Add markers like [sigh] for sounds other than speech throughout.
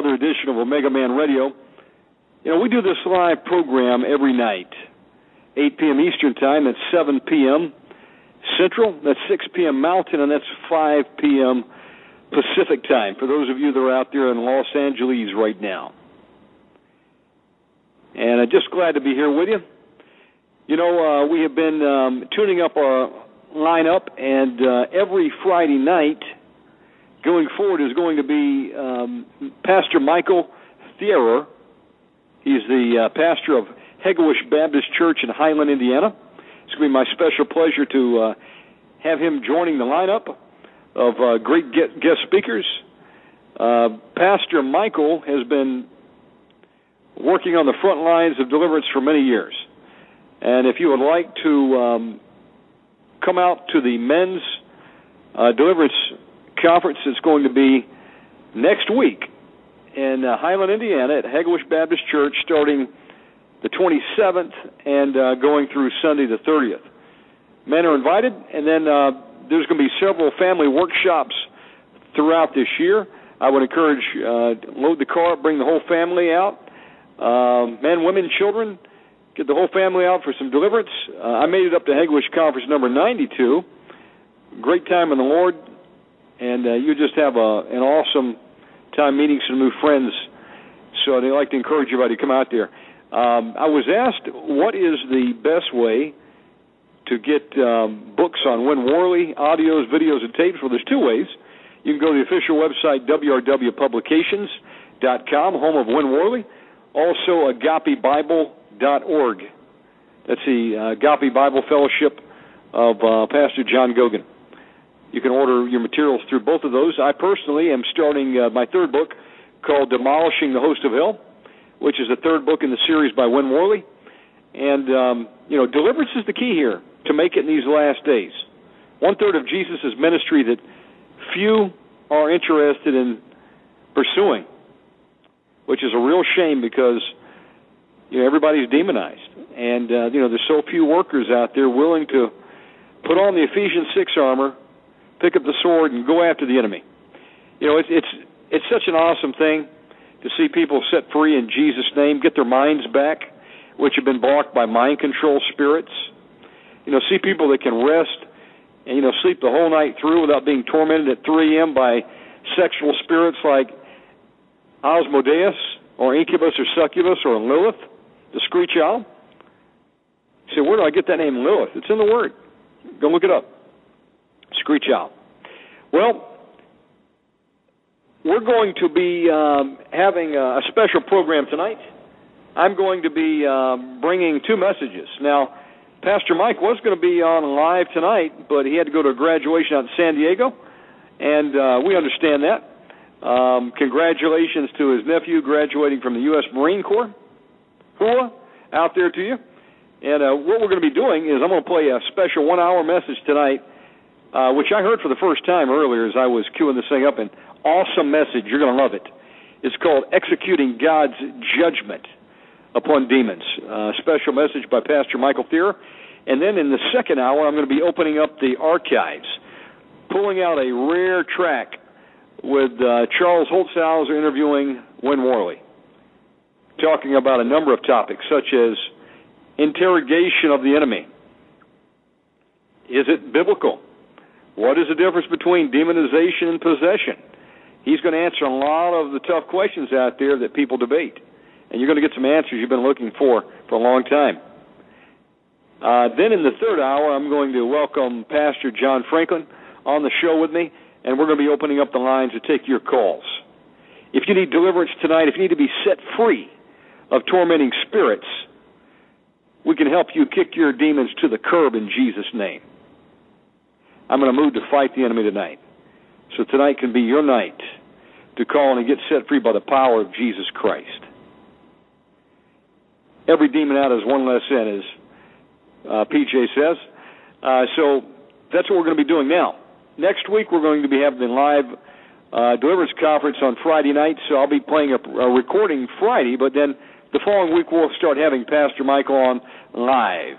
Another edition of Omega Man Radio. You know, we do this live program every night, 8 p.m. Eastern Time, that's 7 p.m. Central, that's 6 p.m. Mountain, and that's 5 p.m. Pacific Time for those of you that are out there in Los Angeles right now. And I'm just glad to be here with you. You know, uh, we have been um, tuning up our lineup, and uh, every Friday night going forward is going to be um, Pastor Michael Thierer. He's the uh, pastor of Hegewisch Baptist Church in Highland, Indiana. It's going to be my special pleasure to uh, have him joining the lineup of uh, great guest speakers. Uh, pastor Michael has been working on the front lines of deliverance for many years. And if you would like to um, come out to the men's uh, deliverance conference, it's going to be next week in uh, Highland, Indiana, at Hegewisch Baptist Church, starting the 27th and uh, going through Sunday the 30th. Men are invited, and then uh, there's going to be several family workshops throughout this year. I would encourage uh, load the car, bring the whole family out, uh, men, women, children get the whole family out for some deliverance. Uh, I made it up to Hegewisch Conference number 92. Great time in the Lord, and uh, you just have a, an awesome time meeting some new friends. So I'd like to encourage everybody to come out there. Um, I was asked what is the best way to get um, books on Win Worley, audios, videos, and tapes. Well, there's two ways. You can go to the official website, wrwpublications.com, home of Win Worley. Also, agapebible.org. That's the uh, Agape Bible Fellowship of uh, Pastor John Gogan. You can order your materials through both of those. I personally am starting uh, my third book called Demolishing the Host of Hell, which is the third book in the series by Win Worley. And, um, you know, deliverance is the key here to make it in these last days. One third of Jesus' ministry that few are interested in pursuing, which is a real shame because, you know, everybody's demonized. And, uh, you know, there's so few workers out there willing to put on the Ephesians 6 armor, pick up the sword, and go after the enemy. You know, it's, it's, it's such an awesome thing to see people set free in Jesus' name, get their minds back, which have been blocked by mind control spirits. You know, see people that can rest and, you know, sleep the whole night through without being tormented at 3 a.m. by sexual spirits like Asmodeus or Incubus or Succubus or Lilith, the screech owl. You say, where do I get that name Lilith? It's in the Word. Go look it up. Screech out. Well, we're going to be um, having a special program tonight. I'm going to be um, bringing two messages. Now, Pastor Mike was going to be on live tonight, but he had to go to a graduation out in San Diego, and uh, we understand that. Um, congratulations to his nephew graduating from the U.S. Marine Corps. Hua, out there to you. And uh, what we're going to be doing is I'm going to play a special one-hour message tonight, uh, which I heard for the first time earlier as I was queuing this thing up. An awesome message. You're going to love it. It's called Executing God's Judgment upon Demons. Uh, special message by Pastor Michael Thierer. And then in the second hour, I'm going to be opening up the archives, pulling out a rare track with uh, Charles Holzhauser interviewing Win Worley, talking about a number of topics such as interrogation of the enemy. Is it biblical? What is the difference between demonization and possession? He's going to answer a lot of the tough questions out there that people debate. And you're going to get some answers you've been looking for for a long time. Uh, then in the third hour, I'm going to welcome Pastor John Franklin on the show with me, and we're going to be opening up the lines to take your calls. If you need deliverance tonight, if you need to be set free of tormenting spirits, we can help you kick your demons to the curb in Jesus' name. I'm going to move to fight the enemy tonight. So tonight can be your night to call and get set free by the power of Jesus Christ. Every demon out is one less in, as uh, PJ says. Uh, so that's what we're going to be doing now. Next week we're going to be having a live uh, deliverance conference on Friday night, so I'll be playing a, a recording Friday, but then the following week we'll start having Pastor Michael on live.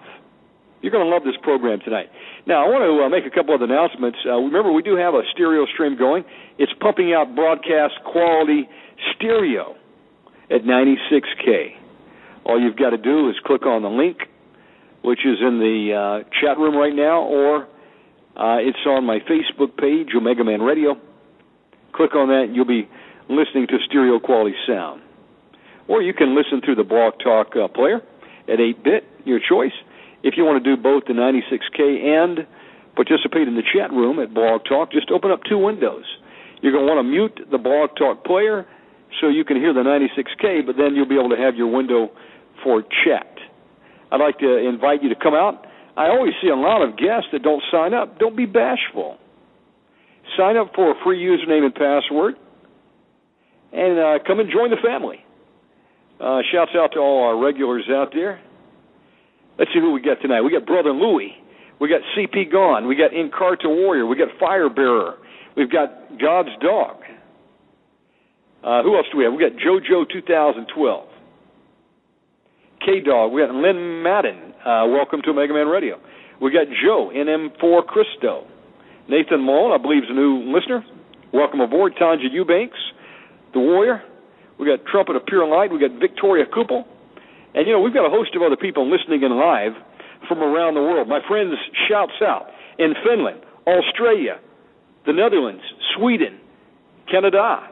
You're going to love this program tonight. Now, I want to uh, make a couple of announcements. Uh, remember, we do have a stereo stream going. It's pumping out broadcast quality stereo at 96K. All you've got to do is click on the link, which is in the uh, chat room right now, or uh, it's on my Facebook page, Omega Man Radio. Click on that, and you'll be listening to stereo quality sound. Or you can listen through the Blog Talk uh, player at 8 bit, your choice. If you want to do both the 96K and participate in the chat room at Blog Talk, just open up two windows. You're going to want to mute the Blog Talk player so you can hear the 96K, but then you'll be able to have your window for chat. I'd like to invite you to come out. I always see a lot of guests that don't sign up. Don't be bashful. Sign up for a free username and password, and uh, come and join the family. Uh, shouts out to all our regulars out there. Let's see who we got tonight. We got Brother Louie. We got CP Gone. We got Incarta Warrior. We got Fire Bearer. We've got God's Dog. Uh, who else do we have? We got JoJo 2012. K Dog. We got Lynn Madden. Uh, welcome to Omega Man Radio. We got Joe NM4 Christo. Nathan Mull, I believe, is a new listener. Welcome aboard. Tanja Eubanks, the Warrior. We got Trumpet of Pure Light. We got Victoria Kupel. And you know, we've got a host of other people listening in live from around the world. My friends shouts out in Finland, Australia, the Netherlands, Sweden, Canada,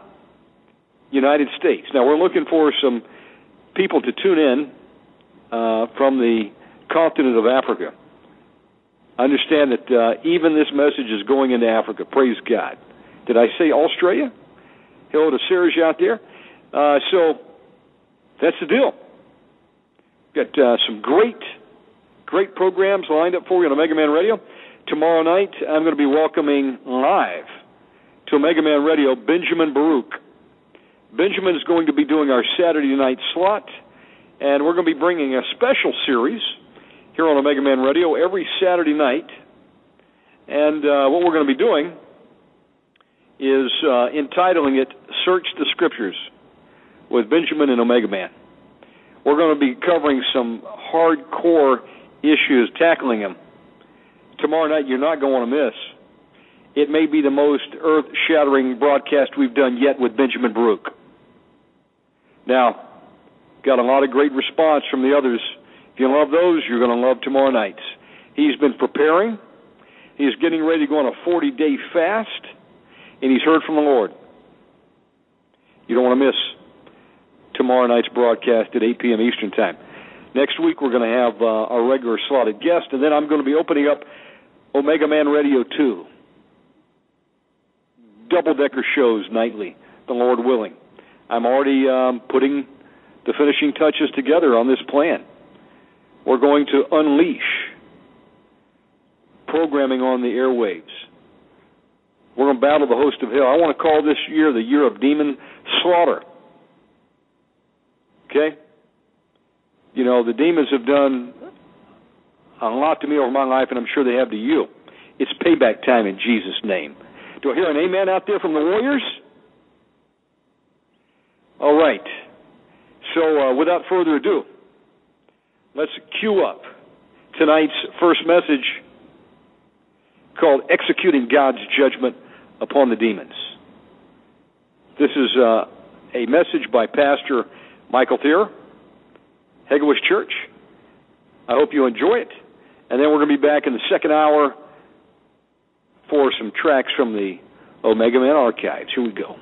United States. Now we're looking for some people to tune in uh, from the continent of Africa. Understand that uh, even this message is going into Africa. Praise God. Did I say Australia? Hello to Serge out there. Uh, so that's the deal. Got uh, some great, great programs lined up for you on Omega Man Radio. Tomorrow night, I'm going to be welcoming live to Omega Man Radio Benjamin Baruch. Benjamin is going to be doing our Saturday night slot, and we're going to be bringing a special series here on Omega Man Radio every Saturday night. And uh, what we're going to be doing is uh, entitling it Search the Scriptures with Benjamin and Omega Man. We're going to be covering some hardcore issues, tackling them. Tomorrow night, you're not going to miss. It may be the most earth shattering broadcast we've done yet with Benjamin Baruch. Now, got a lot of great response from the others. If you love those, you're going to love tomorrow night's. He's been preparing. He's getting ready to go on a 40 day fast, and he's heard from the Lord. You don't want to miss tomorrow night's broadcast at 8 p.m. Eastern Time. Next week, we're going to have uh, our regular slotted guest, and then I'm going to be opening up Omega Man Radio 2. Double decker shows nightly, the Lord willing. I'm already um, putting the finishing touches together on this plan. We're going to unleash programming on the airwaves. We're going to battle the host of hell. I want to call this year the year of demon slaughter. Okay? You know, the demons have done a lot to me over my life, and I'm sure they have to you. It's payback time in Jesus' name. Do I hear an amen out there from the Warriors? All right. So, uh, without further ado, let's cue up tonight's first message called Executing God's Judgment Upon the Demons. This is uh, a message by Pastor Michael Thierer, Hegewisch Church. I hope you enjoy it. And then we're going to be back in the second hour for some tracks from the Omega Man archives. Here we go.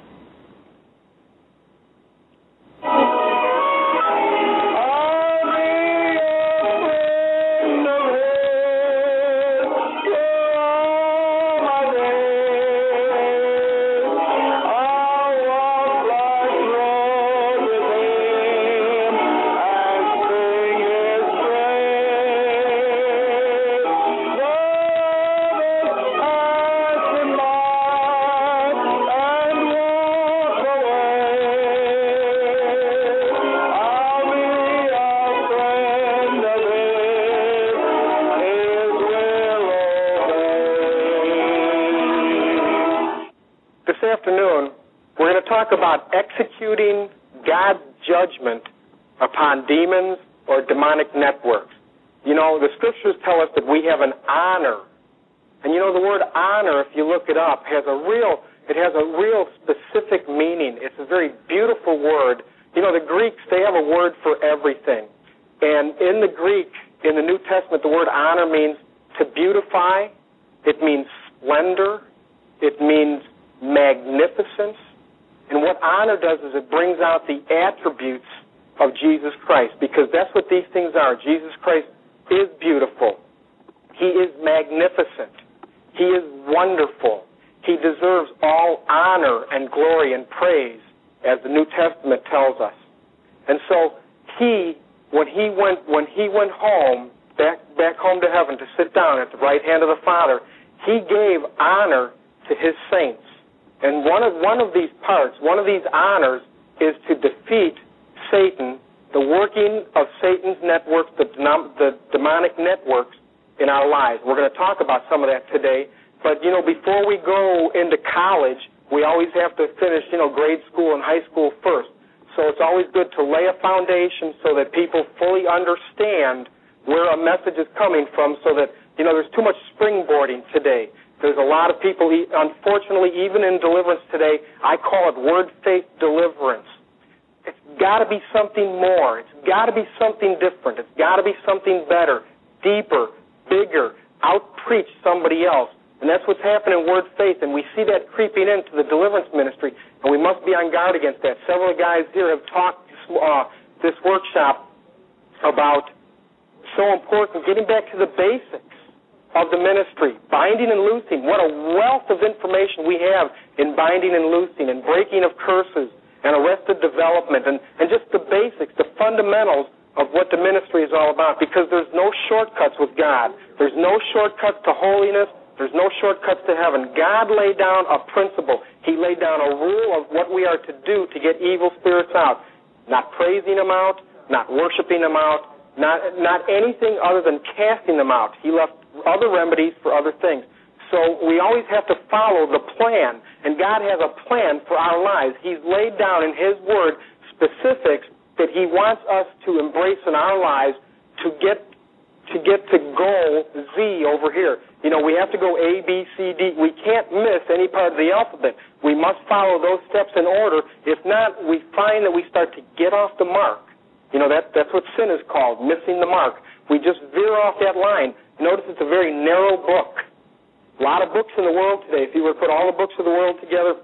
It up, has a real, it has a real specific meaning. It's a very beautiful word. You know, the Greeks, they have a word for everything. And in the Greek, in the New Testament, the word honor means to beautify. It means splendor. It means magnificence. And what honor does is it brings out the attributes of Jesus Christ because that's what these things are. Jesus Christ is beautiful. He is magnificent. He is wonderful. He deserves all honor and glory and praise as the New Testament tells us. And so he when he went when he went home back back home to heaven to sit down at the right hand of the Father, he gave honor to his saints. And one of one of these parts, one of these honors, is to defeat Satan, the working of Satan's networks, the, the demonic networks in our lives. We're going to talk about some of that today. But you know, before we go into college, we always have to finish, you know, grade school and high school first. So it's always good to lay a foundation so that people fully understand where a message is coming from so that, you know, there's too much springboarding today. There's a lot of people, unfortunately, even in deliverance today, I call it word faith deliverance. It's got to be something more. It's got to be something different. It's got to be something better, deeper, bigger, outpreach somebody else. And that's what's happening in word faith, and we see that creeping into the deliverance ministry, and we must be on guard against that. Several guys here have talked uh, this workshop about so important, getting back to the basics of the ministry, binding and loosing. What a wealth of information we have in binding and loosing and breaking of curses and arrested development and, and just the basics, the fundamentals of what the ministry is all about because there's no shortcuts with God. There's no shortcuts to holiness. There's no shortcuts to heaven. God laid down a principle. He laid down a rule of what we are to do to get evil spirits out. Not praising them out, not worshiping them out, not, not anything other than casting them out. He left other remedies for other things. So we always have to follow the plan, and God has a plan for our lives. He's laid down in His Word specifics that He wants us to embrace in our lives to get to get to goal Z over here. You know, we have to go A, B, C, D. We can't miss any part of the alphabet. We must follow those steps in order. If not, we find that we start to get off the mark. You know, that, that's what sin is called, missing the mark. We just veer off that line. Notice it's a very narrow book. A lot of books in the world today. If you were to put all the books of the world together,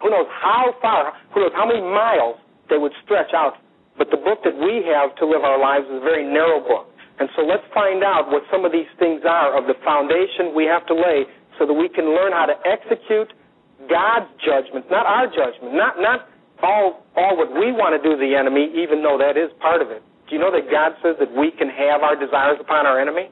who knows how far, who knows how many miles they would stretch out. But the book that we have to live our lives is a very narrow book. And so let's find out what some of these things are of the foundation we have to lay so that we can learn how to execute God's judgments, not our judgment, not not all all what we want to do to the enemy, even though that is part of it. Do you know that God says that we can have our desires upon our enemy?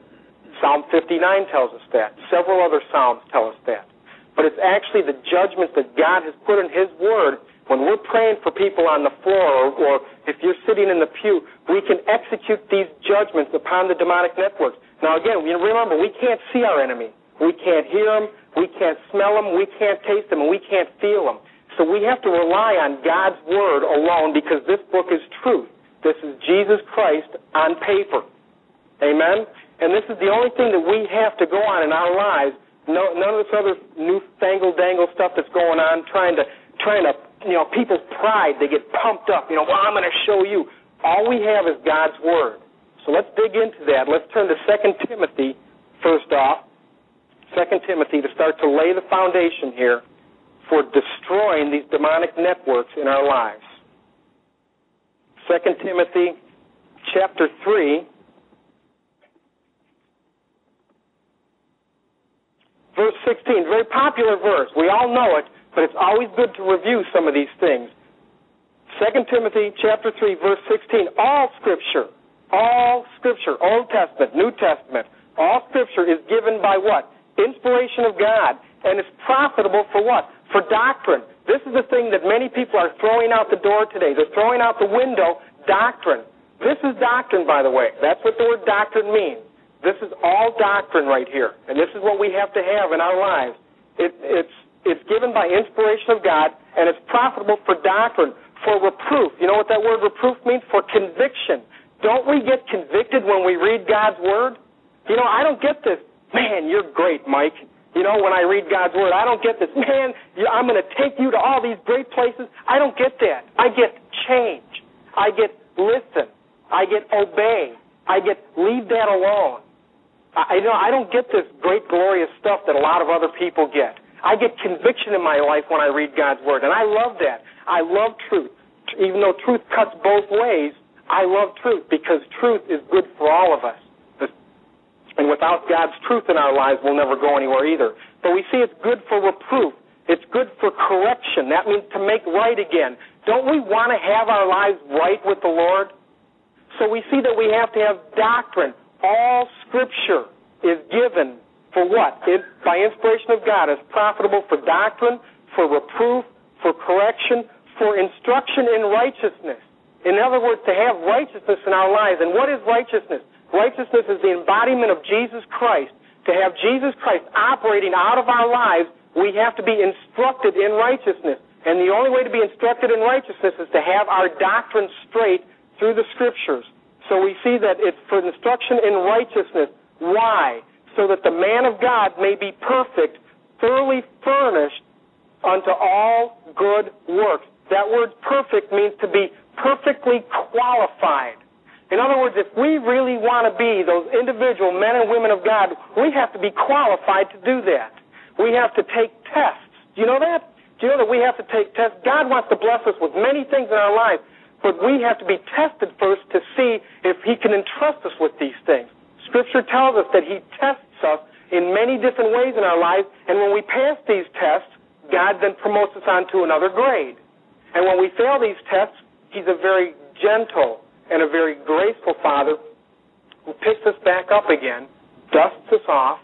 Psalm 59 tells us that. Several other Psalms tell us that. But it's actually the judgments that God has put in His Word. When we're praying for people on the floor, or, or if you're sitting in the pew, we can execute these judgments upon the demonic networks. Now, again, remember, we can't see our enemy. We can't hear them. We can't smell them. We can't taste them. And we can't feel them. So we have to rely on God's Word alone because this book is truth. This is Jesus Christ on paper. Amen? And this is the only thing that we have to go on in our lives. No, none of this other newfangled dangle stuff that's going on, trying to trying to you know people's pride, they get pumped up. You know, well, I'm going to show you. All we have is God's Word. So let's dig into that. Let's turn to 2 Timothy first off. 2 Timothy to start to lay the foundation here for destroying these demonic networks in our lives. 2 Timothy chapter 3 verse 16, very popular verse. We all know it, but it's always good to review some of these things. 2 Timothy chapter 3 verse 16, all scripture, all scripture, Old Testament, New Testament, all scripture is given by what? Inspiration of God, and is profitable for what? For doctrine. This is the thing that many people are throwing out the door today. They're throwing out the window doctrine. This is doctrine, by the way. That's what the word doctrine means. This is all doctrine right here, and this is what we have to have in our lives. It, it's it's given by inspiration of God, and it's profitable for doctrine, for reproof. You know what that word reproof means? For conviction. Don't we get convicted when we read God's word? You know, I don't get this. Man, you're great, Mike. You know, when I read God's word, I don't get this. Man, I'm going to take you to all these great places. I don't get that. I get change. I get listen. I get obey. I get leave that alone. I, you know, I don't get this great, glorious stuff that a lot of other people get. I get conviction in my life when I read God's Word, and I love that. I love truth. Even though truth cuts both ways, I love truth because truth is good for all of us. And without God's truth in our lives, we'll never go anywhere either. But we see it's good for reproof. It's good for correction. That means to make right again. Don't we want to have our lives right with the Lord? So we see that we have to have doctrine all Scripture is given for what? It, by inspiration of God, is profitable for doctrine, for reproof, for correction, for instruction in righteousness. In other words, to have righteousness in our lives. And what is righteousness? Righteousness is the embodiment of Jesus Christ. To have Jesus Christ operating out of our lives, we have to be instructed in righteousness. And the only way to be instructed in righteousness is to have our doctrine straight through the Scriptures. So we see that it's for instruction in righteousness. Why? So that the man of God may be perfect, thoroughly furnished unto all good works. That word perfect means to be perfectly qualified. In other words, if we really want to be those individual men and women of God, we have to be qualified to do that. We have to take tests. Do you know that? Do you know that we have to take tests? God wants to bless us with many things in our life, but we have to be tested first to see if He can entrust us with these things. Scripture tells us that He tests us in many different ways in our lives, and when we pass these tests, God then promotes us on to another grade. And when we fail these tests, He's a very gentle and a very graceful Father who picks us back up again, dusts us off,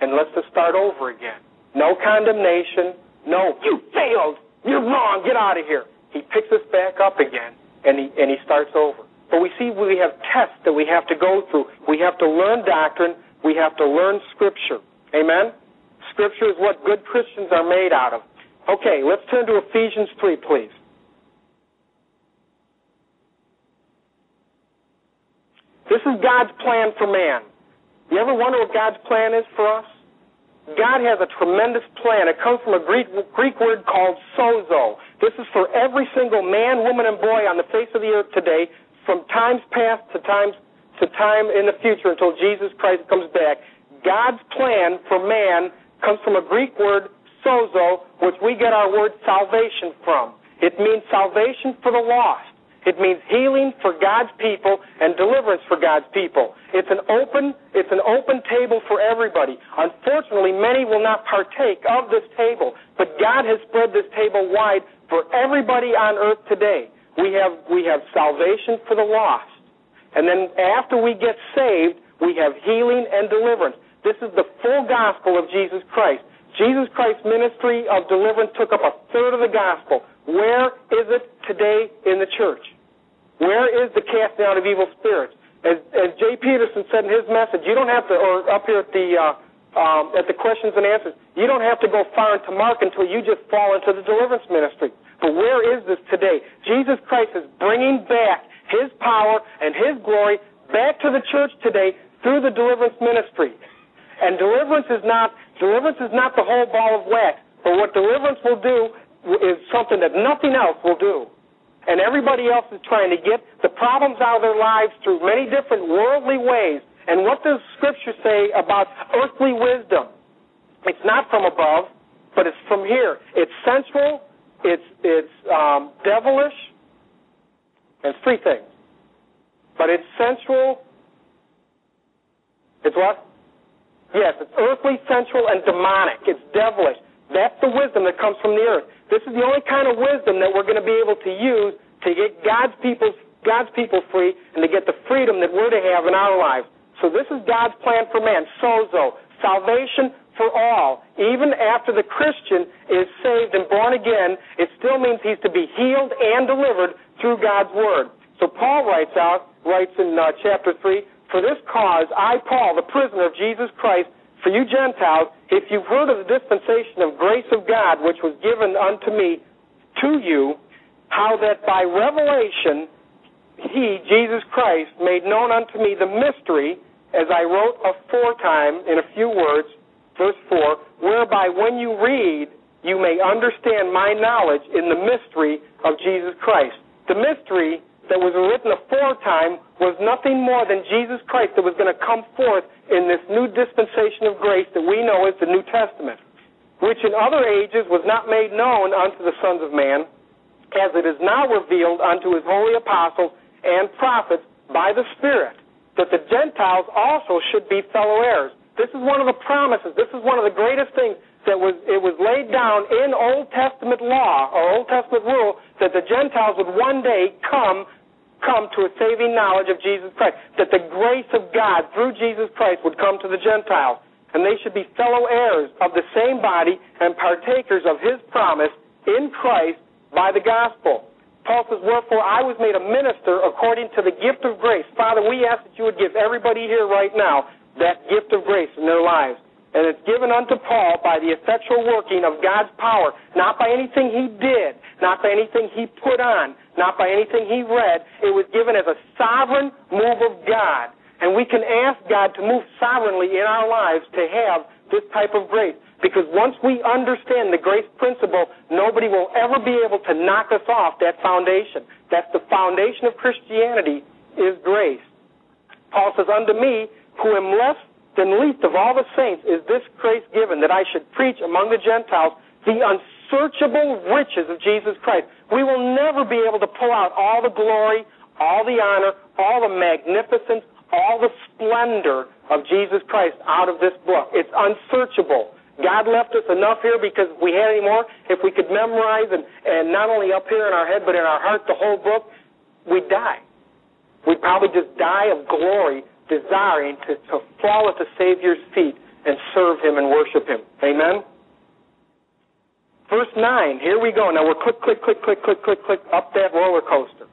and lets us start over again. No condemnation. No, you failed. You're wrong. Get out of here. He picks us back up again and he, and he starts over. But we see we have tests that we have to go through. We have to learn doctrine. We have to learn Scripture. Amen? Scripture is what good Christians are made out of. Okay, let's turn to Ephesians 3, please. This is God's plan for man. You ever wonder what God's plan is for us? God has a tremendous plan. It comes from a Greek, Greek word called sozo. This is for every single man, woman, and boy on the face of the earth today, from times past to times to time in the future until Jesus Christ comes back. God's plan for man comes from a Greek word sozo, which we get our word salvation from. It means salvation for the lost. It means healing for God's people and deliverance for God's people. It's an open, it's an open table for everybody. Unfortunately, many will not partake of this table, but God has spread this table wide for everybody on earth today. We have, we have salvation for the lost. And then after we get saved, we have healing and deliverance. This is the full gospel of Jesus Christ. Jesus Christ's ministry of deliverance took up a third of the gospel. Where is it today in the church? Where is the casting out of evil spirits? As, as Jay Peterson said in his message, you don't have to, or up here at the uh, um, at the questions and answers, you don't have to go far into Mark until you just fall into the deliverance ministry. But where is this today? Jesus Christ is bringing back His power and His glory back to the church today through the deliverance ministry. And deliverance is not deliverance is not the whole ball of wax. But what deliverance will do, is something that nothing else will do. And everybody else is trying to get the problems out of their lives through many different worldly ways. And what does Scripture say about earthly wisdom? It's not from above, but it's from here. It's sensual, it's, it's um, devilish, it's three things. But it's sensual, it's what? Yes, it's earthly, sensual, and demonic. It's devilish. That's the wisdom that comes from the earth. This is the only kind of wisdom that we're going to be able to use to get God's people, God's people free and to get the freedom that we're to have in our lives. So this is God's plan for man. Sozo, salvation for all. Even after the Christian is saved and born again, it still means he's to be healed and delivered through God's word. So Paul writes out, writes in uh, chapter 3, For this cause I, Paul, the prisoner of Jesus Christ, for you Gentiles, if you've heard of the dispensation of grace of God which was given unto me to you, how that by revelation he, Jesus Christ, made known unto me the mystery, as I wrote aforetime in a few words, verse 4, whereby when you read, you may understand my knowledge in the mystery of Jesus Christ. The mystery that was written aforetime was nothing more than Jesus Christ that was going to come forth in this new dispensation of grace that we know as the New Testament, which in other ages was not made known unto the sons of man, as it is now revealed unto his holy apostles and prophets by the Spirit, that the Gentiles also should be fellow heirs this is one of the promises. This is one of the greatest things that was it was laid down in Old Testament law or Old Testament rule that the Gentiles would one day come come to a saving knowledge of Jesus Christ. That the grace of God through Jesus Christ would come to the Gentiles. And they should be fellow heirs of the same body and partakers of his promise in Christ by the gospel. Paul says, Wherefore I was made a minister according to the gift of grace. Father, we ask that you would give everybody here right now that gift of grace in their lives. And it's given unto Paul by the effectual working of God's power, not by anything he did, not by anything he put on, not by anything he read. It was given as a sovereign move of God. And we can ask God to move sovereignly in our lives to have this type of grace. Because once we understand the grace principle, nobody will ever be able to knock us off that foundation. That's the foundation of Christianity is grace. Paul says, Unto me, who am less than least of all the saints, is this grace given that I should preach among the Gentiles the unsearchable riches of Jesus Christ. We will never be able to pull out all the glory, all the honor, all the magnificence, all the splendor of Jesus Christ out of this book. It's unsearchable. God left us enough here because if we had any more, if we could memorize and, and not only up here in our head but in our heart the whole book, we'd die. We'd probably just die of glory desiring to, to fall at the Savior's feet and serve Him and worship Him. Amen? Verse 9, here we go. Now we're click, click, click, click, click, click, click up that roller coaster.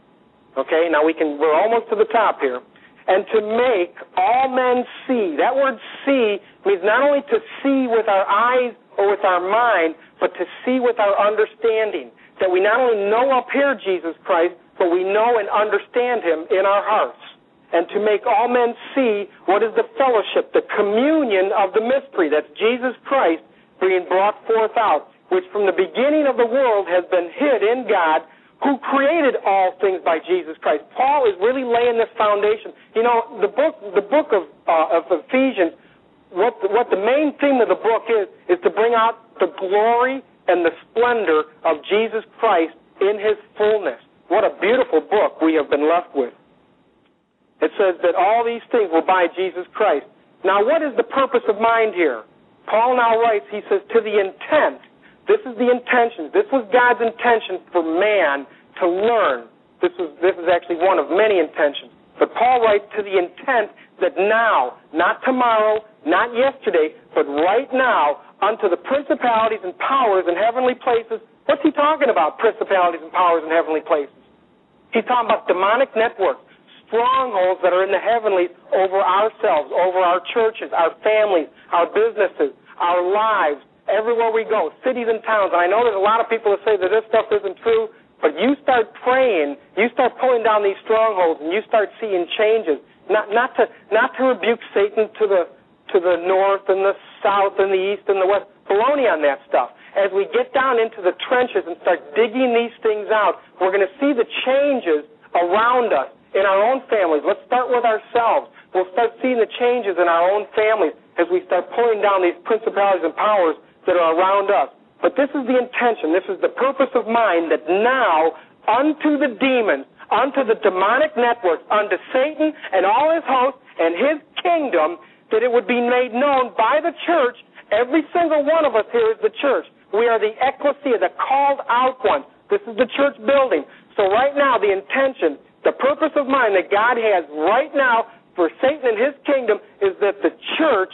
Okay, now we can, we're almost to the top here. And to make all men see. That word see means not only to see with our eyes or with our mind, but to see with our understanding. That we not only know up here Jesus Christ, but we know and understand Him in our hearts and to make all men see what is the fellowship, the communion of the mystery. That's Jesus Christ being brought forth out, which from the beginning of the world has been hid in God, who created all things by Jesus Christ. Paul is really laying this foundation. You know, the book, the book of, uh, of Ephesians, what the, what the main theme of the book is, is to bring out the glory and the splendor of Jesus Christ in His fullness. What a beautiful book we have been left with. It says that all these things were by Jesus Christ. Now, what is the purpose of mind here? Paul now writes, he says, to the intent. This is the intention. This was God's intention for man to learn. This was this is actually one of many intentions. But Paul writes to the intent that now, not tomorrow, not yesterday, but right now, unto the principalities and powers in heavenly places. What's he talking about, principalities and powers in heavenly places? He's talking about demonic networks strongholds that are in the heavenlies over ourselves, over our churches, our families, our businesses, our lives, everywhere we go, cities and towns. And I know there's a lot of people that say that this stuff isn't true, but you start praying, you start pulling down these strongholds, and you start seeing changes. Not, not to not to rebuke Satan to the to the north and the south and the east and the west. Baloney on that stuff. as we get down into the trenches and start digging these things out, we're going to see the changes around us in our own families. Let's start with ourselves. We'll start seeing the changes in our own families as we start pulling down these principalities and powers that are around us. But this is the intention, this is the purpose of mine that now unto the demons, unto the demonic networks, unto Satan and all his hosts and his kingdom, that it would be made known by the church. Every single one of us here is the church. We are the ecclesia, the called out ones. This is the church building. So right now, the intention, the purpose of mine that God has right now for Satan and his kingdom is that the church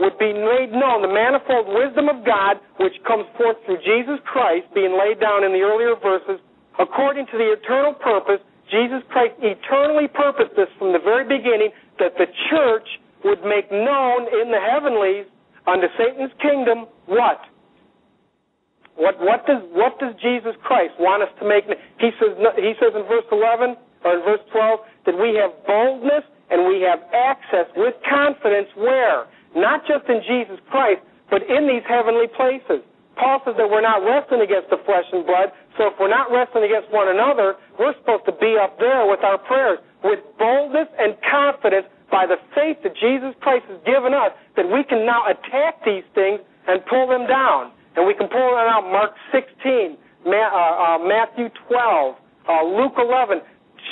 would be made known, the manifold wisdom of God, which comes forth through Jesus Christ, being laid down in the earlier verses, according to the eternal purpose. Jesus Christ eternally purposed this from the very beginning that the church would make known in the heavenlies unto Satan's kingdom what? What, what, does, what does Jesus Christ want us to make? He says, he says in verse 11 or in verse 12 that we have boldness and we have access with confidence where? Not just in Jesus Christ, but in these heavenly places. Paul says that we're not wrestling against the flesh and blood, so if we're not wrestling against one another, we're supposed to be up there with our prayers, with boldness and confidence by the faith that Jesus Christ has given us, that we can now attack these things and pull them down. And we can pull them out Mark 16, uh, uh, Matthew 12, uh, Luke 11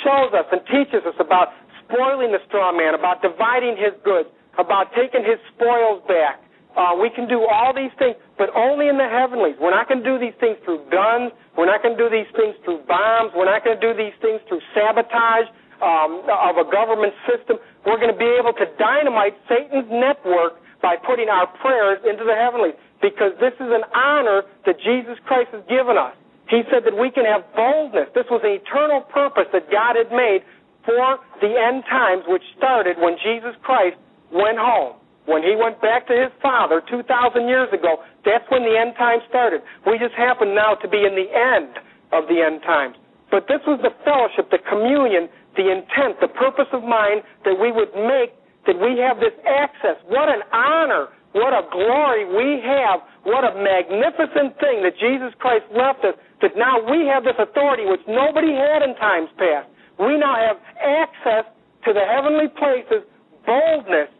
shows us and teaches us about spoiling the straw man, about dividing his goods, about taking his spoils back. Uh, we can do all these things, but only in the heavenlies. We're not going to do these things through guns. We're not going to do these things through bombs. We're not going to do these things through sabotage um, of a government system. We're going to be able to dynamite Satan's network by putting our prayers into the heavenlies because this is an honor that Jesus Christ has given us. He said that we can have boldness. This was an eternal purpose that God had made for the end times, which started when Jesus Christ went home. When he went back to his Father 2,000 years ago, that's when the end times started. We just happen now to be in the end of the end times. But this was the fellowship, the communion, the intent, the purpose of mind that we would make, that we have this access. What an honor what a glory we have. What a magnificent thing that Jesus Christ left us, that now we have this authority which nobody had in times past. We now have access to the heavenly places, boldness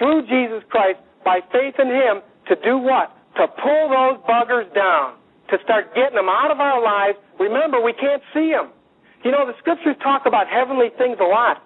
through Jesus Christ by faith in Him to do what? To pull those buggers down, to start getting them out of our lives. Remember, we can't see them. You know, the scriptures talk about heavenly things a lot.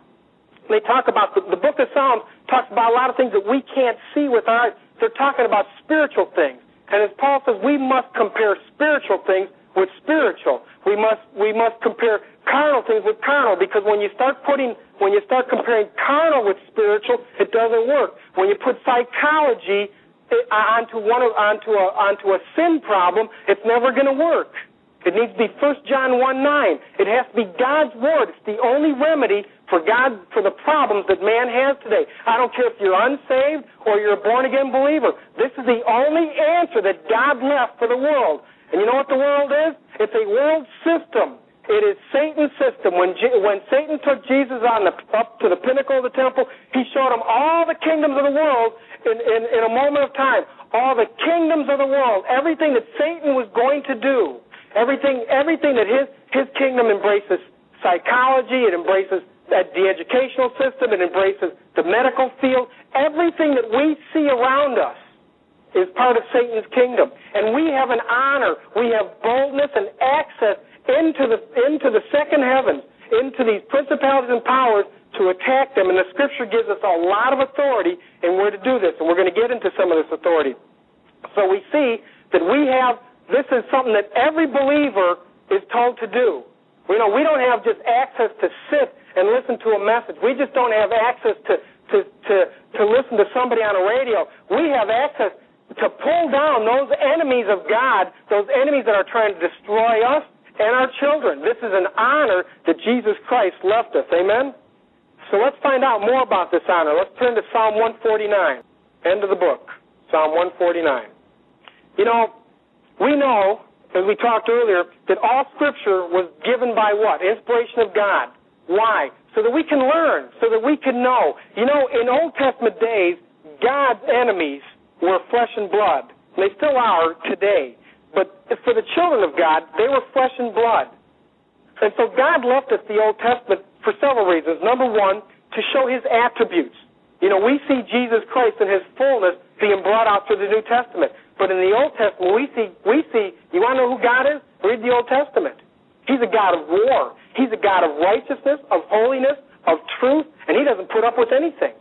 They talk about the, the book of Psalms talks about a lot of things that we can't see with our eyes. They're talking about spiritual things. And as Paul says, we must compare spiritual things with spiritual. We must we must compare carnal things with carnal because when you start putting when you start comparing carnal with spiritual, it doesn't work. When you put psychology eh, onto one of, onto a onto a sin problem, it's never going to work. It needs to be 1 John 1 9. It has to be God's Word. It's the only remedy for God, for the problems that man has today. I don't care if you're unsaved or you're a born again believer. This is the only answer that God left for the world. And you know what the world is? It's a world system. It is Satan's system. When, G- when Satan took Jesus on the, up to the pinnacle of the temple, he showed him all the kingdoms of the world in, in, in a moment of time. All the kingdoms of the world, everything that Satan was going to do. Everything, everything that his, his kingdom embraces psychology, it embraces the educational system, it embraces the medical field. Everything that we see around us is part of Satan's kingdom. And we have an honor, we have boldness and access into the, into the second heavens, into these principalities and powers to attack them. And the scripture gives us a lot of authority in where to do this. And we're going to get into some of this authority. So we see that we have this is something that every believer is told to do. You know, we don't have just access to sit and listen to a message. We just don't have access to, to, to, to listen to somebody on a radio. We have access to pull down those enemies of God, those enemies that are trying to destroy us and our children. This is an honor that Jesus Christ left us. Amen? So let's find out more about this honor. Let's turn to Psalm 149, end of the book. Psalm 149. You know, we know, as we talked earlier, that all Scripture was given by what? Inspiration of God. Why? So that we can learn, so that we can know. You know, in Old Testament days, God's enemies were flesh and blood. They still are today. But for the children of God, they were flesh and blood. And so God left us the Old Testament for several reasons. Number one, to show his attributes. You know, we see Jesus Christ in his fullness being brought out through the New Testament. But in the Old Testament, we see, we see, you want to know who God is? Read the Old Testament. He's a God of war. He's a God of righteousness, of holiness, of truth, and he doesn't put up with anything.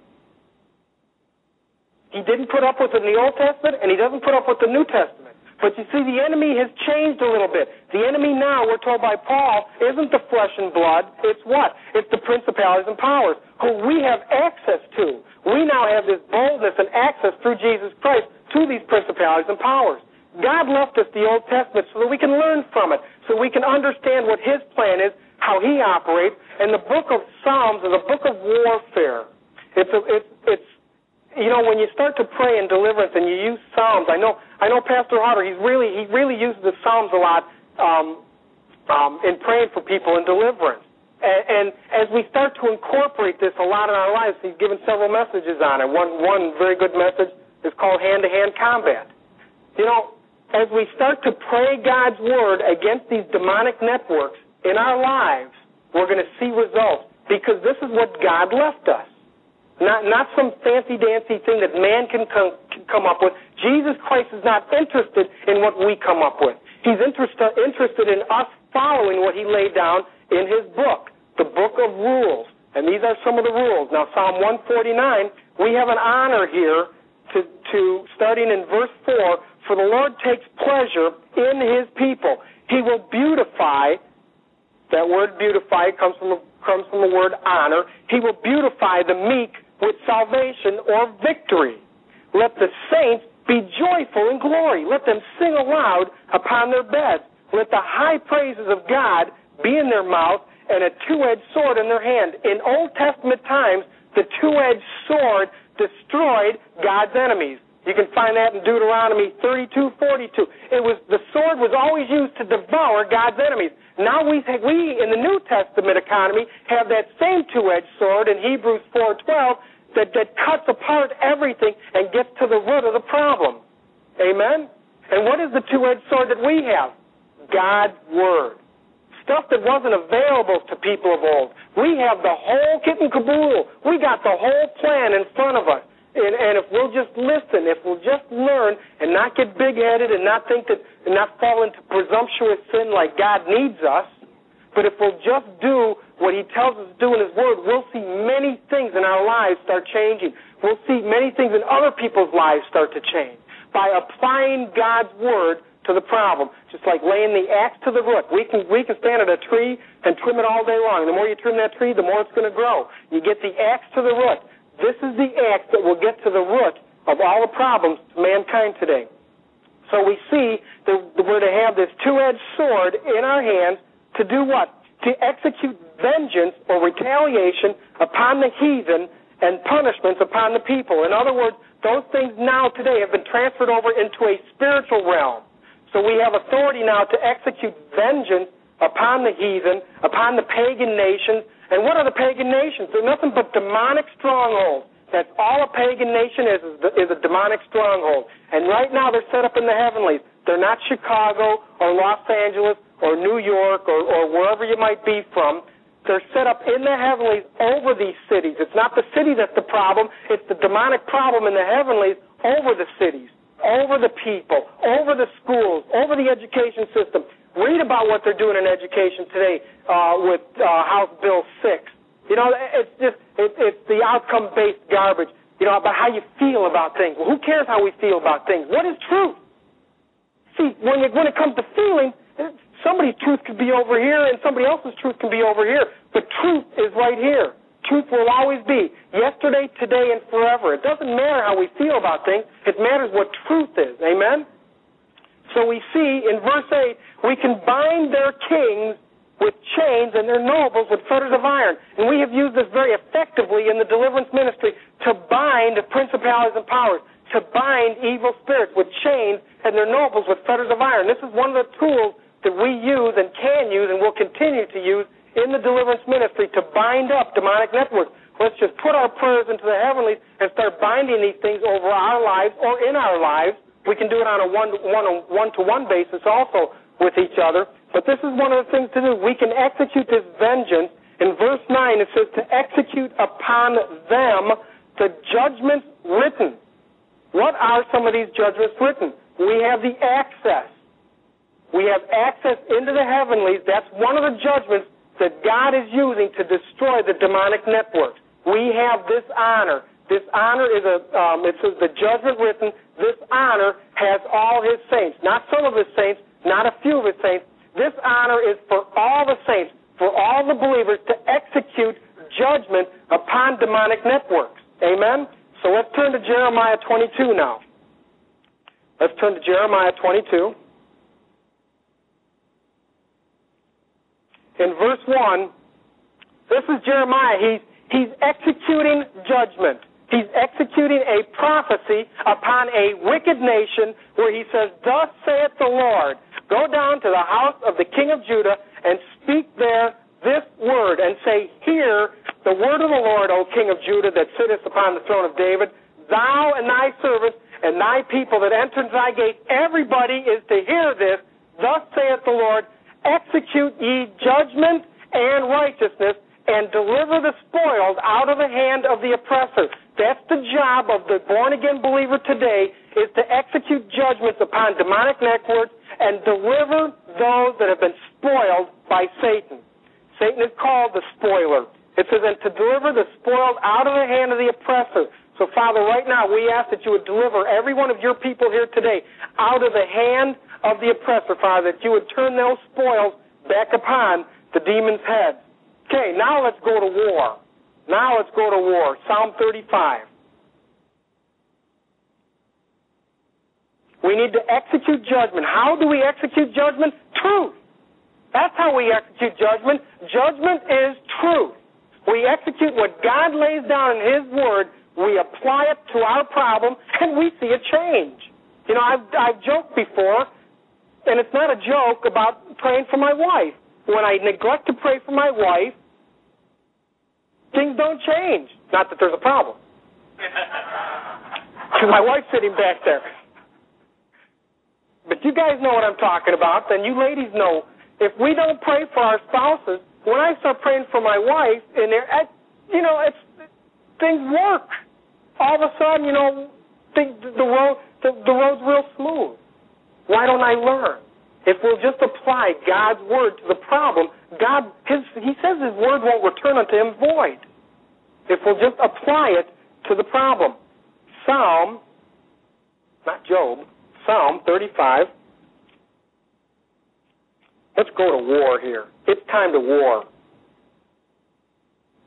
He didn't put up with it in the Old Testament, and he doesn't put up with the New Testament. But you see, the enemy has changed a little bit. The enemy now, we're told by Paul, isn't the flesh and blood. It's what? It's the principalities and powers, who we have access to. We now have this boldness and access through Jesus Christ to these principalities and powers. God left us the Old Testament so that we can learn from it, so we can understand what His plan is, how He operates. And the book of Psalms is a book of warfare. It's a, it's it's you know when you start to pray in deliverance and you use Psalms. I know I know Pastor Hodder. He's really he really uses the Psalms a lot um, um, in praying for people in deliverance. And, and as we start to incorporate this a lot in our lives, he's given several messages on it. One one very good message is called hand to hand combat. You know, as we start to pray God's word against these demonic networks in our lives, we're going to see results because this is what God left us. Not, not some fancy dancy thing that man can come, come up with. Jesus Christ is not interested in what we come up with. He's interested, uh, interested in us following what he laid down in his book, the book of rules. And these are some of the rules. Now, Psalm 149, we have an honor here to, to starting in verse 4 for the Lord takes pleasure in his people. He will beautify, that word beautify comes from, comes from the word honor. He will beautify the meek with salvation or victory. Let the saints be joyful in glory. Let them sing aloud upon their beds. Let the high praises of God be in their mouth and a two-edged sword in their hand. In Old Testament times, the two-edged sword destroyed God's enemies. You can find that in Deuteronomy 32, 42. It was the sword was always used to devour God's enemies. Now we we in the New Testament economy have that same two-edged sword in Hebrews 4:12 that that cuts apart everything and gets to the root of the problem. Amen. And what is the two-edged sword that we have? God's word. Stuff that wasn't available to people of old. We have the whole kit and caboodle. We got the whole plan in front of us. And, and if we'll just listen, if we'll just learn and not get big headed and not think that, and not fall into presumptuous sin like God needs us, but if we'll just do what He tells us to do in His Word, we'll see many things in our lives start changing. We'll see many things in other people's lives start to change by applying God's Word to the problem. Just like laying the axe to the root. We can we can stand at a tree and trim it all day long. The more you trim that tree, the more it's going to grow. You get the axe to the root. This is the act that will get to the root of all the problems to mankind today. So we see that we're to have this two-edged sword in our hands to do what? To execute vengeance or retaliation upon the heathen and punishments upon the people. In other words, those things now today have been transferred over into a spiritual realm. So we have authority now to execute vengeance upon the heathen, upon the pagan nations, and what are the pagan nations? They're nothing but demonic strongholds. That's all a pagan nation is, is, a demonic stronghold. And right now they're set up in the heavenlies. They're not Chicago or Los Angeles or New York or, or wherever you might be from. They're set up in the heavenlies over these cities. It's not the city that's the problem. It's the demonic problem in the heavenlies over the cities, over the people, over the schools, over the education system. Read about what they're doing in education today uh, with uh, House Bill 6. You know, it's just, it, it's the outcome based garbage, you know, about how you feel about things. Well, who cares how we feel about things? What is truth? See, when it, when it comes to feeling, somebody's truth could be over here and somebody else's truth can be over here. But truth is right here. Truth will always be yesterday, today, and forever. It doesn't matter how we feel about things. It matters what truth is. Amen? So we see in verse 8, we can bind their kings with chains and their nobles with fetters of iron. And we have used this very effectively in the deliverance ministry to bind principalities and powers, to bind evil spirits with chains and their nobles with fetters of iron. This is one of the tools that we use and can use and will continue to use in the deliverance ministry to bind up demonic networks. Let's just put our prayers into the heavenlies and start binding these things over our lives or in our lives We can do it on a one to one basis also with each other. But this is one of the things to do. We can execute this vengeance. In verse 9, it says, to execute upon them the judgments written. What are some of these judgments written? We have the access. We have access into the heavenlies. That's one of the judgments that God is using to destroy the demonic networks. We have this honor. This honor is a, um, it says the judgment written, this honor has all his saints. Not some of his saints, not a few of his saints, this honor is for all the saints, for all the believers to execute judgment upon demonic networks. Amen? So let's turn to Jeremiah 22 now. Let's turn to Jeremiah 22. In verse 1, this is Jeremiah. He's, he's executing judgment. He's executing a prophecy upon a wicked nation where he says, Thus saith the Lord, Go down to the house of the king of Judah and speak there this word and say, Hear the word of the Lord, O king of Judah, that sittest upon the throne of David. Thou and thy servants and thy people that enter thy gate, everybody is to hear this. Thus saith the Lord, execute ye judgment and righteousness and deliver the spoiled out of the hand of the oppressor. That's the job of the born again believer today is to execute judgments upon demonic networks and deliver those that have been spoiled by Satan. Satan is called the spoiler. It says, and to deliver the spoiled out of the hand of the oppressor. So, Father, right now we ask that you would deliver every one of your people here today out of the hand of the oppressor, Father, that you would turn those spoils back upon the demon's head. Okay, now let's go to war. Now let's go to war. Psalm 35. We need to execute judgment. How do we execute judgment? Truth. That's how we execute judgment. Judgment is truth. We execute what God lays down in His Word, we apply it to our problem, and we see a change. You know, I've, I've joked before, and it's not a joke about praying for my wife. When I neglect to pray for my wife, things don't change. Not that there's a problem. [laughs] Because my wife's sitting back there. But you guys know what I'm talking about, and you ladies know. If we don't pray for our spouses, when I start praying for my wife, and there, at you know, it's things work. All of a sudden, you know, the, the road the, the road's real smooth. Why don't I learn? If we'll just apply God's word to the problem, God, his, He says His word won't return unto Him void. If we'll just apply it to the problem. Psalm, not Job, Psalm 35. Let's go to war here. It's time to war.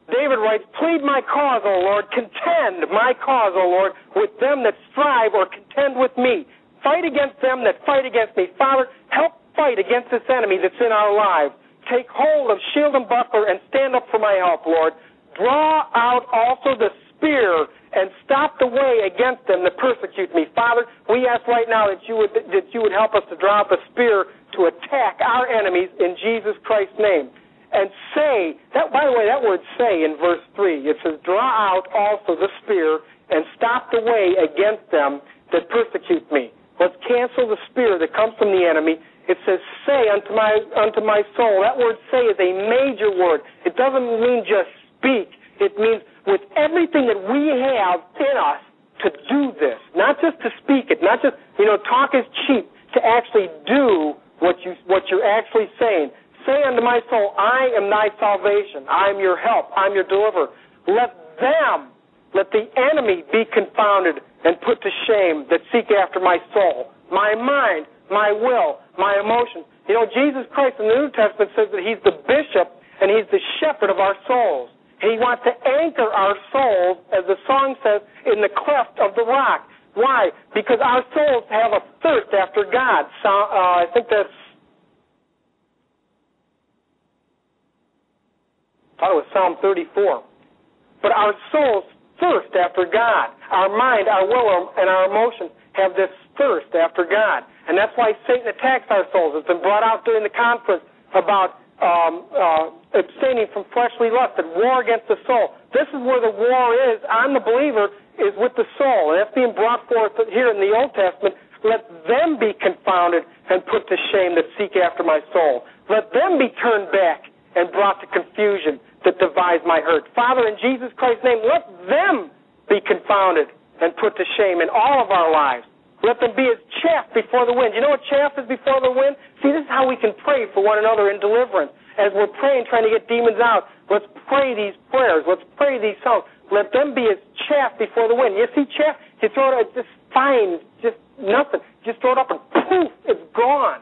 David writes, Plead my cause, O Lord, contend my cause, O Lord, with them that strive or contend with me. Fight against them that fight against me. Father, help fight against this enemy that's in our lives. Take hold of shield and buckler and stand up for my help, Lord. Draw out also the spear and stop the way against them that persecute me. Father, we ask right now that you would that you would help us to draw up a spear to attack our enemies in Jesus Christ's name. And say that by the way, that word say in verse three, it says, Draw out also the spear and stop the way against them that persecute me. Let's cancel the spear that comes from the enemy. It says, say unto my unto my soul. That word say is a major word. It doesn't mean just speak. It means with everything that we have in us to do this, not just to speak it, not just, you know, talk is cheap, to actually do what, you, what you're actually saying. Say unto my soul, I am thy salvation. I am your help. I'm your deliverer. Let them, let the enemy be confounded and put to shame that seek after my soul, my mind, my will, my emotions. You know, Jesus Christ in the New Testament says that he's the bishop and he's the shepherd of our souls. He wants to anchor our souls, as the song says, in the cleft of the rock. Why? Because our souls have a thirst after God. So, uh, I think that's. I thought it was Psalm 34. But our souls thirst after God. Our mind, our will, and our emotions have this thirst after God. And that's why Satan attacks our souls. It's been brought out during the conference about um, uh, abstaining from fleshly lust and war against the soul. This is where the war is on the believer is with the soul, and that's being brought forth here in the Old Testament Let them be confounded and put to shame that seek after my soul. Let them be turned back and brought to confusion that devise my hurt. Father, in Jesus Christ's name, let them be confounded and put to shame in all of our lives. Let them be as chaff before the wind. You know what chaff is before the wind? See, this is how we can pray for one another in deliverance. As we're praying, trying to get demons out, let's pray these prayers. Let's pray these songs. Let them be as chaff before the wind. You see chaff? You throw it, it's just fine, just nothing. Just throw it up and poof, it's gone.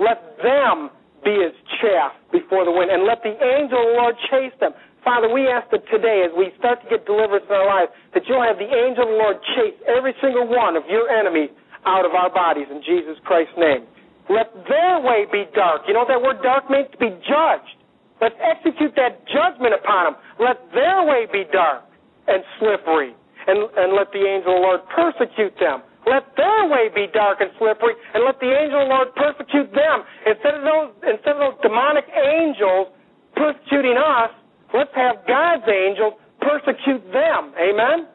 Let them be as chaff before the wind, and let the angel of the Lord chase them. Father, we ask that today, as we start to get deliverance in our lives, that you'll have the angel of the Lord chase every single one of your enemies out of our bodies in Jesus Christ's name. Let their way be dark. You know what that word dark means? To be judged. Let's execute that judgment upon them. Let their way be dark and slippery. And, and let the angel of the Lord persecute them. Let their way be dark and slippery, and let the angel of the Lord persecute them. Instead of those, instead of those demonic angels persecuting us, Let's have God's angels persecute them. Amen?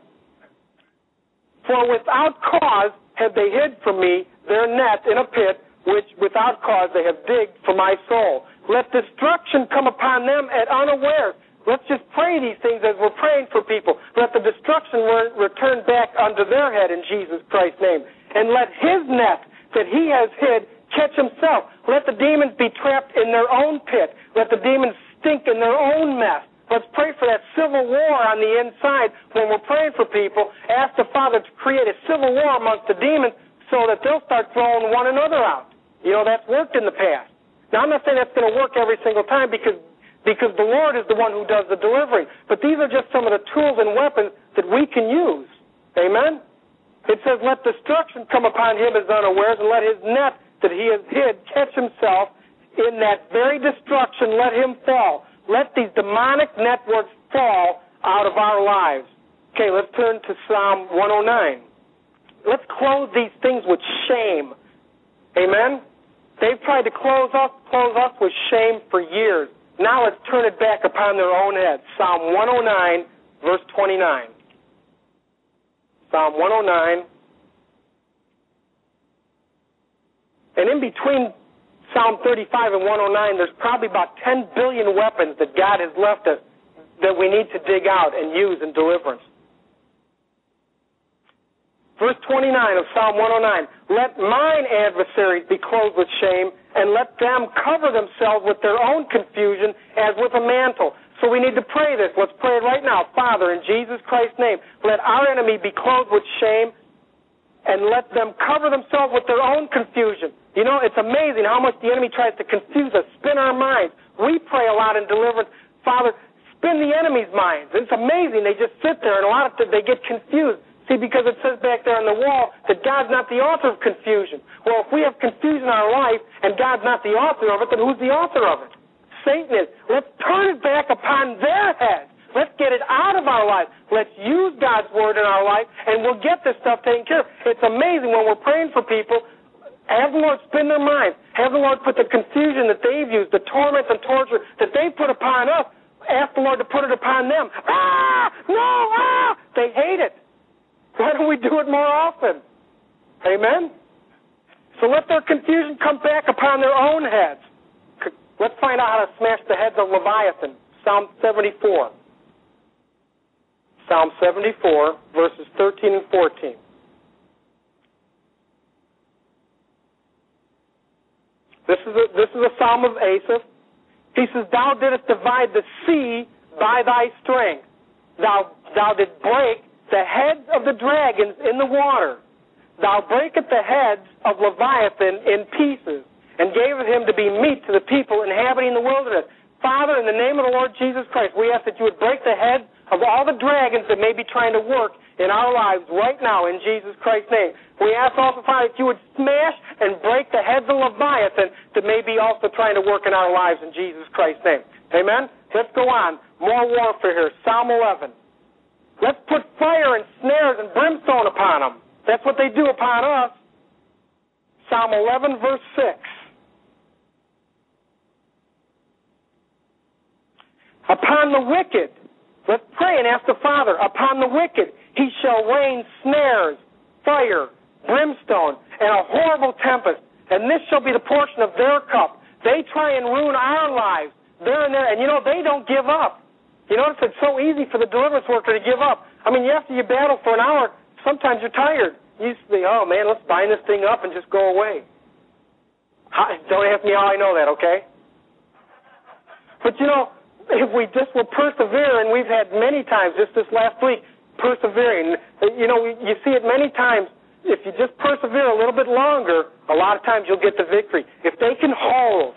For without cause have they hid from me their net in a pit, which without cause they have digged for my soul. Let destruction come upon them at unawares. Let's just pray these things as we're praying for people. Let the destruction return back unto their head in Jesus Christ's name. And let his net that he has hid catch himself. Let the demons be trapped in their own pit. Let the demons stink in their own mess. Let's pray for that civil war on the inside when we're praying for people. Ask the Father to create a civil war amongst the demons so that they'll start throwing one another out. You know, that's worked in the past. Now, I'm not saying that's going to work every single time because, because the Lord is the one who does the delivering. But these are just some of the tools and weapons that we can use. Amen? It says, Let destruction come upon him as unawares, and let his net that he has hid catch himself. In that very destruction, let him fall. Let these demonic networks fall out of our lives. Okay, let's turn to Psalm 109. Let's clothe these things with shame. Amen? They've tried to close us, close us with shame for years. Now let's turn it back upon their own heads. Psalm 109, verse 29. Psalm 109. And in between Psalm 35 and 109, there's probably about 10 billion weapons that God has left us that we need to dig out and use in deliverance. Verse 29 of Psalm 109 Let mine adversaries be clothed with shame, and let them cover themselves with their own confusion as with a mantle. So we need to pray this. Let's pray it right now. Father, in Jesus Christ's name, let our enemy be clothed with shame, and let them cover themselves with their own confusion. You know, it's amazing how much the enemy tries to confuse us, spin our minds. We pray a lot in deliverance. Father, spin the enemy's minds. It's amazing. They just sit there, and a lot of times they get confused. See, because it says back there on the wall that God's not the author of confusion. Well, if we have confusion in our life and God's not the author of it, then who's the author of it? Satan is. Let's turn it back upon their heads. Let's get it out of our life. Let's use God's word in our life, and we'll get this stuff taken care of. It's amazing when we're praying for people. Have the Lord spin their minds. Have the Lord put the confusion that they've used, the torment and torture that they put upon us. Ask the Lord to put it upon them. Ah, no, ah! They hate it. Why don't we do it more often? Amen? So let their confusion come back upon their own heads. Let's find out how to smash the heads of Leviathan. Psalm 74. Psalm 74, verses 13 and 14. This is a, this is a psalm of Asaph. He says, Thou didst divide the sea by thy strength. Thou, thou didst break the heads of the dragons in the water. Thou breakest the heads of Leviathan in pieces, and gavest him to be meat to the people inhabiting the wilderness. Father, in the name of the Lord Jesus Christ, we ask that you would break the heads of all the dragons that may be trying to work in our lives right now in Jesus Christ's name. We ask also, Father, that you would smash and break the heads of Leviathan that may be also trying to work in our lives in Jesus Christ's name. Amen? Let's go on. More warfare here. Psalm 11. Let's put fire and snares and brimstone upon them. That's what they do upon us. Psalm 11, verse 6. Upon the wicked Let's pray and ask the Father. Upon the wicked he shall rain snares, fire, brimstone, and a horrible tempest, and this shall be the portion of their cup. They try and ruin our lives. They're in there, and you know, they don't give up. You notice it's so easy for the deliverance worker to give up. I mean, after you battle for an hour, sometimes you're tired. You think, oh man, let's bind this thing up and just go away. Don't ask me how I know that, okay? But you know, if we just will persevere, and we've had many times, just this last week, persevering. You know, you see it many times. If you just persevere a little bit longer, a lot of times you'll get the victory. If they can hold,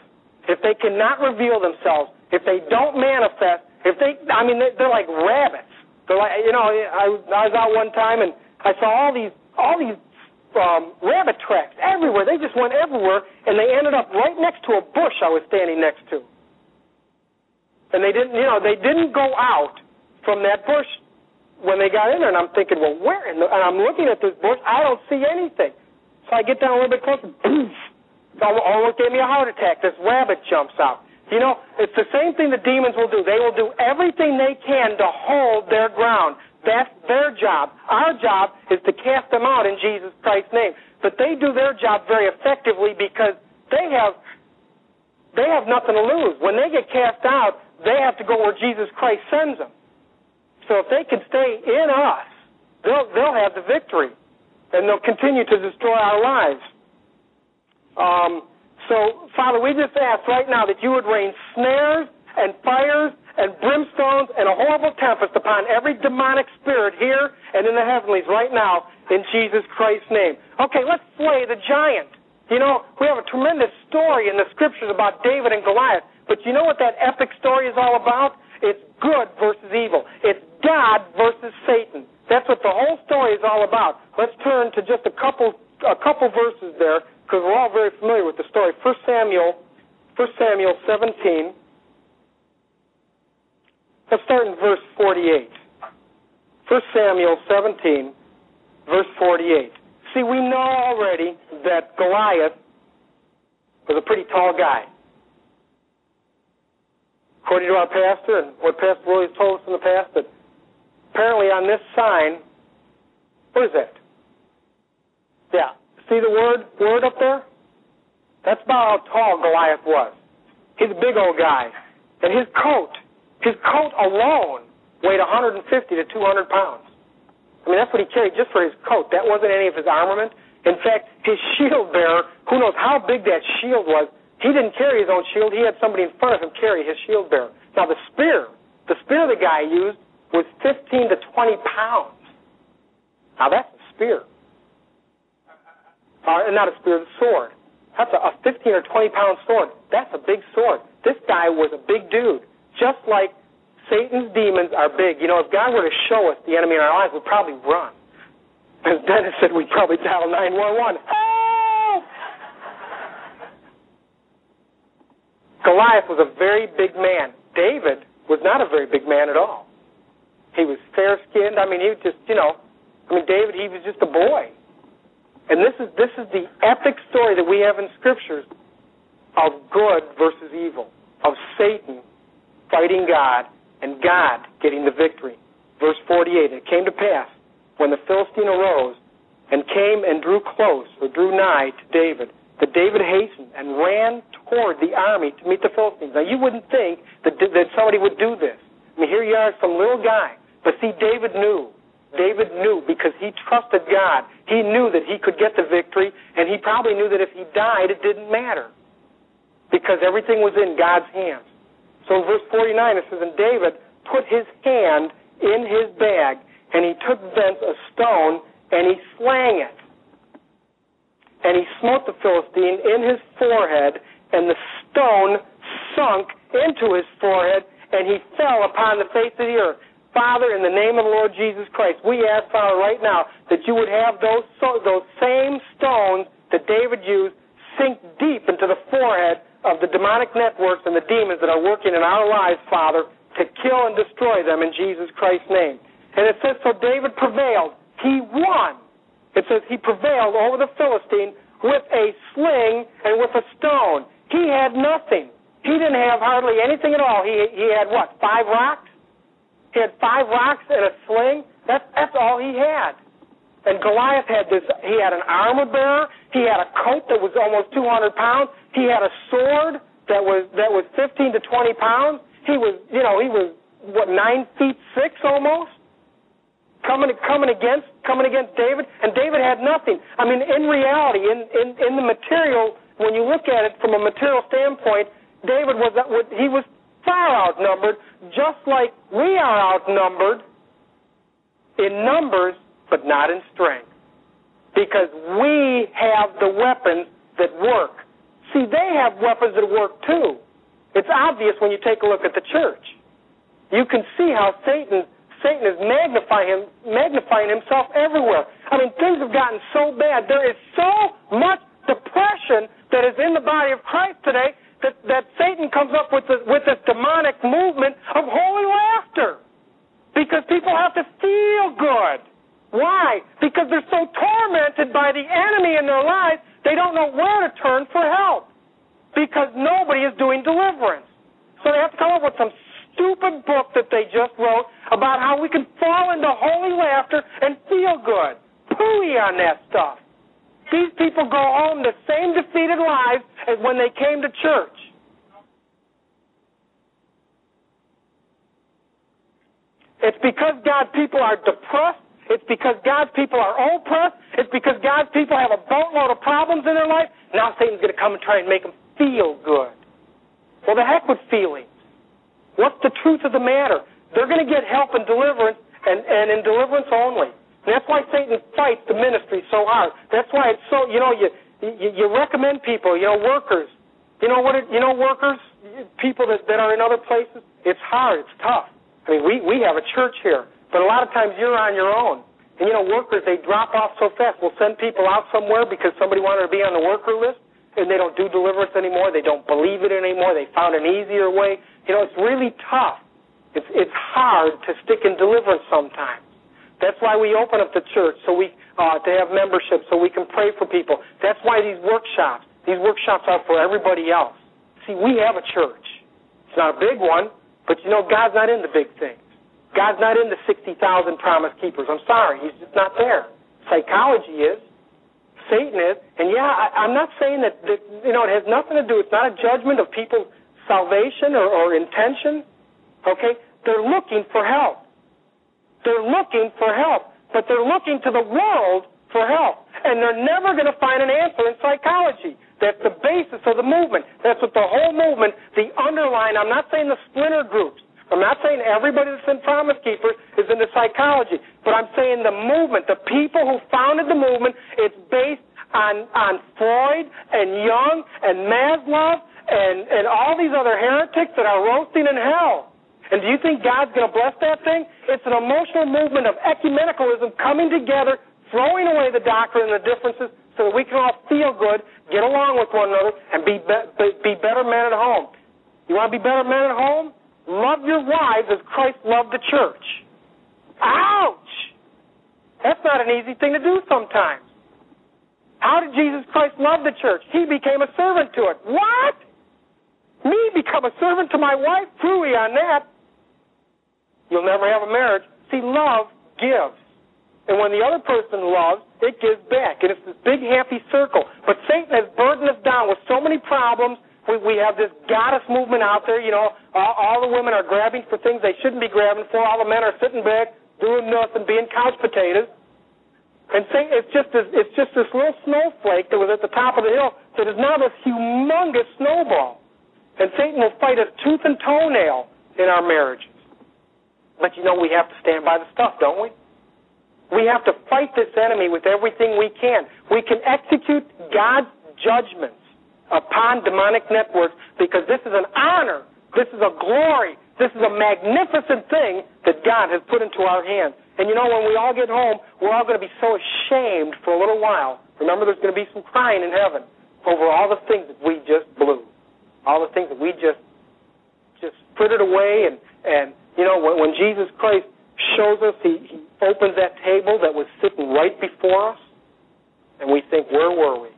if they cannot reveal themselves, if they don't manifest, if they, I mean, they're like rabbits. They're like, you know, I, I was out one time and I saw all these, all these um, rabbit tracks everywhere. They just went everywhere, and they ended up right next to a bush I was standing next to. And they didn't, you know, they didn't go out from that bush when they got in there. And I'm thinking, well, where? In the, and I'm looking at this bush. I don't see anything. So I get down a little bit closer. Boom! Almost gave me a heart attack. This rabbit jumps out. You know, it's the same thing the demons will do. They will do everything they can to hold their ground. That's their job. Our job is to cast them out in Jesus Christ's name. But they do their job very effectively because they have they have nothing to lose. When they get cast out, they have to go where Jesus Christ sends them. So if they can stay in us, they'll, they'll have the victory. And they'll continue to destroy our lives. Um, so, Father, we just ask right now that you would rain snares and fires and brimstones and a horrible tempest upon every demonic spirit here and in the heavenlies right now in Jesus Christ's name. Okay, let's slay the giant. You know, we have a tremendous story in the scriptures about David and Goliath. But you know what that epic story is all about? It's good versus evil. It's God versus Satan. That's what the whole story is all about. Let's turn to just a couple a couple verses there because we're all very familiar with the story. First Samuel, First Samuel 17. Let's start in verse 48. First Samuel 17, verse 48. See, we know already that Goliath was a pretty tall guy according to our pastor and what Pastor Willie's told us in the past, that apparently on this sign, what is that? Yeah. See the word word up there? That's about how tall Goliath was. He's a big old guy. And his coat, his coat alone weighed 150 to 200 pounds. I mean, that's what he carried just for his coat. That wasn't any of his armament. In fact, his shield bearer, who knows how big that shield was, he didn't carry his own shield. He had somebody in front of him carry his shield bearer. Now, the spear, the spear the guy used was 15 to 20 pounds. Now, that's a spear. Uh, not a spear, a sword. That's a, a 15 or 20 pound sword. That's a big sword. This guy was a big dude, just like Satan's demons are big. You know, if God were to show us the enemy in our lives, we'd probably run. As Dennis said, we'd probably dial 911. Goliath was a very big man. David was not a very big man at all. He was fair skinned. I mean, he was just, you know, I mean, David, he was just a boy. And this is this is the epic story that we have in scriptures of good versus evil, of Satan fighting God and God getting the victory. Verse 48, it came to pass when the Philistine arose and came and drew close or drew nigh to David that David hastened and ran toward the army to meet the Philistines. Now, you wouldn't think that, that somebody would do this. I mean, here you are, some little guy. But see, David knew. David knew because he trusted God. He knew that he could get the victory, and he probably knew that if he died, it didn't matter because everything was in God's hands. So in verse 49, it says, And David put his hand in his bag, and he took thence a stone, and he slang it and he smote the Philistine in his forehead, and the stone sunk into his forehead, and he fell upon the face of the earth. Father, in the name of the Lord Jesus Christ, we ask, Father, right now that you would have those those same stones that David used sink deep into the forehead of the demonic networks and the demons that are working in our lives, Father, to kill and destroy them in Jesus Christ's name. And it says, so David prevailed. He won. It says he prevailed over the Philistine with a sling and with a stone. He had nothing. He didn't have hardly anything at all. He he had what? Five rocks. He had five rocks and a sling. That's that's all he had. And Goliath had this, he had an armor bearer, he had a coat that was almost 200 pounds, he had a sword that was, that was 15 to 20 pounds. He was, you know, he was, what, nine feet six almost? Coming, coming against, coming against David, and David had nothing. I mean, in reality, in, in, in the material, when you look at it from a material standpoint, David was, he was far outnumbered, just like we are outnumbered in numbers but not in strength. Because we have the weapons that work. See, they have weapons that work too. It's obvious when you take a look at the church. You can see how Satan Satan is magnifying magnifying himself everywhere. I mean, things have gotten so bad. There is so much depression that is in the body of Christ today that, that Satan comes up with this, with this demonic movement of holy laughter. Because people have to feel good. Why? Because they're so tormented by the enemy in their lives, they don't know where to turn for help. Because nobody is doing deliverance. So they have to come up with some stupid book that they just wrote about how we can fall into holy laughter and feel good. Pooey on that stuff. These people go home the same defeated lives as when they came to church. It's because God people are depressed it's because God's people are oppressed. It's because God's people have a boatload of problems in their life. Now Satan's going to come and try and make them feel good. Well, the heck with feelings. What's the truth of the matter? They're going to get help and deliverance, and, and in deliverance only. That's why Satan fights the ministry so hard. That's why it's so, you know, you, you, you recommend people, you know, workers. You know what, it, you know, workers, people that, that are in other places, it's hard, it's tough. I mean, we, we have a church here. But a lot of times you're on your own. And you know, workers, they drop off so fast. We'll send people out somewhere because somebody wanted to be on the worker list and they don't do deliverance anymore. They don't believe it anymore. They found an easier way. You know, it's really tough. It's, it's hard to stick in deliverance sometimes. That's why we open up the church so we uh, to have membership so we can pray for people. That's why these workshops, these workshops are for everybody else. See, we have a church. It's not a big one, but you know God's not in the big things. God's not in the 60,000 promise keepers. I'm sorry. He's just not there. Psychology is. Satan is. And yeah, I, I'm not saying that, that, you know, it has nothing to do, it's not a judgment of people's salvation or, or intention. Okay? They're looking for help. They're looking for help. But they're looking to the world for help. And they're never going to find an answer in psychology. That's the basis of the movement. That's what the whole movement, the underlying, I'm not saying the splinter groups. I'm not saying everybody that's in Promise Keepers is into psychology, but I'm saying the movement, the people who founded the movement, it's based on on Freud and Jung and Maslow and and all these other heretics that are roasting in hell. And do you think God's going to bless that thing? It's an emotional movement of ecumenicalism coming together, throwing away the doctrine and the differences so that we can all feel good, get along with one another, and be, be, be better men at home. You want to be better men at home? Love your wives as Christ loved the church. Ouch! That's not an easy thing to do sometimes. How did Jesus Christ love the church? He became a servant to it. What? Me become a servant to my wife? Truly on that. You'll never have a marriage. See, love gives. And when the other person loves, it gives back. And it's this big happy circle. But Satan has burdened us down with so many problems we, we have this goddess movement out there. You know, all, all the women are grabbing for things they shouldn't be grabbing for. All the men are sitting back doing nothing, being couch potatoes. And say, it's just this, it's just this little snowflake that was at the top of the hill that is now this humongous snowball. And Satan will fight us tooth and toenail in our marriages. But you know we have to stand by the stuff, don't we? We have to fight this enemy with everything we can. We can execute God's judgments upon demonic networks because this is an honor, this is a glory, this is a magnificent thing that God has put into our hands. And you know, when we all get home, we're all going to be so ashamed for a little while. Remember, there's going to be some crying in heaven over all the things that we just blew, all the things that we just just put it away. And and you know, when, when Jesus Christ shows us, he, he opens that table that was sitting right before us, and we think, where were we?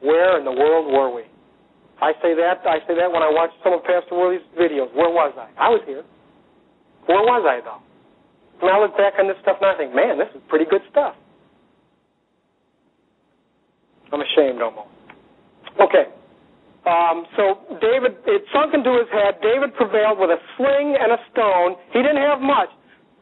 Where in the world were we? I say that I say that when I watch some of Pastor Willie's videos. Where was I? I was here. Where was I though? And I look back on this stuff and I think, man, this is pretty good stuff. I'm ashamed almost. Okay. Um, so David, it sunk into his head. David prevailed with a sling and a stone. He didn't have much.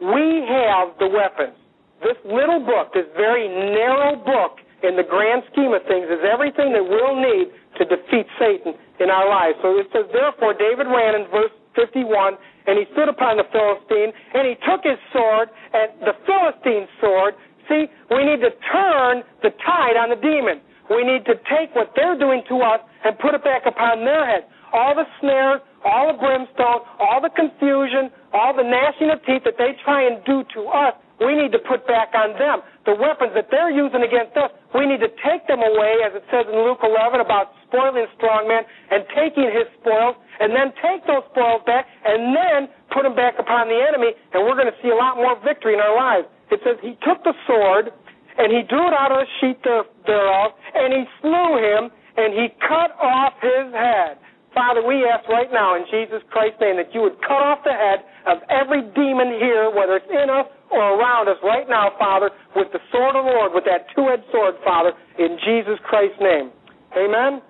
We have the weapons. This little book, this very narrow book, in the grand scheme of things, is everything that we'll need to defeat Satan in our lives. So it says, therefore, David ran in verse 51, and he stood upon the Philistine, and he took his sword, and the Philistine's sword. See, we need to turn the tide on the demon. We need to take what they're doing to us and put it back upon their head. All the snares, all the brimstone, all the confusion, all the gnashing of teeth that they try and do to us, we need to put back on them. The weapons that they're using against us, we need to take them away, as it says in Luke 11 about spoiling strong man and taking his spoils, and then take those spoils back and then put them back upon the enemy, and we're going to see a lot more victory in our lives. It says he took the sword and he drew it out of the sheath thereof, and he slew him, and he cut off his head. Father, we ask right now in Jesus Christ's name that you would cut off the head of every demon here, whether it's in us or around us right now, Father, with the sword of the Lord, with that two-edged sword, Father, in Jesus Christ's name. Amen?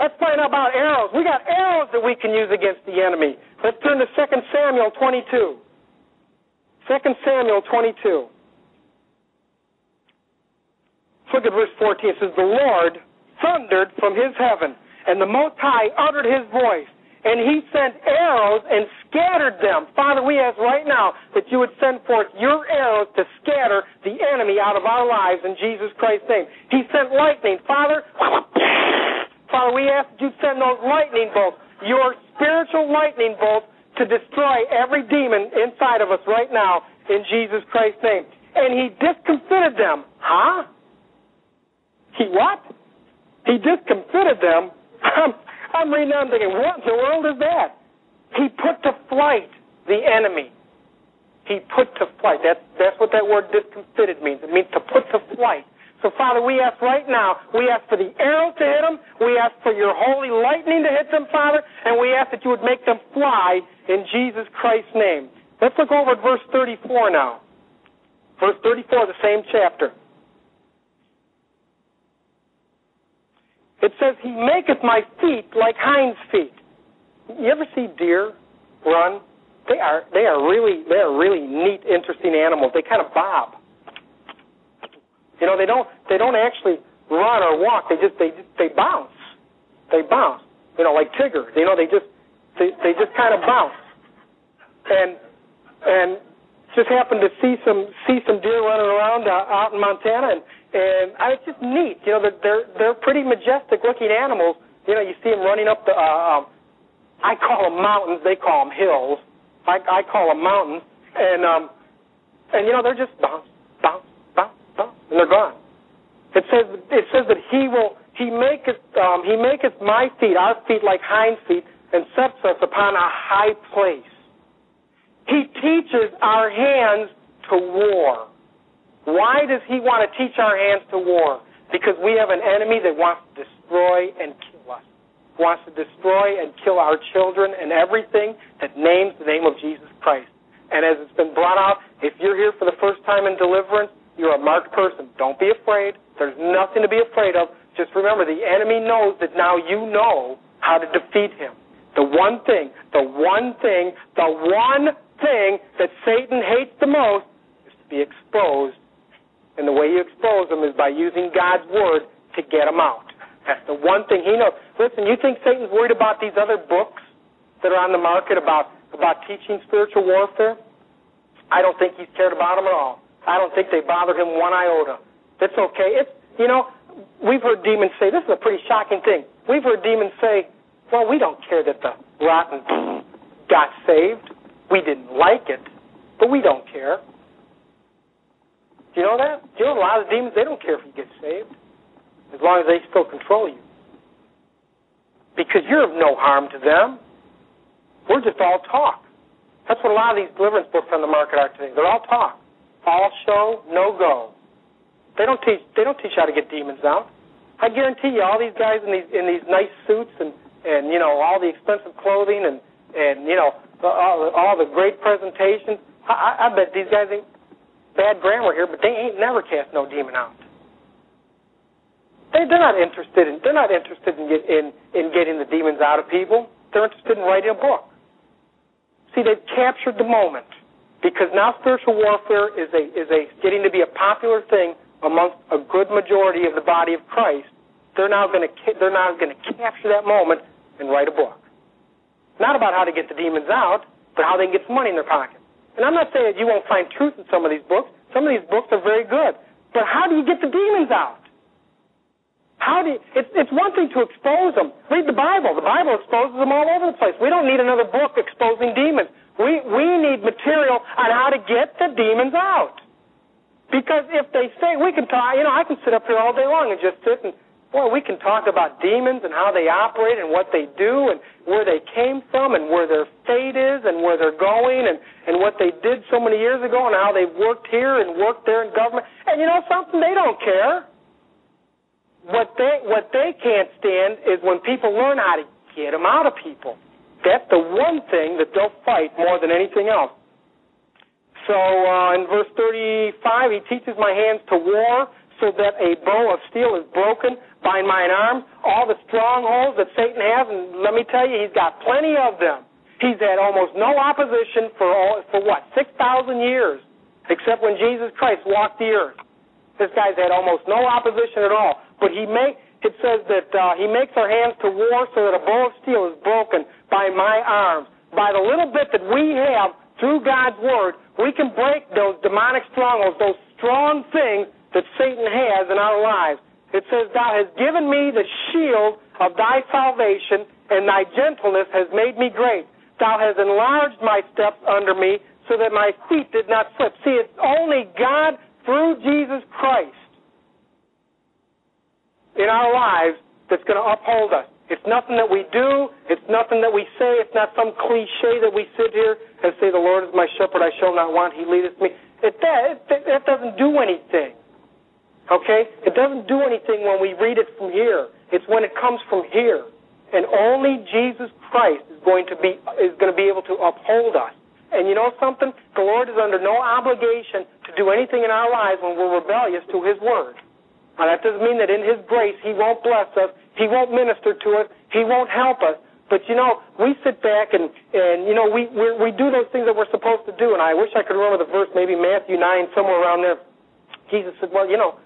Let's find out about arrows. We got arrows that we can use against the enemy. Let's turn to 2 Samuel 22. 2 Samuel 22. Look at verse 14. It says, The Lord thundered from his heaven, and the Most High uttered his voice, and he sent arrows and scattered them. Father, we ask right now that you would send forth your arrows to scatter the enemy out of our lives in Jesus Christ's name. He sent lightning. Father, [laughs] Father, we ask that you send those lightning bolts, your spiritual lightning bolts, to destroy every demon inside of us right now in Jesus Christ's name. And he discomfited them. Huh? He what? He discomfited them. [laughs] I'm, I'm reading that, I'm thinking, what in the world is that? He put to flight the enemy. He put to flight. That's, that's what that word discomfited means. It means to put to flight. So, Father, we ask right now, we ask for the arrow to hit them. We ask for your holy lightning to hit them, Father. And we ask that you would make them fly in Jesus Christ's name. Let's look over at verse 34 now. Verse 34 of the same chapter. It says, He maketh my feet like hinds' feet. You ever see deer run? They are they are really they are really neat, interesting animals. They kind of bob. You know, they don't they don't actually run or walk. They just they they bounce. They bounce. You know, like Tigger. You know, they just they they just kind of bounce. And and just happened to see some see some deer running around uh, out in Montana, and and I, it's just neat. You know, they're they're pretty majestic looking animals. You know, you see them running up the. Uh, um, I call them mountains. They call them hills. I, I call them mountains, and um, and you know they're just bounce, bounce, bounce, bounce, and they're gone. It says it says that he will he maketh um, he maketh my feet our feet like hind feet and sets us upon a high place. He teaches our hands to war. Why does he want to teach our hands to war? Because we have an enemy that wants to destroy and kill us. Wants to destroy and kill our children and everything that names the name of Jesus Christ. And as it's been brought out, if you're here for the first time in deliverance, you're a marked person. Don't be afraid. There's nothing to be afraid of. Just remember, the enemy knows that now you know how to defeat him. The one thing, the one thing, the one thing that Satan hates the most is to be exposed and the way you expose them is by using God's word to get them out. That's the one thing he knows. Listen, you think Satan's worried about these other books that are on the market about about teaching spiritual warfare? I don't think he's cared about them at all. I don't think they bothered him one iota. It's okay. It's you know, we've heard demons say this is a pretty shocking thing. We've heard demons say, "Well, we don't care that the rotten [sniffs] got saved. We didn't like it, but we don't care." You know that? You know a lot of demons, they don't care if you get saved, as long as they still control you. Because you're of no harm to them. We're just all talk. That's what a lot of these deliverance books on the market are today. They're all talk. All show, no go. They don't teach they don't teach how to get demons out. I guarantee you all these guys in these in these nice suits and and you know all the expensive clothing and and you know all the, all the great presentations I, I bet these guys ain't bad grammar here, but they ain't never cast no demon out. They, they're not interested in they're not interested in, get, in in getting the demons out of people. They're interested in writing a book. See, they've captured the moment because now spiritual warfare is a is a getting to be a popular thing amongst a good majority of the body of Christ. They're now going to they're now going to capture that moment and write a book. Not about how to get the demons out, but how they can get some money in their pocket. And I'm not saying you won't find truth in some of these books. Some of these books are very good. But how do you get the demons out? How do you, it's, it's one thing to expose them. Read the Bible. The Bible exposes them all over the place. We don't need another book exposing demons. We, we need material on how to get the demons out. Because if they say, we can talk, you know, I can sit up here all day long and just sit and, boy, we can talk about demons and how they operate and what they do and where they came from and where their fate is and where they're going and, and what they did so many years ago and how they've worked here and worked there in government. And you know something? They don't care. What they what they can't stand is when people learn how to get them out of people. That's the one thing that they'll fight more than anything else. So uh, in verse 35, he teaches my hands to war so that a bow of steel is broken. Bind mine arms. All the strongholds that Satan has, and let me tell you, he's got plenty of them. He's had almost no opposition for all, for what six thousand years, except when Jesus Christ walked the earth. This guy's had almost no opposition at all. But he make it says that uh, he makes our hands to war so that a bow of steel is broken by my arms. By the little bit that we have through God's word, we can break those demonic strongholds, those strong things that Satan has in our lives. It says, Thou hast given me the shield of thy salvation, and thy gentleness has made me great. Thou hast enlarged my steps under me, so that my feet did not slip. See, it's only God through Jesus Christ in our lives that's going to uphold us. It's nothing that we do. It's nothing that we say. It's not some cliche that we sit here and say, "The Lord is my shepherd; I shall not want. He leadeth me." It that it, it doesn't do anything. Okay, it doesn't do anything when we read it from here. It's when it comes from here, and only Jesus Christ is going to be is going to be able to uphold us. And you know something? The Lord is under no obligation to do anything in our lives when we're rebellious to His word. Now, that doesn't mean that in His grace He won't bless us, He won't minister to us, He won't help us. But you know, we sit back and and you know we we we do those things that we're supposed to do. And I wish I could remember the verse, maybe Matthew nine, somewhere around there. Jesus said, "Well, you know,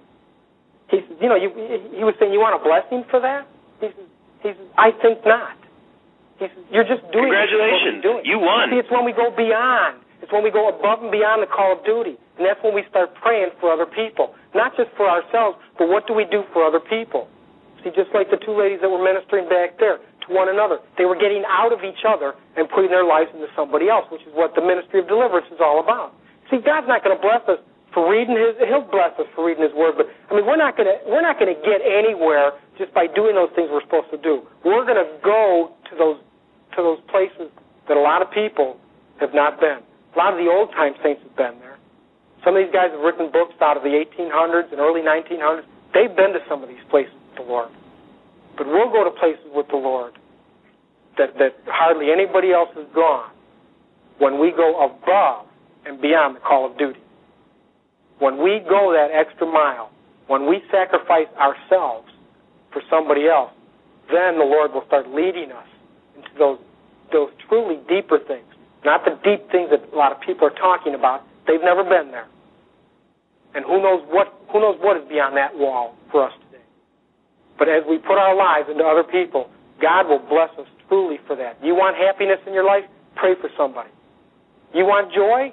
he says, you know, you, he was saying, you want a blessing for that?" He says, "He says, I think not." He says, "You're just doing congratulations, doing. you won." See, it's when we go beyond. It's when we go above and beyond the call of duty, and that's when we start praying for other people not just for ourselves, but what do we do for other people? See, just like the two ladies that were ministering back there to one another, they were getting out of each other and putting their lives into somebody else, which is what the ministry of deliverance is all about. See, God's not going to bless us for reading His. He'll bless us for reading His Word, but I mean, we're not going to we're not going to get anywhere just by doing those things we're supposed to do. We're going to go to those to those places that a lot of people have not been. A lot of the old time saints have been there. Some of these guys have written books out of the 1800s and early 1900s. They've been to some of these places with the Lord. But we'll go to places with the Lord that, that hardly anybody else has gone when we go above and beyond the call of duty. When we go that extra mile, when we sacrifice ourselves for somebody else, then the Lord will start leading us into those those truly deeper things. Not the deep things that a lot of people are talking about, They've never been there. And who knows what who knows what is beyond that wall for us today. But as we put our lives into other people, God will bless us truly for that. You want happiness in your life? Pray for somebody. You want joy?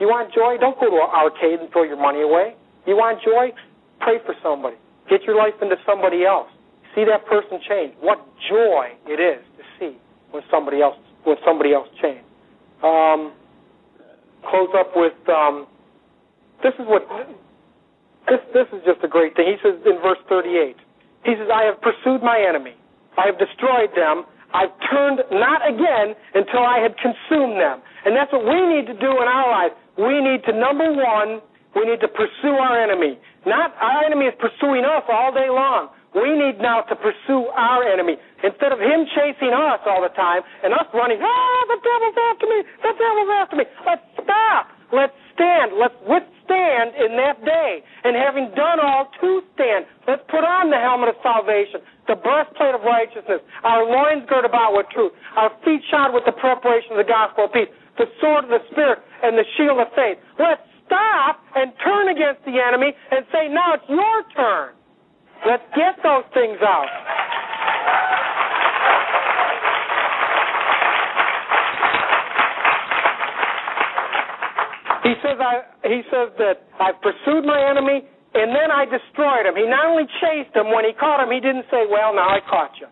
You want joy? Don't go to an arcade and throw your money away. You want joy? Pray for somebody. Get your life into somebody else. See that person change. What joy it is to see when somebody else when somebody else change. Um, close up with um, this is what this this is just a great thing. He says in verse 38. He says, "I have pursued my enemy. I have destroyed them. I've turned not again until I had consumed them." And that's what we need to do in our life. We need to number one, we need to pursue our enemy. Not our enemy is pursuing us all day long. We need now to pursue our enemy. Instead of him chasing us all the time and us running, ah, the devil's after me, the devil's after me. Let's stop. Let's stand. Let's withstand in that day. And having done all to stand, let's put on the helmet of salvation, the breastplate of righteousness, our loins girt about with truth, our feet shod with the preparation of the gospel of peace, the sword of the Spirit, and the shield of faith. Let's stop and turn against the enemy and say, now it's your turn. Let's get those things out. He says, I, he says that I've pursued my enemy and then I destroyed him. He not only chased him, when he caught him, he didn't say, Well, now I caught you.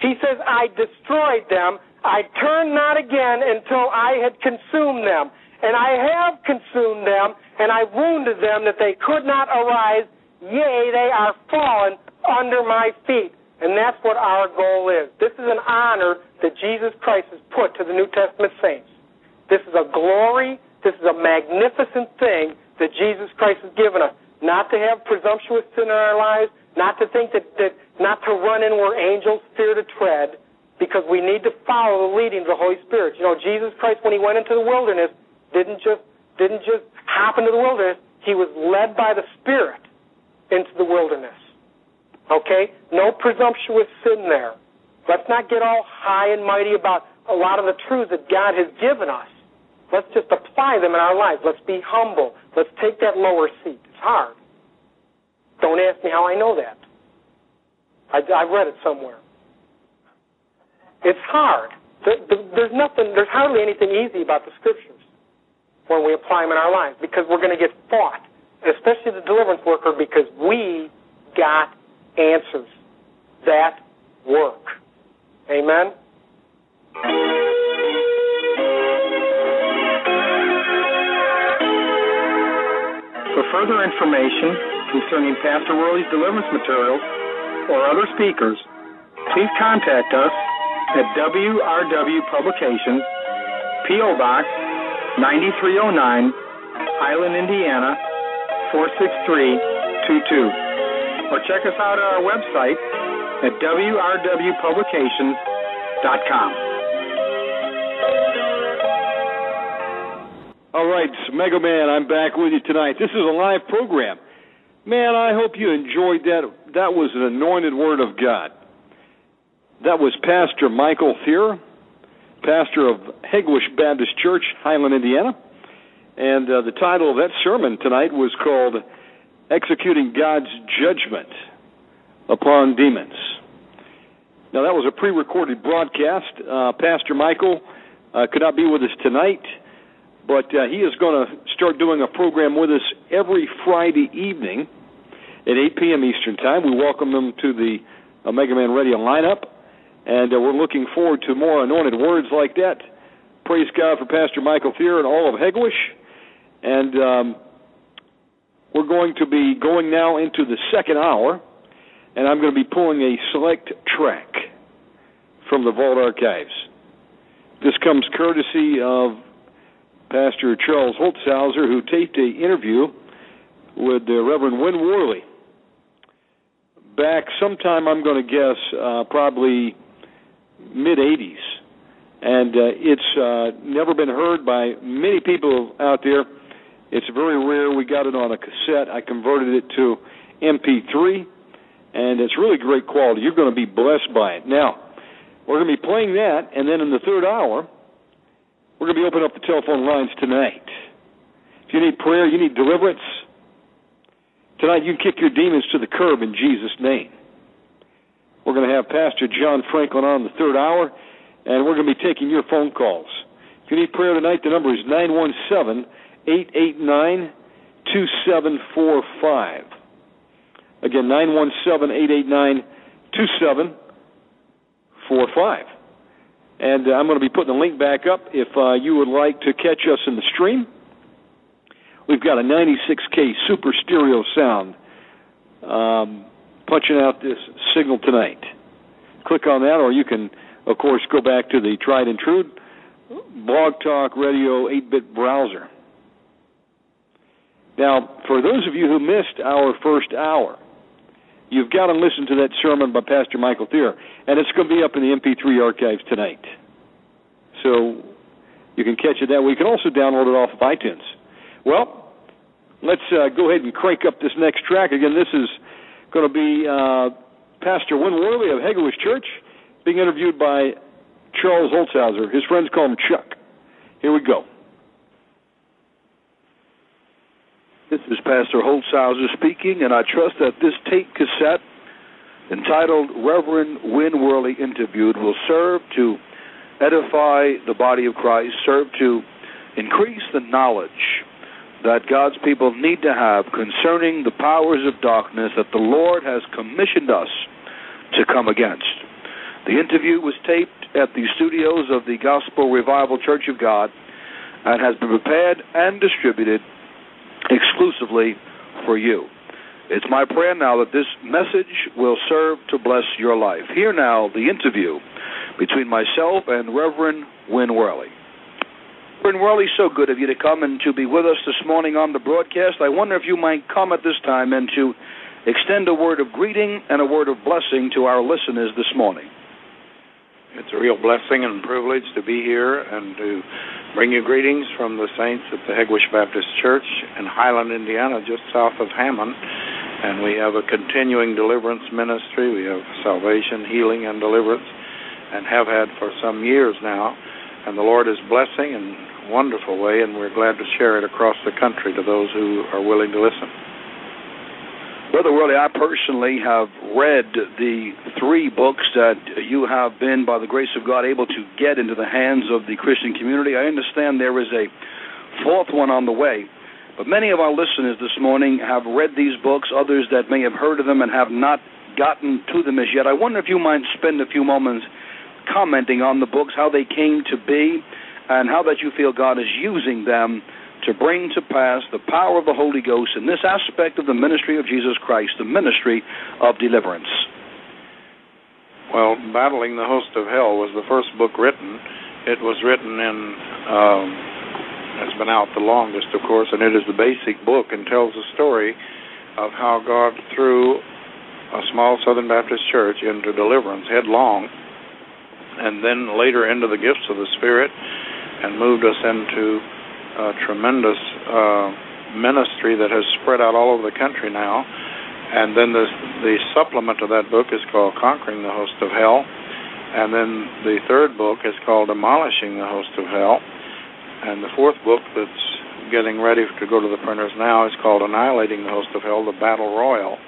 He says, I destroyed them. I turned not again until I had consumed them. And I have consumed them, and I wounded them that they could not arise. Yea, they are fallen under my feet. And that's what our goal is. This is an honor that Jesus Christ has put to the New Testament saints. This is a glory this is a magnificent thing that Jesus Christ has given us. Not to have presumptuous sin in our lives, not to think that, that not to run in where angels fear to tread, because we need to follow the leading of the Holy Spirit. You know, Jesus Christ, when he went into the wilderness, didn't just didn't just hop into the wilderness. He was led by the Spirit into the wilderness. Okay? No presumptuous sin there. Let's not get all high and mighty about a lot of the truths that God has given us. Let's just apply them in our lives. Let's be humble. Let's take that lower seat. It's hard. Don't ask me how I know that. I, I read it somewhere. It's hard. There's nothing. There's hardly anything easy about the scriptures when we apply them in our lives because we're going to get fought, especially the deliverance worker, because we got answers that work. Amen. For further information concerning Pastor Worley's deliverance materials or other speakers, please contact us at WRW Publications, P.O. Box 9309, Highland, Indiana 46322. Or check us out at our website at WRWPublications.com. All right, Mega Man, I'm back with you tonight. This is a live program. Man, I hope you enjoyed that. That was an anointed word of God. That was Pastor Michael Thierer, pastor of Hegewisch Baptist Church, Highland, Indiana. And uh, the title of that sermon tonight was called Executing God's Judgment Upon Demons. Now, that was a pre recorded broadcast. Uh, pastor Michael uh, could not be with us tonight. But uh, he is going to start doing a program with us every Friday evening at 8 p.m. Eastern Time. We welcome him to the Omega Man Radio lineup, and uh, we're looking forward to more anointed words like that. Praise God for Pastor Michael Thierer and all of Hegewisch. And um, we're going to be going now into the second hour, and I'm going to be pulling a select track from the Vault Archives. This comes courtesy of Pastor Charles Holtzhauser, who taped an interview with Reverend Win Worley back sometime, I'm going to guess, uh, probably mid 80s. And uh, it's uh, never been heard by many people out there. It's very rare. We got it on a cassette. I converted it to MP3, and it's really great quality. You're going to be blessed by it. Now, we're going to be playing that, and then in the third hour, we're going to be opening up the telephone lines tonight. If you need prayer, you need deliverance, tonight you can kick your demons to the curb in Jesus' name. We're going to have Pastor John Franklin on the third hour, and we're going to be taking your phone calls. If you need prayer tonight, the number is 917 889 2745. Again, 917 889 2745. And uh, I'm going to be putting the link back up if uh, you would like to catch us in the stream. We've got a 96K super stereo sound um, punching out this signal tonight. Click on that, or you can, of course, go back to the tried and true Blog Talk Radio 8 bit browser. Now, for those of you who missed our first hour, You've got to listen to that sermon by Pastor Michael Thierer, and it's going to be up in the MP3 archives tonight. So You can catch it that way. You can also download it off of iTunes. Well, let's uh, go ahead and crank up this next track. Again, this is going to be uh, Pastor Win Worley of Hegewisch Church being interviewed by Charles Holzhauser. His friends call him Chuck. Here we go. This is Pastor Holzhauser speaking, and I trust that this tape cassette entitled Reverend Win Worley Interviewed will serve to edify the body of Christ, serve to increase the knowledge that God's people need to have concerning the powers of darkness that the Lord has commissioned us to come against. The interview was taped at the studios of the Gospel Revival Church of God and has been prepared and distributed exclusively for you. It's my prayer now that this message will serve to bless your life. Here now, the interview between myself and Reverend Win Worley. Reverend Worley, so good of you to come and to be with us this morning on the broadcast. I wonder if you might come at this time and to extend a word of greeting and a word of blessing to our listeners this morning. It's a real blessing and privilege to be here and to bring you greetings from the saints at the Hegewisch Baptist Church in Highland, Indiana, just south of Hammond. And we have a continuing deliverance ministry. We have salvation, healing, and deliverance, and have had for some years now. And the Lord is blessing in a wonderful way, and we're glad to share it across the country to those who are willing to listen. Brother Worley, I personally have read the three books that you have been, by the grace of God, able to get into the hands of the Christian community. I understand there is a fourth one on the way. But many of our listeners this morning have read these books, others that may have heard of them and have not gotten to them as yet. I wonder if you might spend a few moments commenting on the books, how they came to be, and how that you feel God is using them to bring to pass the power of the Holy Ghost in this aspect of the ministry of Jesus Christ, the ministry of deliverance? Well, Battling the Host of Hell was the first book written. It was written in, um, it's been out the longest, of course, and it is the basic book and tells the story of how God threw a small Southern Baptist church into deliverance headlong, and then later into the gifts of the Spirit, and moved us into a tremendous uh, ministry that has spread out all over the country now. And then the the supplement to that book is called Conquering the Host of Hell, and then the third book is called Demolishing the Host of Hell, and the fourth book that's getting ready to go to the printers now is called Annihilating the Host of Hell: The Battle Royal,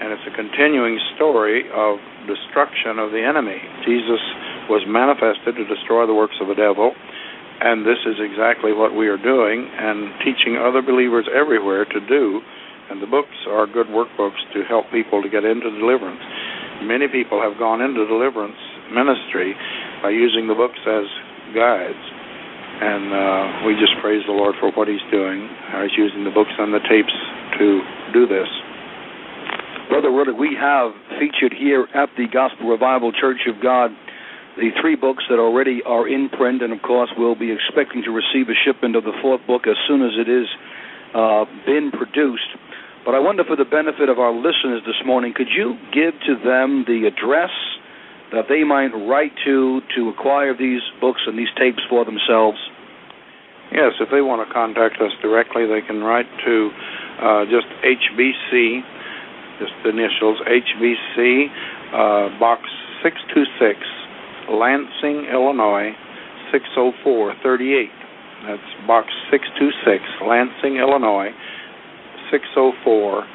and it's a continuing story of destruction of the enemy. Jesus was manifested to destroy the works of the devil and this is exactly what we are doing and teaching other believers everywhere to do. And the books are good workbooks to help people to get into deliverance. Many people have gone into deliverance ministry by using the books as guides. And uh, we just praise the Lord for what He's doing. How He's using the books and the tapes to do this. Brother Ruddick, we have featured here at the Gospel Revival Church of God the three books that already are in print, and of course we'll be expecting to receive a shipment of the fourth book as soon as it is uh, been produced. But I wonder, for the benefit of our listeners this morning, could you give to them the address that they might write to to acquire these books and these tapes for themselves? Yes, if they want to contact us directly, they can write to uh, just HBC, just the initials HBC, uh, Box 626. Lansing, Illinois 60438. That's box 626, Lansing, Illinois 60438.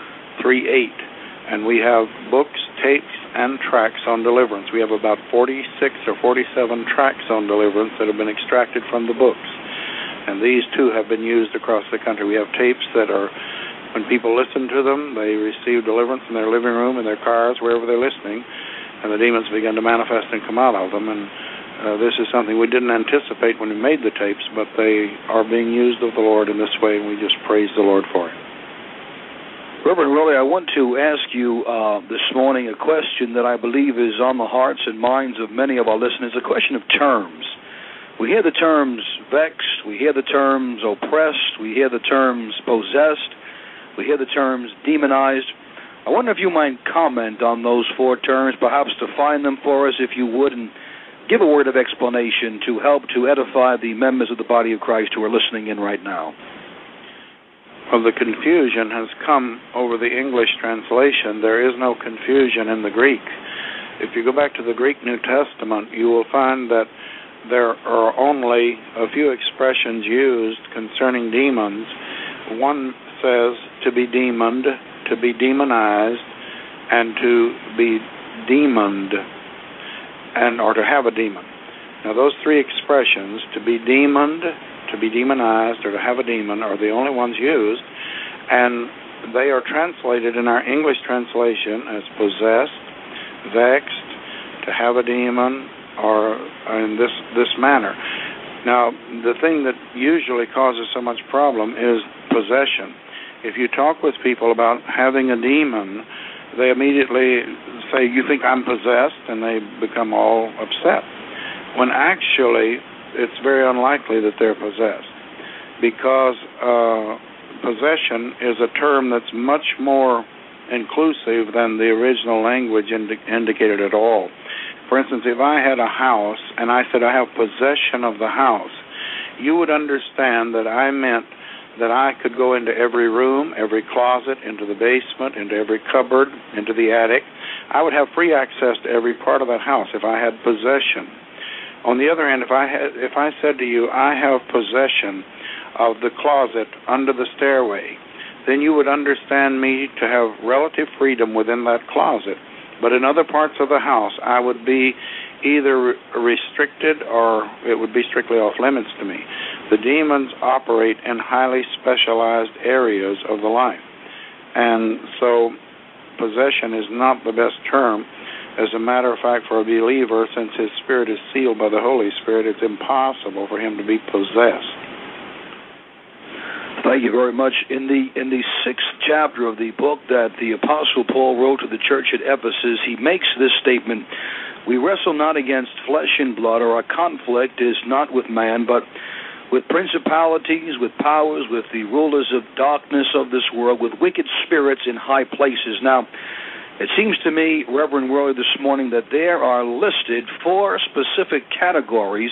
And we have books, tapes, and tracks on deliverance. We have about 46 or 47 tracks on deliverance that have been extracted from the books. And these too have been used across the country. We have tapes that are, when people listen to them, they receive deliverance in their living room, in their cars, wherever they're listening and the demons began to manifest and come out of them. And uh, this is something we didn't anticipate when we made the tapes, but they are being used of the Lord in this way, and we just praise the Lord for it. Reverend Worley, I want to ask you uh, this morning a question that I believe is on the hearts and minds of many of our listeners a question of terms. We hear the terms vexed, we hear the terms oppressed, we hear the terms possessed, we hear the terms demonized. I wonder if you might comment on those four terms, perhaps define them for us, if you would, and give a word of explanation to help to edify the members of the body of Christ who are listening in right now. Well, the confusion has come over the English translation. There is no confusion in the Greek. If you go back to the Greek New Testament, you will find that there are only a few expressions used concerning demons. One says to be demoned, to be demonized, and to be demoned, and or to have a demon. Now, those three expressions, to be demoned, to be demonized or to have a demon are the only ones used, and they are translated in our English translation as possessed, vexed, to have a demon, or in this this manner. Now, the thing that usually causes so much problem is possession. If you talk with people about having a demon, they immediately say, "You think I'm possessed," and they become all upset. When actually it's very unlikely that they're possessed because uh, possession is a term that's much more inclusive than the original language indi- indicated at all. For instance, if I had a house and I said I have possession of the house, you would understand that I meant that I could go into every room, every closet, into the basement, into every cupboard, into the attic. I would have free access to every part of that house if I had possession. On the other hand, if I had, if I said to you, I have possession of the closet under the stairway, then you would understand me to have relative freedom within that closet. But in other parts of the house, I would be either restricted or it would be strictly off limits to me. The demons operate in highly specialized areas of the life. And so possession is not the best term as a matter of fact, for a believer, since his spirit is sealed by the Holy Spirit, it's impossible for him to be possessed. Thank you very much. In the in the sixth chapter of the book that the Apostle Paul wrote to the church at Ephesus, he makes this statement: "We wrestle not against flesh and blood, or our conflict is not with man, but with principalities, with powers, with the rulers of darkness of this world, with wicked spirits in high places." Now it seems to me, Reverend Worley, this morning that there are listed four specific categories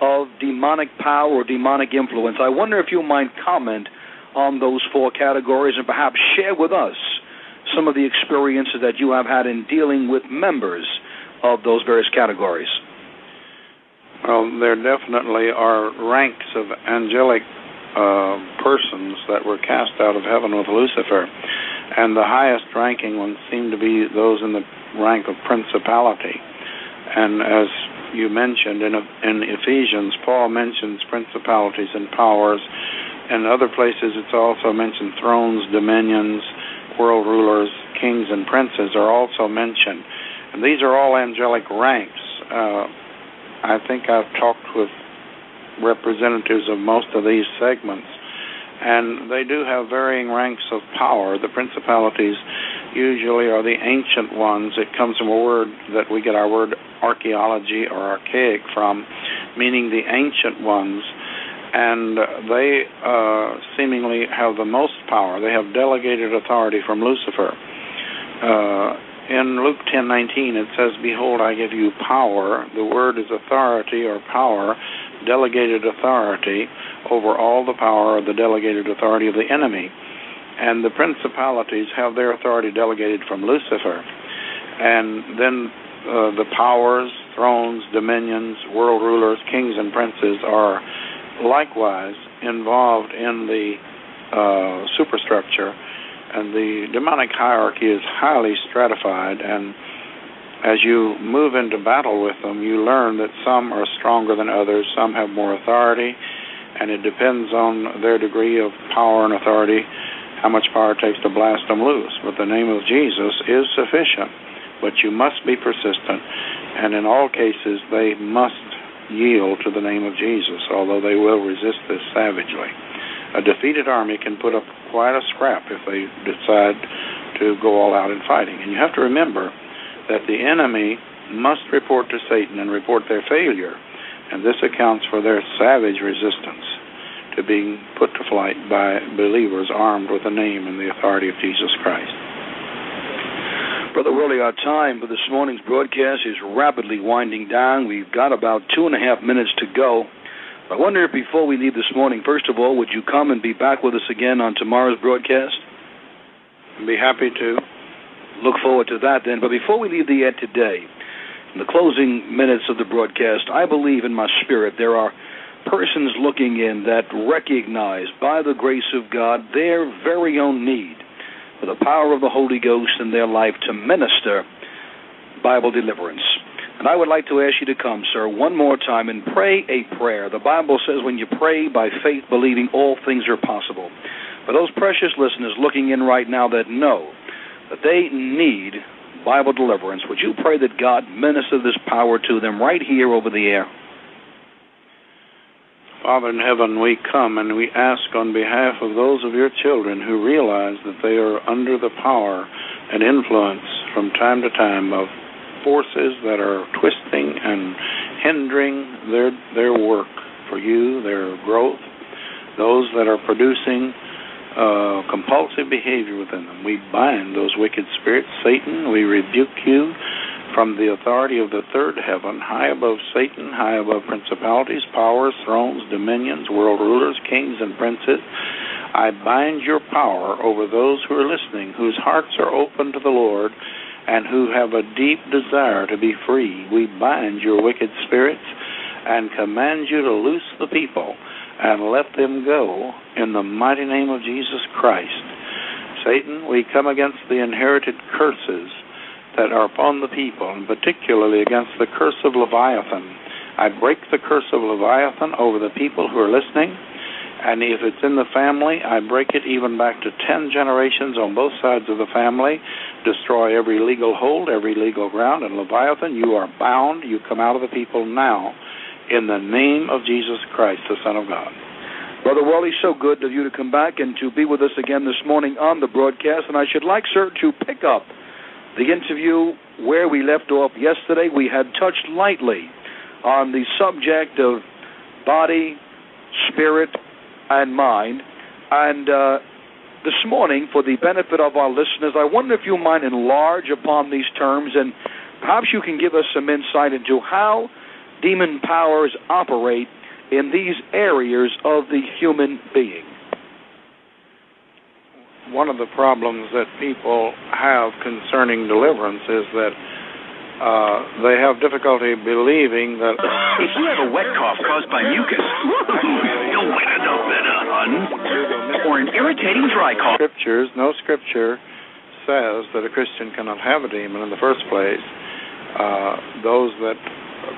of demonic power or demonic influence. I wonder if you might comment on those four categories and perhaps share with us some of the experiences that you have had in dealing with members of those various categories. Well, there definitely are ranks of angelic uh, persons that were cast out of heaven with Lucifer and the highest ranking ones seem to be those in the rank of principality. And as you mentioned in, in Ephesians, Paul mentions principalities and powers. In other places, it's also mentioned thrones, dominions, world rulers, kings, and princes are also mentioned. And these are all angelic ranks. Uh, I think I've talked with representatives of most of these segments and they do have varying ranks of power. The principalities usually are the ancient ones. It comes from a word that we get our word archaeology or archaic from, meaning the ancient ones. And they uh, seemingly have the most power. They have delegated authority from Lucifer. Uh, in Luke 10:19 it says, "Behold, I give you power." The word is authority or power, delegated authority over all the power of the delegated authority of the enemy. And the principalities have their authority delegated from Lucifer. And then uh, the powers, thrones, dominions, world rulers, kings, and princes are likewise involved in the uh, superstructure. And the demonic hierarchy is highly stratified. And as you move into battle with them, you learn that some are stronger than others, some have more authority, and it depends on their degree of power and authority how much power it takes to blast them loose. But the name of Jesus is sufficient, but you must be persistent, and in all cases, they must yield to the name of Jesus, although they will resist this savagely. A defeated army can put up quite a scrap if they decide to go all out in fighting. And you have to remember that the enemy must report to Satan and report their failure and this accounts for their savage resistance to being put to flight by believers armed with the name and the authority of Jesus Christ. Brother Worley, our time for this morning's broadcast is rapidly winding down. We've got about two and a half minutes to go. I wonder if before we leave this morning, first of all, would you come and be back with us again on tomorrow's broadcast? I'd be happy to. Look forward to that then. But before we leave the air today, in the closing minutes of the broadcast, I believe in my spirit there are persons looking in that recognize, by the grace of God, their very own need for the power of the Holy Ghost in their life to minister Bible deliverance. And I would like to ask you to come, sir, one more time and pray a prayer. The Bible says when you pray by faith, believing, all things are possible. For those precious listeners looking in right now that know that they need Bible deliverance, would you pray that God minister this power to them right here over the air? Father in heaven, we come and we ask on behalf of those of your children who realize that they are under the power and influence from time to time of forces that are twisting and hindering their their work for you, their growth, those that are producing uh, compulsive behavior within them. We bind those wicked spirits. Satan, we rebuke you from the authority of the third heaven, high above Satan, high above principalities, powers, thrones, dominions, world rulers, kings, and princes. I bind your power over those who are listening, whose hearts are open to the Lord and who have a deep desire to be free. We bind your wicked spirits and command you to loose the people and let them go in the mighty name of Jesus Christ. Satan, we come against the inherited curses that are upon the people, and particularly against the curse of Leviathan. I break the curse of Leviathan over the people who are listening, and if it's in the family, I break it even back to ten generations on both sides of the family, destroy every legal hold, every legal ground, and Leviathan, you are bound, you come out of the people now in the name of Jesus Christ, the Son of God. Brother Worley, so good of you to come back and to be with us again this morning on the broadcast. And I should like, sir, to pick up the interview where we left off yesterday. We had touched lightly on the subject of body, spirit, and mind. And uh, this morning, for the benefit of our listeners, I wonder if you might enlarge upon these terms and perhaps you can give us some insight into how demon powers operate in these areas of the human being. One of the problems that people have concerning deliverance is that uh, they have difficulty believing that. If [coughs] you have a wet cough caused by mucus, [laughs] you'll wet it up better, hun. Or an irritating dry cough. Scriptures, no scripture says that a Christian cannot have a demon in the first place. Uh, those that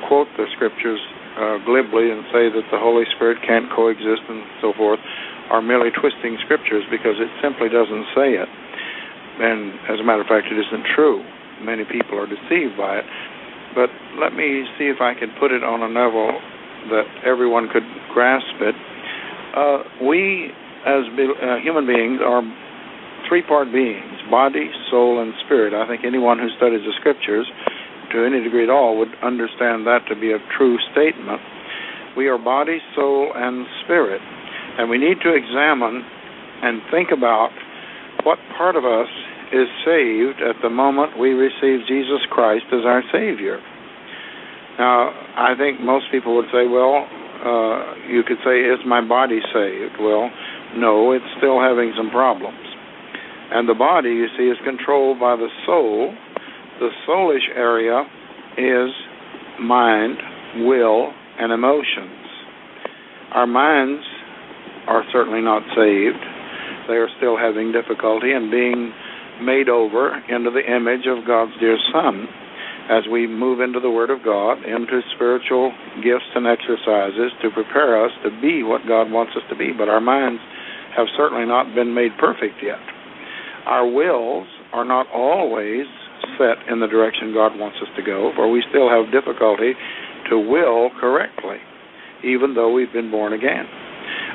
quote the scriptures uh, glibly and say that the Holy Spirit can't coexist and so forth are merely twisting scriptures because it simply doesn't say it. And as a matter of fact, it isn't true. Many people are deceived by it. But let me see if I can put it on a level that everyone could grasp it. Uh, we, as be- uh, human beings, are three part beings body, soul, and spirit. I think anyone who studies the scriptures to any degree at all would understand that to be a true statement. We are body, soul, and spirit. And we need to examine and think about what part of us is saved at the moment we receive Jesus Christ as our Savior. Now, I think most people would say, well, uh, you could say, is my body saved? Well, no, it's still having some problems. And the body, you see, is controlled by the soul, the soulish area is mind, will, and emotions. Our minds are certainly not saved. They are still having difficulty in being made over into the image of God's dear Son as we move into the Word of God, into spiritual gifts and exercises to prepare us to be what God wants us to be. But our minds have certainly not been made perfect yet. Our wills are not always set in the direction God wants us to go, for we still have difficulty to will correctly, even though we've been born again.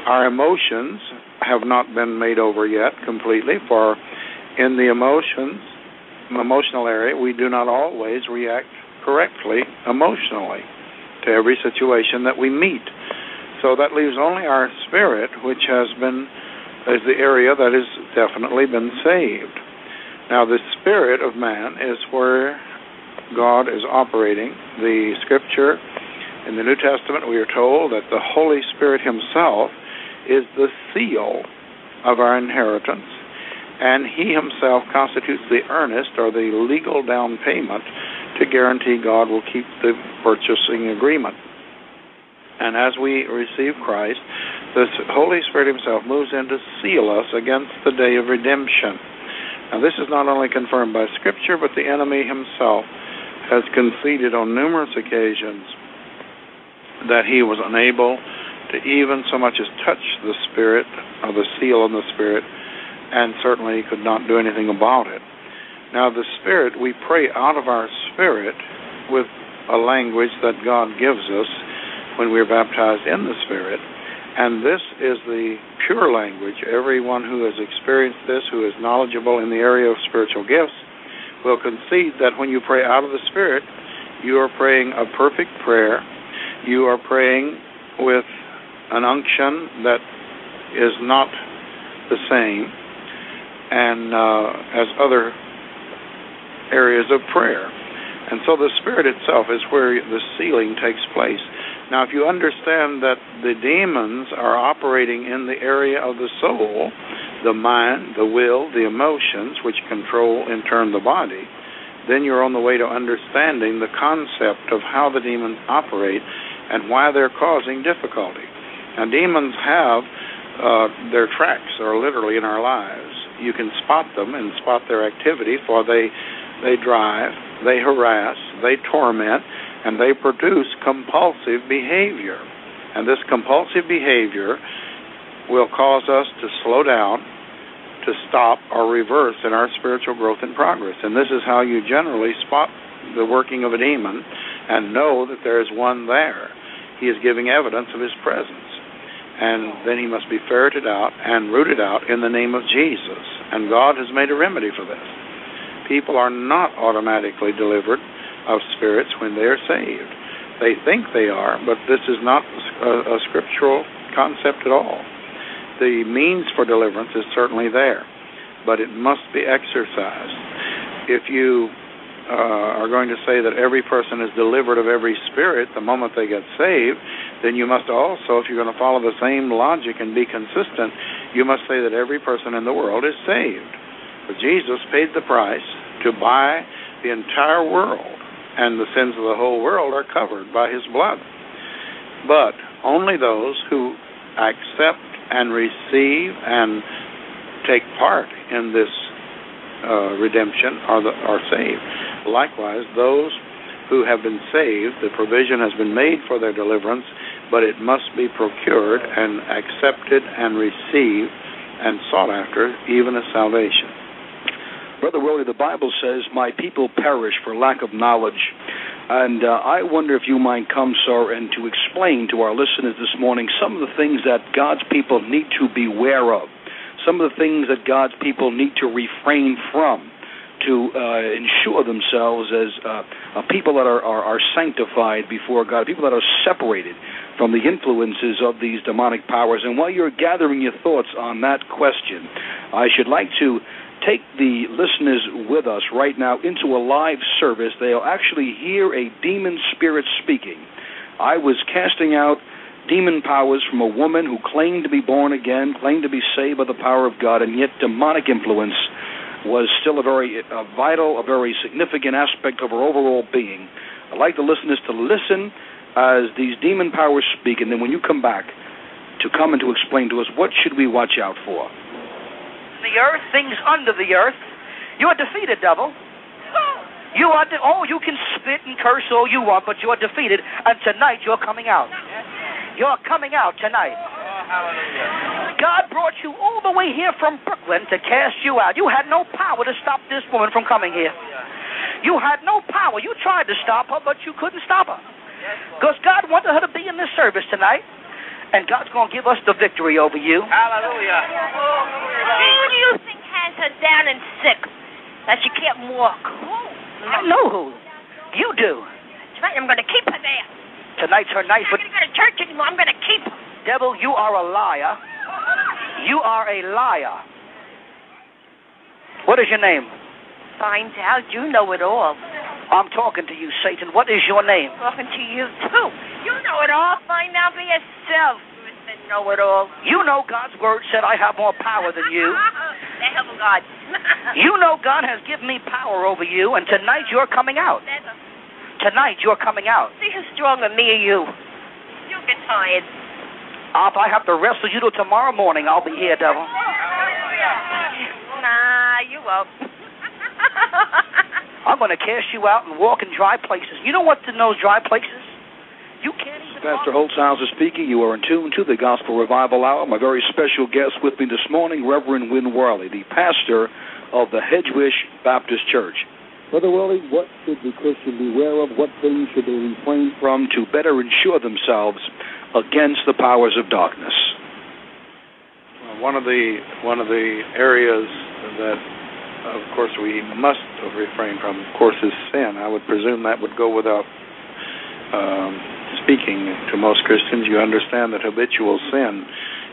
Our emotions have not been made over yet completely, for in the emotions, emotional area, we do not always react correctly emotionally to every situation that we meet. So that leaves only our spirit, which has been is the area that has definitely been saved. Now, the spirit of man is where God is operating. The scripture in the New Testament, we are told that the Holy Spirit Himself is the seal of our inheritance, and He Himself constitutes the earnest or the legal down payment to guarantee God will keep the purchasing agreement. And as we receive Christ, the Holy Spirit Himself moves in to seal us against the day of redemption. Now, this is not only confirmed by Scripture, but the enemy himself has conceded on numerous occasions that he was unable to even so much as touch the Spirit, or the seal on the Spirit, and certainly could not do anything about it. Now, the Spirit, we pray out of our spirit with a language that God gives us when we're baptized in the Spirit. And this is the pure language. Everyone who has experienced this, who is knowledgeable in the area of spiritual gifts, will concede that when you pray out of the Spirit, you are praying a perfect prayer. You are praying with an unction that is not the same and uh, as other areas of prayer. And so the Spirit itself is where the sealing takes place. Now, if you understand that the demons are operating in the area of the soul, the mind, the will, the emotions, which control in turn the body, then you're on the way to understanding the concept of how the demons operate and why they're causing difficulty. Now, demons have uh, their tracks are literally in our lives. You can spot them and spot their activity, for they they drive, they harass, they torment, and they produce compulsive behavior. And this compulsive behavior will cause us to slow down, to stop, or reverse in our spiritual growth and progress. And this is how you generally spot the working of a demon and know that there is one there. He is giving evidence of his presence. And then he must be ferreted out and rooted out in the name of Jesus. And God has made a remedy for this. People are not automatically delivered of spirits when they are saved. They think they are, but this is not a, a scriptural concept at all. The means for deliverance is certainly there, but it must be exercised. If you uh, are going to say that every person is delivered of every spirit the moment they get saved, then you must also, if you're going to follow the same logic and be consistent, you must say that every person in the world is saved. But Jesus paid the price to buy the entire world and the sins of the whole world are covered by his blood. But only those who accept and receive and take part in this uh, redemption are, the, are saved. Likewise, those who have been saved, the provision has been made for their deliverance, but it must be procured and accepted and received and sought after, even as salvation. Brother Worley, the Bible says, My people perish for lack of knowledge. And uh, I wonder if you might come, sir, and to explain to our listeners this morning some of the things that God's people need to beware of, some of the things that God's people need to refrain from to uh, ensure themselves as uh, people that are, are, are sanctified before God, people that are separated from the influences of these demonic powers. And while you're gathering your thoughts on that question, I should like to take the listeners with us right now into a live service. They'll actually hear a demon spirit speaking. I was casting out demon powers from a woman who claimed to be born again, claimed to be saved by the power of God, and yet demonic influence was still a very a vital, a very significant aspect of her overall being. I'd like the listeners to listen as these demon powers speak, and then when you come back, to come and to explain to us what should we watch out for the earth, things under the earth. You are defeated, devil. You are de- oh, you can spit and curse all you want, but you are defeated, and tonight you're coming out. You're coming out tonight. God brought you all the way here from Brooklyn to cast you out. You had no power to stop this woman from coming here. You had no power. You tried to stop her, but you couldn't stop her. Because God wanted her to be in this service tonight and God's going to give us the victory over you. Hallelujah. Who do you think has her down and sick that she can't walk? Who? I know who. You do. That's right. I'm going to keep her there. Tonight's her night. I'm not going to go to church anymore. I'm going to keep her. Devil, you are a liar. You are a liar. What is your name? find out. You know it all. I'm talking to you, Satan. What is your name? I'm Talking to you too. You know it all. Find out for yourself. Mr. Know it all. You know God's word said I have more power than you. [laughs] the hell of God. [laughs] You know God has given me power over you, and tonight you're coming out. Never. Tonight you're coming out. See who's stronger, me or you? You'll get tired. Uh, if I have to wrestle you till tomorrow morning, I'll be here, devil. Nah, you won't. [laughs] I'm going to cast you out and walk in dry places. You know what's in those dry places? You can't even. Pastor Holtzhauser speaking. You are in tune to the Gospel Revival Hour. My very special guest with me this morning, Reverend Win Worley, the pastor of the Hegewisch Baptist Church. Brother Worley, what should the Christian beware of? What things should they refrain from to better ensure themselves against the powers of darkness? Well, one of the one of the areas that, of course, we must refrain from, of course, is sin. I would presume that would go without um, speaking to most Christians. You understand that habitual sin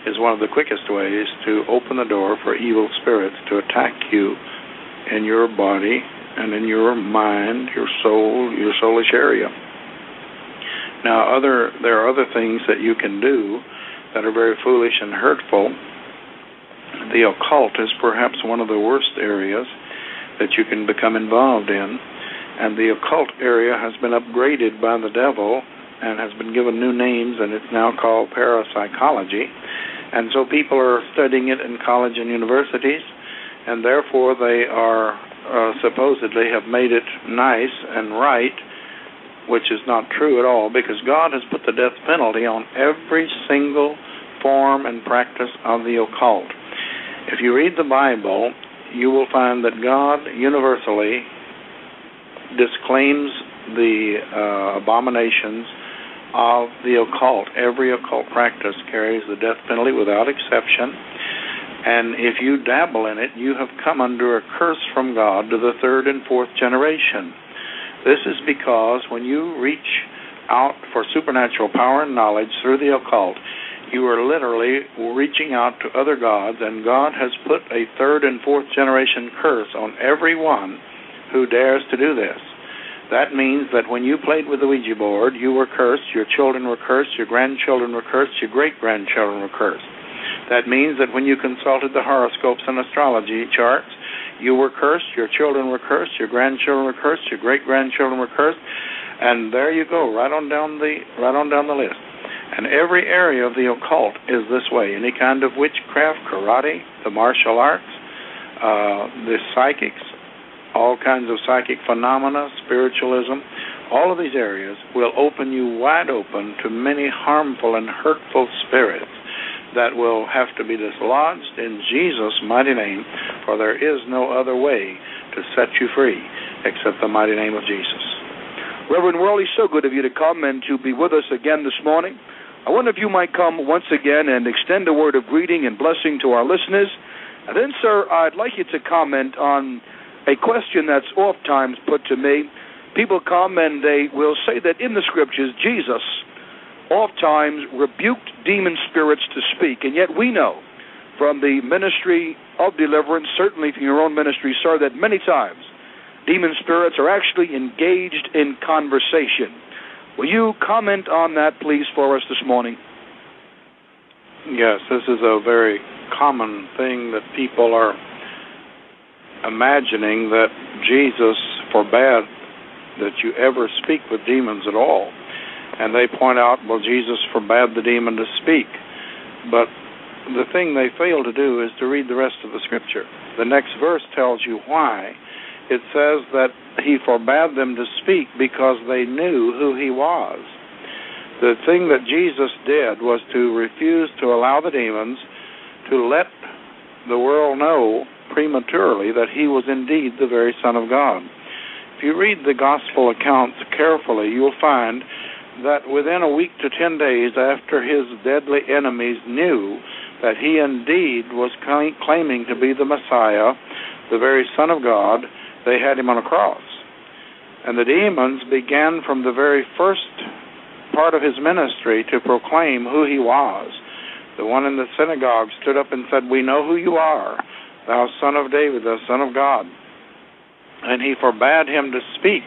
is one of the quickest ways to open the door for evil spirits to attack you in your body and in your mind, your soul, your soulish area. Now, other there are other things that you can do that are very foolish and hurtful. The occult is perhaps one of the worst areas that you can become involved in, and the occult area has been upgraded by the devil and has been given new names, and it's now called parapsychology. And so people are studying it in college and universities, and therefore they are uh, supposedly have made it nice and right, which is not true at all, because God has put the death penalty on every single form and practice of the occult. If you read the Bible, you will find that God universally disclaims the uh, abominations of the occult. Every occult practice carries the death penalty without exception. And if you dabble in it, you have come under a curse from God to the third and fourth generation. This is because when you reach out for supernatural power and knowledge through the occult, you are literally reaching out to other gods, and God has put a third and fourth generation curse on everyone who dares to do this. That means that when you played with the Ouija board, you were cursed, your children were cursed, your grandchildren were cursed, your great grandchildren were cursed. That means that when you consulted the horoscopes and astrology charts, you were cursed, your children were cursed, your grandchildren were cursed, your great grandchildren were cursed, and there you go, right on down the right on down the list. And every area of the occult is this way. Any kind of witchcraft, karate, the martial arts, uh, the psychics, all kinds of psychic phenomena, spiritualism, all of these areas will open you wide open to many harmful and hurtful spirits that will have to be dislodged in Jesus' mighty name, for there is no other way to set you free except the mighty name of Jesus. Reverend Worley, so good of you to come and to be with us again this morning. I wonder if you might come once again and extend a word of greeting and blessing to our listeners. And then, sir, I'd like you to comment on a question that's oft times put to me. People come and they will say that in the scriptures, Jesus oft times rebuked demon spirits to speak, and yet we know from the ministry of deliverance, certainly from your own ministry, sir, that many times demon spirits are actually engaged in conversation. Will you comment on that, please, for us this morning? Yes, this is a very common thing that people are imagining that Jesus forbade that you ever speak with demons at all. And they point out, well, Jesus forbade the demon to speak. But the thing they fail to do is to read the rest of the scripture. The next verse tells you why. It says that he forbade them to speak because they knew who he was. The thing that Jesus did was to refuse to allow the demons to let the world know prematurely that he was indeed the very Son of God. If you read the gospel accounts carefully, you'll find that within a week to ten days after his deadly enemies knew that he indeed was claiming to be the Messiah, the very Son of God, they had him on a cross. And the demons began from the very first part of his ministry to proclaim who he was. The one in the synagogue stood up and said, We know who you are, thou son of David, thou son of God. and he forbade him to speak.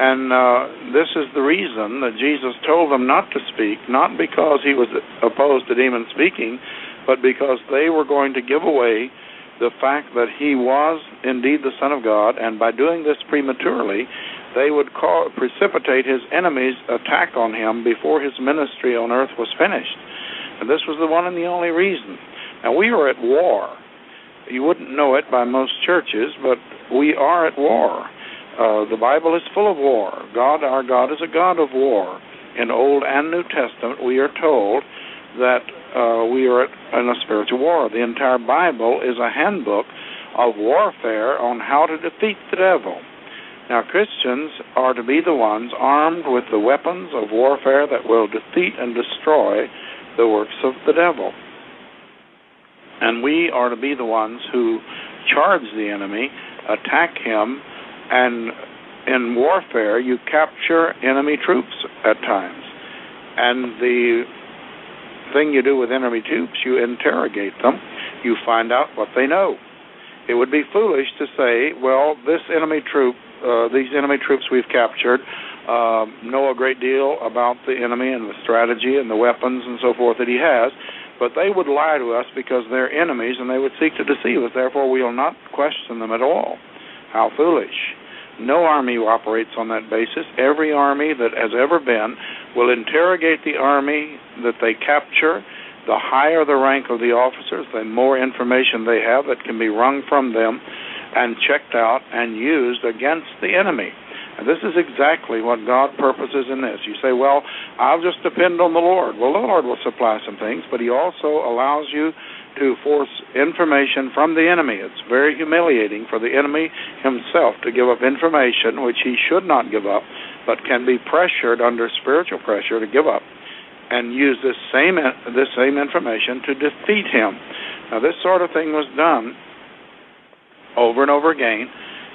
And uh, this is the reason that Jesus told them not to speak, not because he was opposed to demon speaking, but because they were going to give away the fact that he was indeed the Son of God, and by doing this prematurely, they would call, precipitate his enemies' attack on him before his ministry on earth was finished. And this was the one and the only reason. Now, we are at war. You wouldn't know it by most churches, but we are at war. Uh, the Bible is full of war. God, our God, is a God of war. In Old and New Testament, we are told that uh, we are in a spiritual war. The entire Bible is a handbook of warfare on how to defeat the devil. Now, Christians are to be the ones armed with the weapons of warfare that will defeat and destroy the works of the devil. And we are to be the ones who charge the enemy, attack him, and in warfare, you capture enemy troops at times. And the thing you do with enemy troops, you interrogate them, you find out what they know. It would be foolish to say, well, this enemy troop, uh, these enemy troops we've captured, uh, know a great deal about the enemy and the strategy and the weapons and so forth that he has, but they would lie to us because they're enemies and they would seek to deceive us. Therefore, we will not question them at all. How foolish. No army operates on that basis. Every army that has ever been will interrogate the army that they capture. The higher the rank of the officers, the more information they have that can be wrung from them and checked out and used against the enemy. And this is exactly what God purposes in this. You say, well, I'll just depend on the Lord. Well, the Lord will supply some things, but He also allows you to force information from the enemy. It's very humiliating for the enemy himself to give up information which he should not give up, but can be pressured under spiritual pressure to give up, and use this same this same information to defeat him. Now, this sort of thing was done over and over again,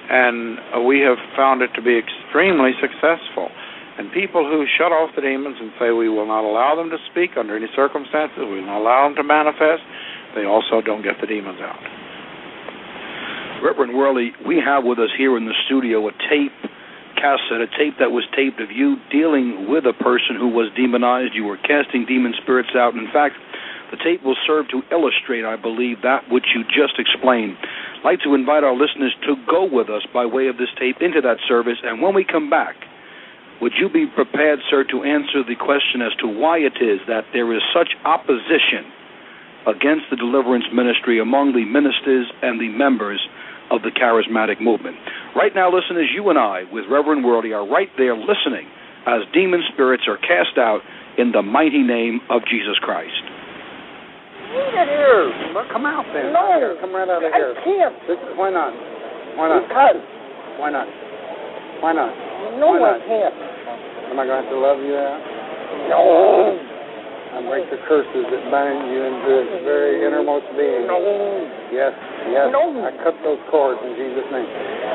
and we have found it to be extremely successful. And people who shut off the demons and say we will not allow them to speak under any circumstances, we will not allow them to manifest, they also don't get the demons out. Reverend Worley, we have with us here in the studio a tape cassette, a tape that was taped of you dealing with a person who was demonized. You were casting demon spirits out. In fact, the tape will serve to illustrate, I believe, that which you just explained. I'd like to invite our listeners to go with us by way of this tape into that service, and when we come back, would you be prepared, sir, to answer the question as to why it is that there is such opposition against the deliverance ministry among the ministers and the members of the charismatic movement. Right now, listeners, you and I, with Reverend Worley, are right there listening as demon spirits are cast out in the mighty name of Jesus Christ. Leave it here. Well, come out then. No. Here, come right out of here. I can't. Why not? Why not? Because. Why not? Why not? No, why I not? can't. Am I going to have to love you out? No. I break the curses that bind you into its very innermost being. Yes, yes. I cut those cords in Jesus' name.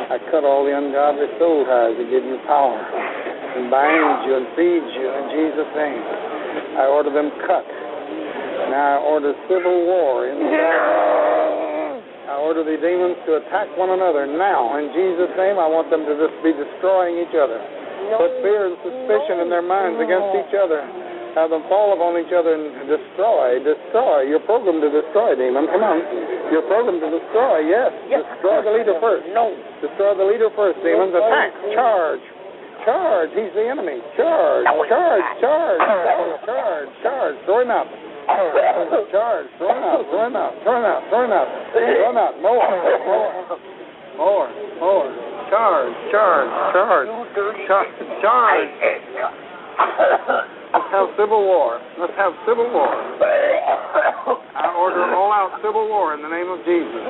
I cut all the ungodly soul ties that give you power and binds you and feeds you in Jesus' name. I order them cut. Now I order civil war in the I order the demons to attack one another now. In Jesus' name, I want them to just be destroying each other. Put fear and suspicion in their minds against each other. Have them fall upon each other and destroy, destroy. You're programmed to destroy, demon. Come on. You're programmed to destroy, yes. Yes. Destroy the leader first. No. Destroy the leader first, demons. Attack. Charge. Charge. He's the enemy. Charge. Charge. Charge. Charge. Charge. Throw him out. Charge. Throw him out. Throw him out. Throw him out. Throw him out. Throw him out. More. More. More. More. Charge. Charge. Charge. Charge. Charge. Let's have civil war. Let's have civil war. I order all out civil war in the name of Jesus.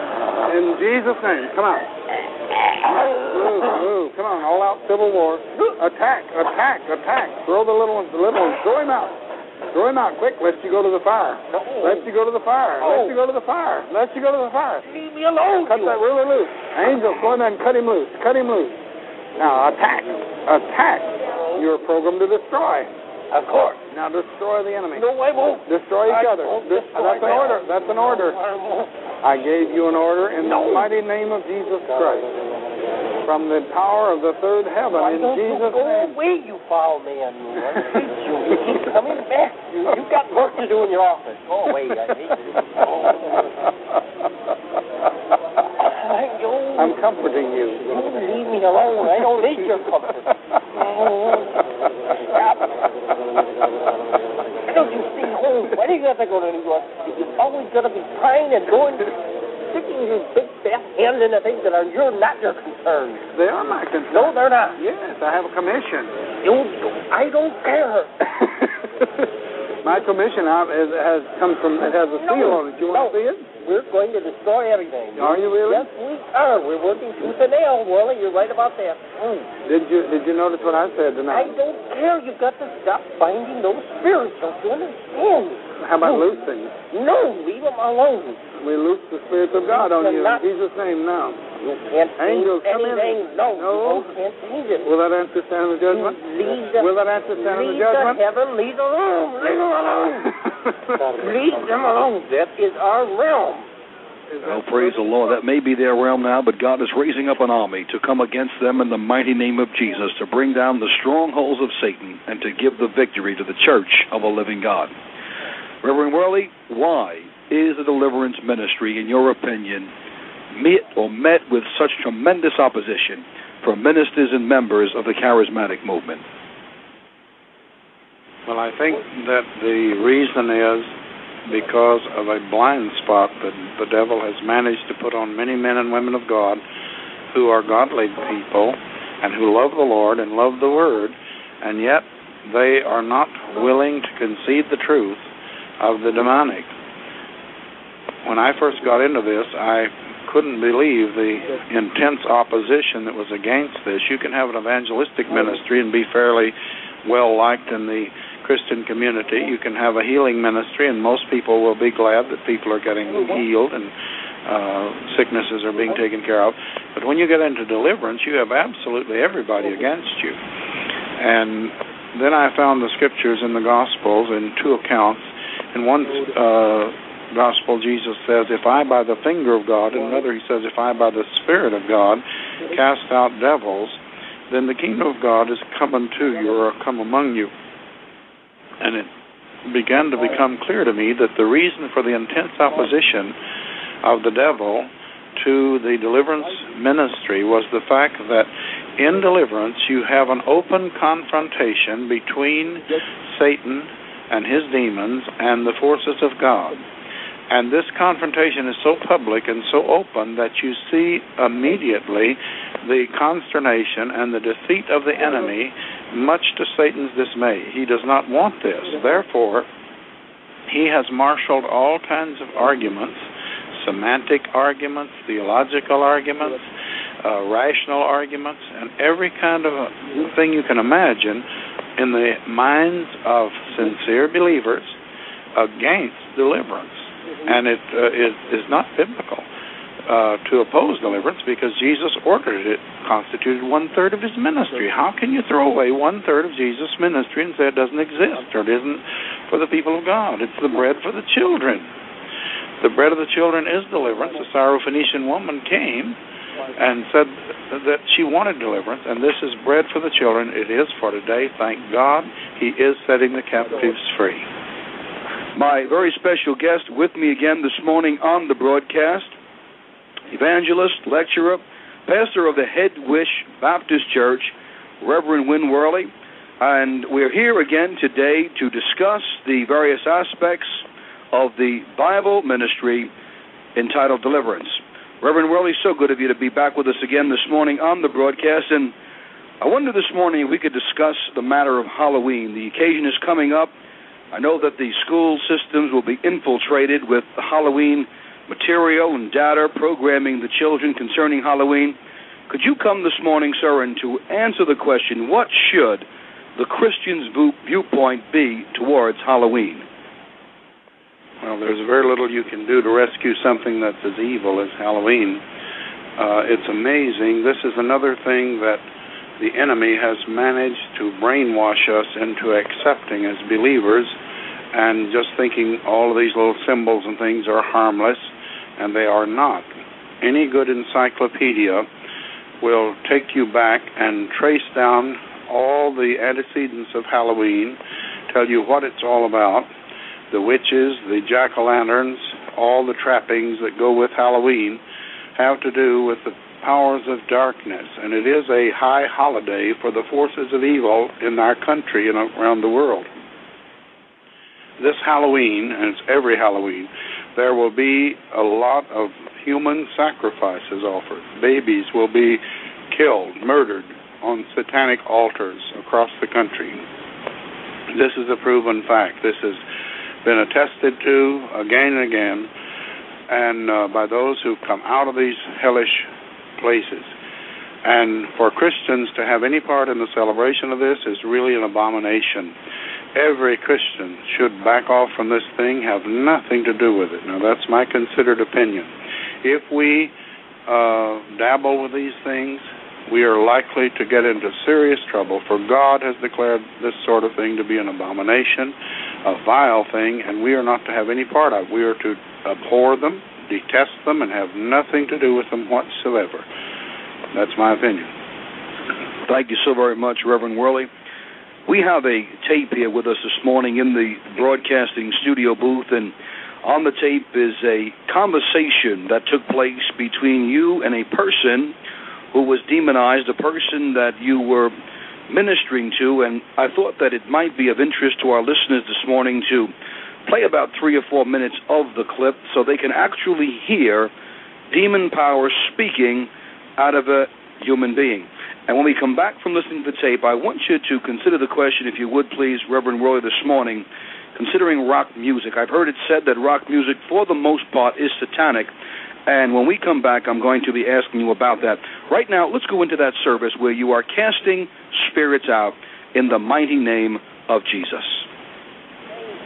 In Jesus' name. Come on. Come on. All out civil war. Attack, attack, attack. Throw the little ones, the little ones. Throw him out. Throw him out quick, lest you go to the fire. Lest you go to the fire. Lest you go to the fire. Lest you go to the fire. Leave me alone. Cut that ruler loose. Angel, go in there and cut him loose. Cut him loose. Now attack. Attack. You're programmed to destroy. Of course. Now destroy the enemy. No, I won't. Destroy each I other. won't Dis- destroy that's an order. That's an order. I. I gave you an order in No. the mighty name of Jesus Christ. from the power of the third heaven Why in don't you Jesus' go name. away, you foul man? You, I hate you. You keep coming back. You, you got work to do in your office. Go away. I hate you. [laughs] I don't- I'm comforting you. You leave me alone. I don't need your comfort. Oh, Stop. Why don't you stay home? Why do you have to go to New York? You're always going to be crying and going, sticking your big fat hand into things that are you're not your concern. They are my concern. No, they're not. Yes, I have a commission. You, I don't care. [laughs] my commission uh, out has come from. It has a No, seal on it. You want to see it? We're going to destroy everything. Are you really? Yes, we are. We're working tooth and nail, Willie. You're right about that. Mm. Did you Did you notice what I said tonight? I don't care. You've got to stop binding those spirits. Don't you understand? How about No. loosing? No, leave them alone. We loose the spirits of God on you in Cannot- Jesus' name now. You can't change Angels, come in. anything. No, No. you can't change it. Will that answer stand the judgment? Leave the, Will that answer stand the leave the heaven. Leave the room. Leave them alone. [laughs] [laughs] leave them alone. That is our realm. Well, praise the Lord. That may be their realm now, but God is raising up an army to come against them in the mighty name of Jesus, to bring down the strongholds of Satan and to give the victory to the church of a living God. Reverend Worley, why is the deliverance ministry, in your opinion, met or met with such tremendous opposition from ministers and members of the charismatic movement? Well, I think that the reason is because of a blind spot that the devil has managed to put on many men and women of God who are godly people and who love the Lord and love the Word, and yet they are not willing to concede the truth of the demonic. When I first got into this, I couldn't believe the intense opposition that was against this. You can have an evangelistic ministry and be fairly well liked in the Christian community. You can have a healing ministry, and most people will be glad that people are getting healed and uh, sicknesses are being taken care of. But when you get into deliverance, you have absolutely everybody against you. And then I found the scriptures in the Gospels in two accounts. In one uh, Gospel, Jesus says, If I by the finger of God, and another he says, If I by the Spirit of God cast out devils, then the kingdom of God is come unto you or come among you. And it began to become clear to me that the reason for the intense opposition of the devil to the deliverance ministry was the fact that in deliverance you have an open confrontation between Satan and his demons and the forces of God. And this confrontation is so public and so open that you see immediately the consternation and the defeat of the enemy, much to Satan's dismay. He does not want this. Therefore, he has marshaled all kinds of arguments semantic arguments, theological arguments, uh, rational arguments, and every kind of thing you can imagine in the minds of sincere believers against deliverance. And it uh, is, is not biblical uh, to oppose deliverance because Jesus ordered it, constituted one third of his ministry. How can you throw away one third of Jesus' ministry and say it doesn't exist or it isn't for the people of God? It's the bread for the children. The bread of the children is deliverance. The Syrophoenician woman came and said that she wanted deliverance, and this is bread for the children. It is for today. Thank God, He is setting the captives free. My very special guest with me again this morning on the broadcast, evangelist, lecturer, pastor of the Head Wish Baptist Church, Reverend Win Worley. And we're here again today to discuss the various aspects of the Bible ministry entitled Deliverance. Reverend Worley, so good of you to be back with us again this morning on the broadcast. And I wonder this morning if we could discuss the matter of Halloween. The occasion is coming up. I know that the school systems will be infiltrated with Halloween material and data programming the children concerning Halloween. Could you come this morning, sir, and to answer the question, what should the Christian's viewpoint be towards Halloween? Well, there's very little you can do to rescue something that's as evil as Halloween. Uh, it's amazing. This is another thing that the enemy has managed to brainwash us into accepting as believers and just thinking all of these little symbols and things are harmless, and they are not. Any good encyclopedia will take you back and trace down all the antecedents of Halloween, tell you what it's all about, the witches, the jack o' lanterns, all the trappings that go with Halloween have to do with the powers of darkness. And it is a high holiday for the forces of evil in our country and around the world. This Halloween, and it's every Halloween, there will be a lot of human sacrifices offered. Babies will be killed, murdered on satanic altars across the country. This is a proven fact. This has been attested to again and again, and uh, by those who've come out of these hellish places. And for Christians to have any part in the celebration of this is really an abomination. Every Christian should back off from this thing, have nothing to do with it. Now, that's my considered opinion. If we uh, dabble with these things, we are likely to get into serious trouble, for God has declared this sort of thing to be an abomination, a vile thing, and we are not to have any part of. it. We are to abhor them, detest them, and have nothing to do with them whatsoever. That's my opinion. Thank you so very much, Reverend Worley. We have a tape here with us this morning in the broadcasting studio booth, and on the tape is a conversation that took place between you and a person who was demonized, a person that you were ministering to, and I thought that it might be of interest to our listeners this morning to play about three or four minutes of the clip so they can actually hear demon power speaking out of a human being. And when we come back from listening to the tape, I want you to consider the question, if you would please, Reverend Roy, this morning, considering rock music. I've heard it said that rock music, for the most part, is satanic. And when we come back, I'm going to be asking you about that. Right now, let's go into that service where you are casting spirits out in the mighty name of Jesus.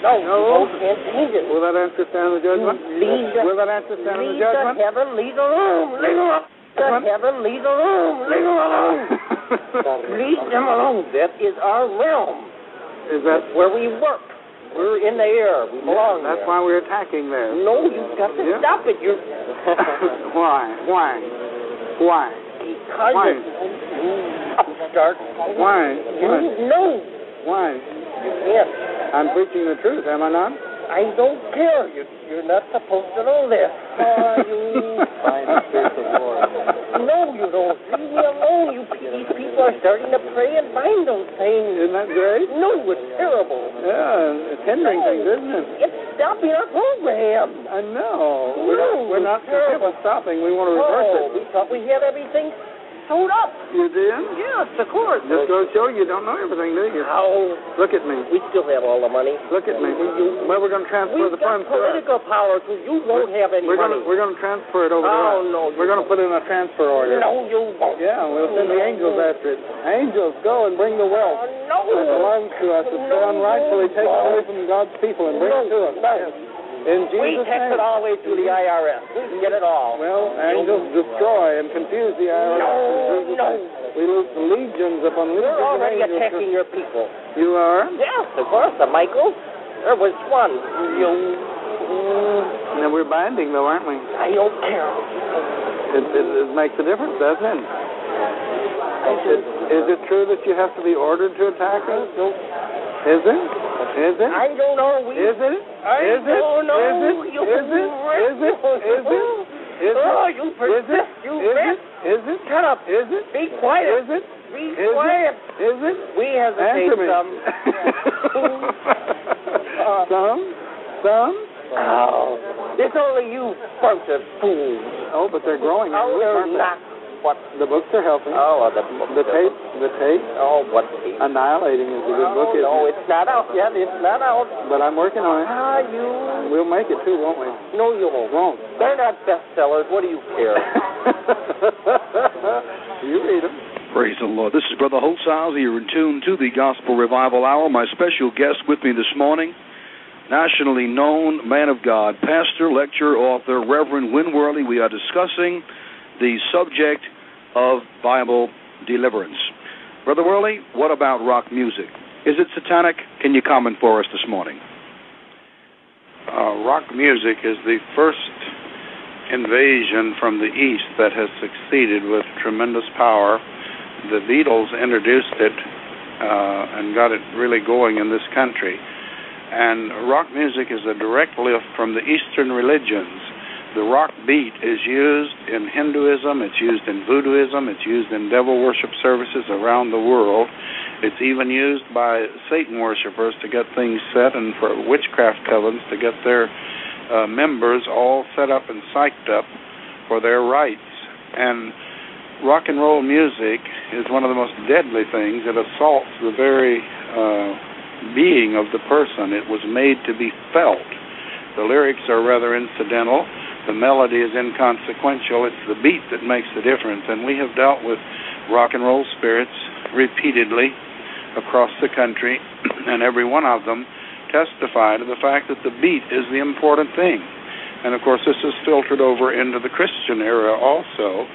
No, no. can't change it. Will that answer stand the judgment? Leave the, Will that answer stand the leave judgment? the heaven, leave the room, leave the room. The heaven, leave the room, leave them alone. [laughs] leave them alone. That is our realm. Is that where we work? We're in the air. We belong That's there. why we're attacking there. No, you've got to Yeah. stop it. You're [laughs] why? Why? Why? because Why? you upstart. Why? You Why? know Why? you can't. I'm preaching the truth, am I not? I don't care. You, you're not supposed to know this. Are you? Find the spirit of the Lord. No, you don't. Leave me alone. You, these people are starting to pray and find those things. Isn't that great? No, it's terrible. Yeah, it's hindering things, isn't it? It's stopping our program. I know. We're No, not, we're not terrible. stopping. We want to reverse Oh, it. we thought we had everything sewed up. You did? Yes, of course. Just goes to show you don't know everything, do you? How? Look at me. We still have all the money. Look at me. Well, we're going to transfer We've the got funds to us. political power, so you won't have any We're money. going to we're going to transfer it over to Oh, us. no, We're going to put in a transfer order. No, you won't. Yeah, we'll send the angels after it. Angels, go and bring the wealth Oh, no. that belongs to us. It's No, been unrightfully you taken away from God's people and bring it to us. No. In We Jesus' tax it all the way through the IRS. We can get it all. Well, angels destroy and confuse the IRS. No, no. We lose legions upon legions We're already angels. attacking your people. You are? Yes, of course, the Michael. There was one. You. Mm-hmm. And we're binding, though, aren't we? I don't care. It, it, it makes a difference, doesn't it? Is, is it true that you have to be ordered to attack us? Is it? Is it? I don't know. We, Is it? I Is it? don't know. Is it? You Is it? Is it? Is it? Is Oh, it? you Is it? You Is it? Is it? Shut up. Is it? Be quiet. Is it? Be Is quiet. it? Is it? We Answer me. some. some? Some? Oh, it's only you bunch of fools. Oh, but they're growing. Oh, they're not. What? The books are helping. Oh, the The tape, the tape, Oh, what tape? Annihilating is a good Oh, book, isn't no, it's not out yet. It's not out. But I'm working on it. Ah, you. We'll make it too, won't we? No, you won't. Won't. They're not bestsellers. What do you care? [laughs] you read them. Praise the Lord. This is Brother Holtzhauser. You're in tune to the Gospel Revival Hour. My special guest with me this morning, nationally known man of God, pastor, lecturer, author, Reverend Win Worley. We are discussing the subject of Bible deliverance. Brother Worley, what about rock music? Is it satanic? Can you comment for us this morning? uh, rock music is the first invasion from the east that has succeeded with tremendous power. The Beatles introduced it uh, and got it really going in this country. And rock music is a direct lift from the Eastern religions. The rock beat is used in Hinduism, it's used in Voodooism, it's used in devil worship services around the world. It's even used by Satan worshippers to get things set and for witchcraft covens to get their uh, members all set up and psyched up for their rites. And rock and roll music is one of the most deadly things. It assaults the very uh, being of the person. It was made to be felt. The lyrics are rather incidental. The melody is inconsequential. It's the beat that makes the difference. And we have dealt with rock and roll spirits repeatedly across the country, [clears throat] and every one of them testify to the fact that the beat is the important thing. And of course, this is filtered over into the Christian era also.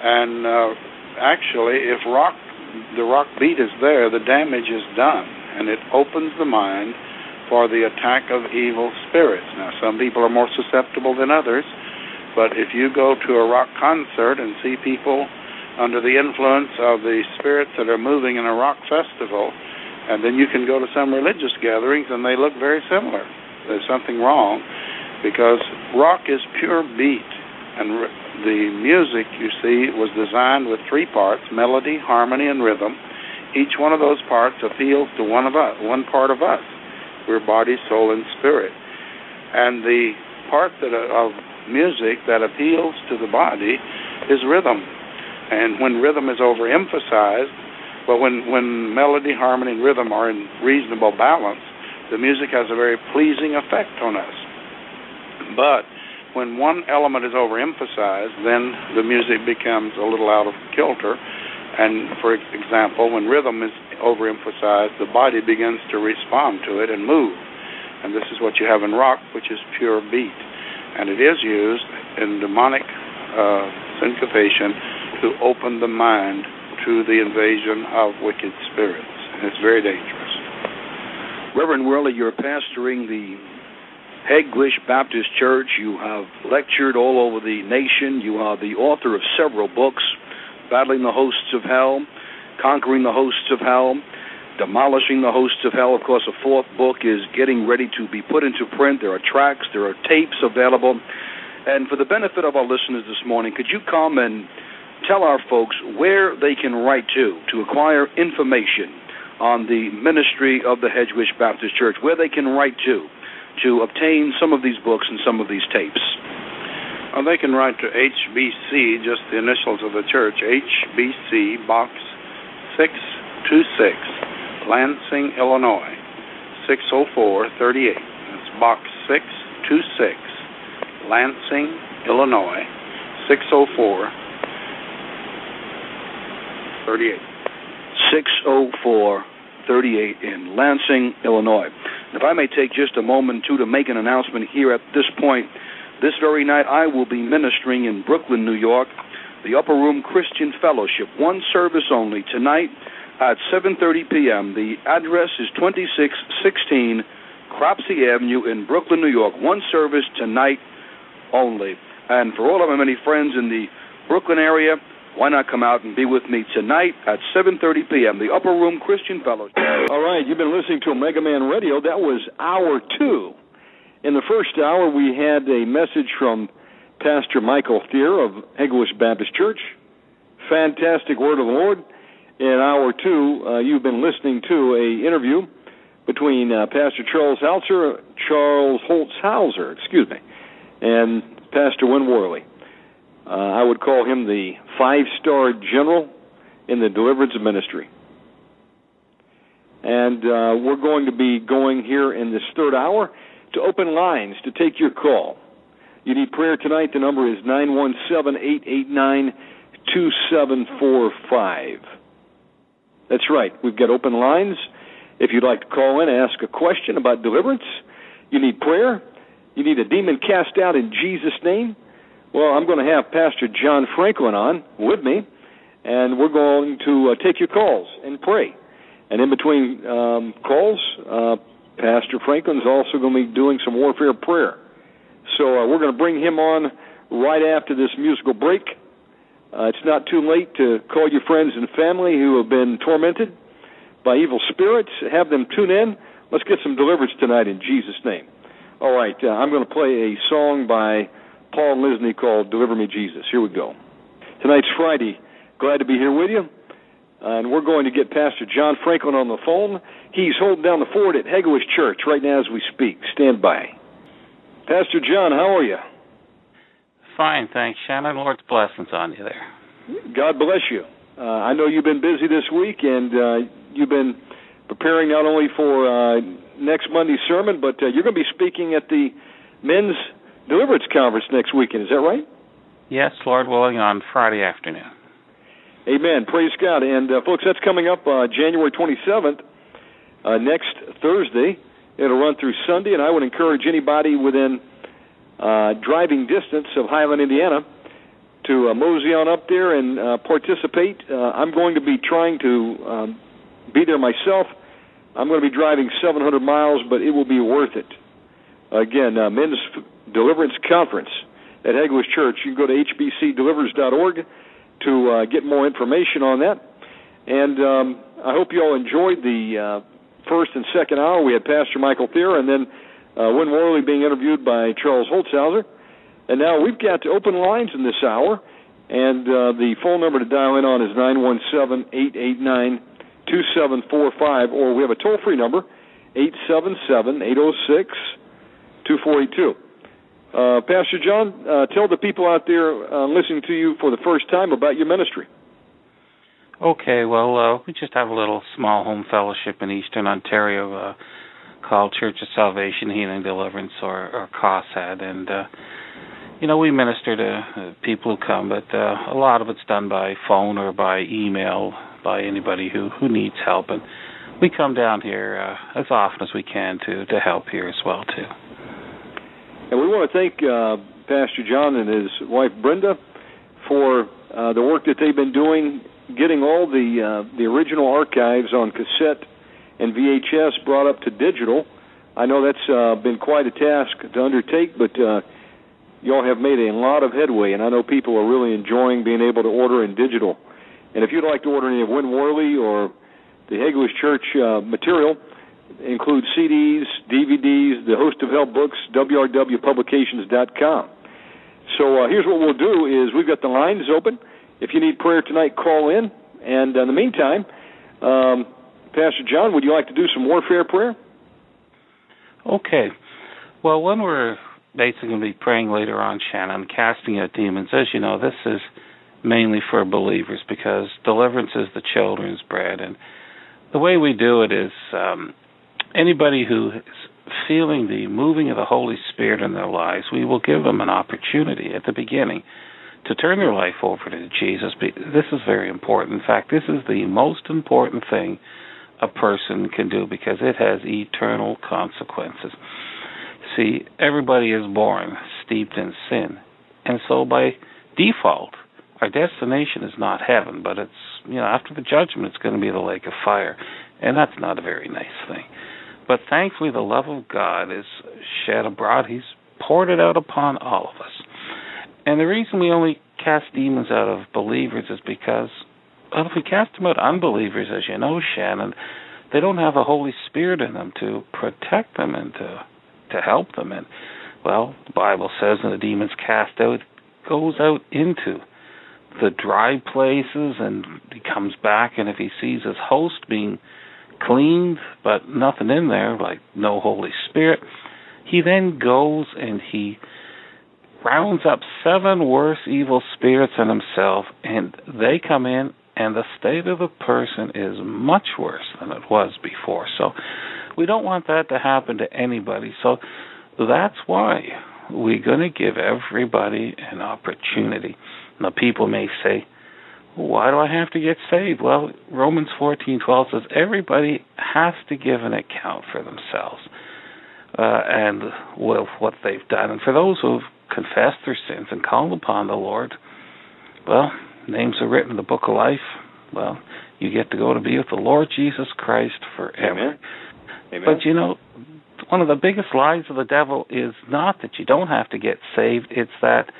And uh, actually, if rock, the rock beat is there, the damage is done, and it opens the mind for the attack of evil spirits. Now, some people are more susceptible than others, but if you go to a rock concert and see people under the influence of the spirits that are moving in a rock festival, and then you can go to some religious gatherings and they look very similar. There's something wrong because rock is pure beat, and the music you see was designed with three parts: melody, harmony, and rhythm. Each one of those parts appeals to one of us, one part of us. We're body, soul, and spirit, and the part that of music that appeals to the body is rhythm. And when rhythm is overemphasized, but when, when melody, harmony, and rhythm are in reasonable balance, the music has a very pleasing effect on us. But when one element is overemphasized, then the music becomes a little out of kilter. And for example, when rhythm is overemphasized, the body begins to respond to it and move. And this is what you have in rock, which is pure beat. And it is used in demonic uh, syncopation to open the mind to the invasion of wicked spirits. And it's very dangerous. Reverend Worley, you're pastoring the Hegewisch Baptist Church. You have lectured all over the nation. You are the author of several books Battling the Hosts of Hell, Conquering the Hosts of Hell, Demolishing the Hosts of Hell. Of course, a fourth book is getting ready to be put into print. There are tracks, there are tapes available. And for the benefit of our listeners this morning, could you come and tell our folks where they can write to to acquire information on the ministry of the Hegewisch Baptist Church, where they can write to to obtain some of these books and some of these tapes? Well, they can write to HBC, just the initials of the church, HBC Box 626, Lansing, Illinois, 60438. That's Box 626, Lansing, Illinois, 604 38. 604 38 in Lansing, Illinois. If I may take just a moment, too, to make an announcement here at this point. This very night, I will be ministering in Brooklyn, New York, the Upper Room Christian Fellowship. One service only tonight at 7:30 p.m. The address is 2616 Cropsey Avenue in Brooklyn, New York. One service tonight only. And for all of my many friends in the Brooklyn area, why not come out and be with me tonight at 7:30 p.m. the Upper Room Christian Fellowship. All right, you've been listening to Omegaman Radio. That was hour two. In the first hour, we had a message from Pastor Michael Thierer of Hegewisch Baptist Church. Fantastic word of the Lord. In hour two, uh, you've been listening to a interview between uh, Pastor Charles Hauser, Charles Holtzhauser, excuse me, and Pastor Win Worley. Uh, I would call him the five star general in the deliverance ministry. And uh, we're going to be going here in this third hour to open lines to take your call. You need prayer tonight. The number is 917 889 2745. That's right. We've got open lines. If you'd like to call in and ask a question about deliverance, you need prayer, you need a demon cast out in Jesus' name, well, I'm going to have Pastor John Franklin on with me, and we're going to uh, take your calls and pray. And in between um, calls, uh, Pastor Franklin's also going to be doing some warfare prayer. So uh, we're going to bring him on right after this musical break. Uh, it's not too late to call your friends and family who have been tormented by evil spirits. Have them tune in. Let's get some deliverance tonight in Jesus' name. All right, uh, I'm going to play a song by Paul Lisney called Deliver Me Jesus. Here we go. Tonight's Friday. Glad to be here with you. And we're going to get Pastor John Franklin on the phone. He's holding down the fort at Hegewisch Church right now as we speak. Stand by. Pastor John, how are you? Fine, thanks, Shannon. Lord's blessings on you there. God bless you. Uh, I know you've been busy this week, and uh, you've been preparing not only for uh, next Monday's sermon, but uh, you're going to be speaking at the Men's Deliverance Conference next weekend. Is that right? Yes, Lord willing, on Friday afternoon. Amen. Praise God. And uh, folks, that's coming up uh, January 27th, uh, next Thursday. It'll run through Sunday, and I would encourage anybody within uh, driving distance of Highland, Indiana, to uh, mosey on up there and uh, participate. I'm going to be trying to um, be there myself. I'm going to be driving 700 miles, but it will be worth it. Again, Men's Deliverance Conference at Hegewisch Church. You can go to hbcdelivers.org to uh, get more information on that. And um, I hope you all enjoyed the uh, first and second hour. We had Pastor Michael Thierer and then uh, Win Worley being interviewed by Charles Holtzhauser. And now we've got open lines in this hour, and uh, the phone number to dial in on is nine one seven eight eight nine two seven four five, or we have a toll free number eight seven seven eight zero six two eight two. Uh, Pastor John, uh, tell the people out there uh, listening to you for the first time about your ministry. Okay, well, uh, we just have a little small home fellowship in Eastern Ontario uh, called Church of Salvation, Healing, Deliverance, or, or COSHAD, and uh, you know we minister to uh, people who come, but uh, a lot of it's done by phone or by email by anybody who who needs help, and we come down here uh, as often as we can to to help here as well too. And we want to thank uh, Pastor John and his wife Brenda for uh, the work that they've been doing, getting all the uh, the original archives on cassette and VHS brought up to digital. I know that's uh, been quite a task to undertake, but uh, y'all have made a lot of headway, and I know people are really enjoying being able to order in digital. And if you'd like to order any of Win Worley or the Hegewisch Church uh, material, include CDs, DVDs, the Hosts of Hell books, WRWPublications.com. So uh, here's what we'll do: is we've got the lines open. If you need prayer tonight, call in. And in the meantime, um, Pastor John, would you like to do some warfare prayer? Okay. Well, when we're basically going to be praying later on, Shannon, casting out demons, as you know, this is mainly for believers because deliverance is the children's bread. And the way we do it is um, anybody who is feeling the moving of the Holy Spirit in their lives, we will give them an opportunity at the beginning to turn their life over to Jesus. This is very important. In fact, this is the most important thing a person can do because it has eternal consequences. See, everybody is born steeped in sin. And so by default, our destination is not heaven, but it's, you know, after the judgment, it's going to be the lake of fire. And that's not a very nice thing. But thankfully, the love of God is shed abroad. He's poured it out upon all of us. And the reason we only cast demons out of believers is because, well, if we cast them out unbelievers, as you know, Shannon, they don't have the Holy Spirit in them to protect them and to to help them. And well, the Bible says, when the demons cast out, goes out into the dry places, and he comes back, and if he sees his host being cleaned but nothing in there, like no Holy Spirit, he then goes and he rounds up seven worse evil spirits in himself, and they come in, and the state of the person is much worse than it was before. So we don't want that to happen to anybody. So that's why we're going to give everybody an opportunity. Now, people may say, why do I have to get saved? Well, Romans 14:12 says everybody has to give an account for themselves uh, and with what they've done. And for those who've confessed their sins and called upon the Lord, well, names are written in the book of life. Well, you get to go to be with the Lord Jesus Christ forever. Amen. Amen. But you know, one of the biggest lies of the devil is not that you don't have to get saved, it's that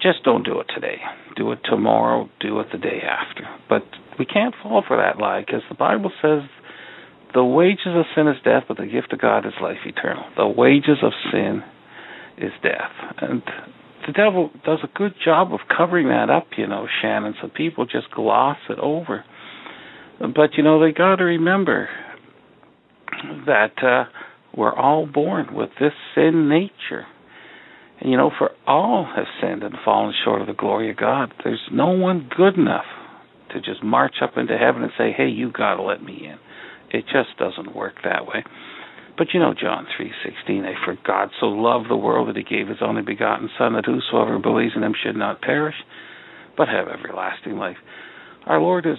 just don't do it today. Do it tomorrow. Do it the day after. But we can't fall for that lie because the Bible says the wages of sin is death, but the gift of God is life eternal. The wages of sin is death. And the devil does a good job of covering that up, you know, Shannon, so people just gloss it over. But, you know, they got to remember that uh, we're all born with this sin nature. You know, for all have sinned and fallen short of the glory of God. There's no one good enough to just march up into heaven and say, hey, you got to let me in. It just doesn't work that way. But you know John 3:16, for God so loved the world that he gave his only begotten son that whosoever believes in him should not perish but have everlasting life. Our Lord is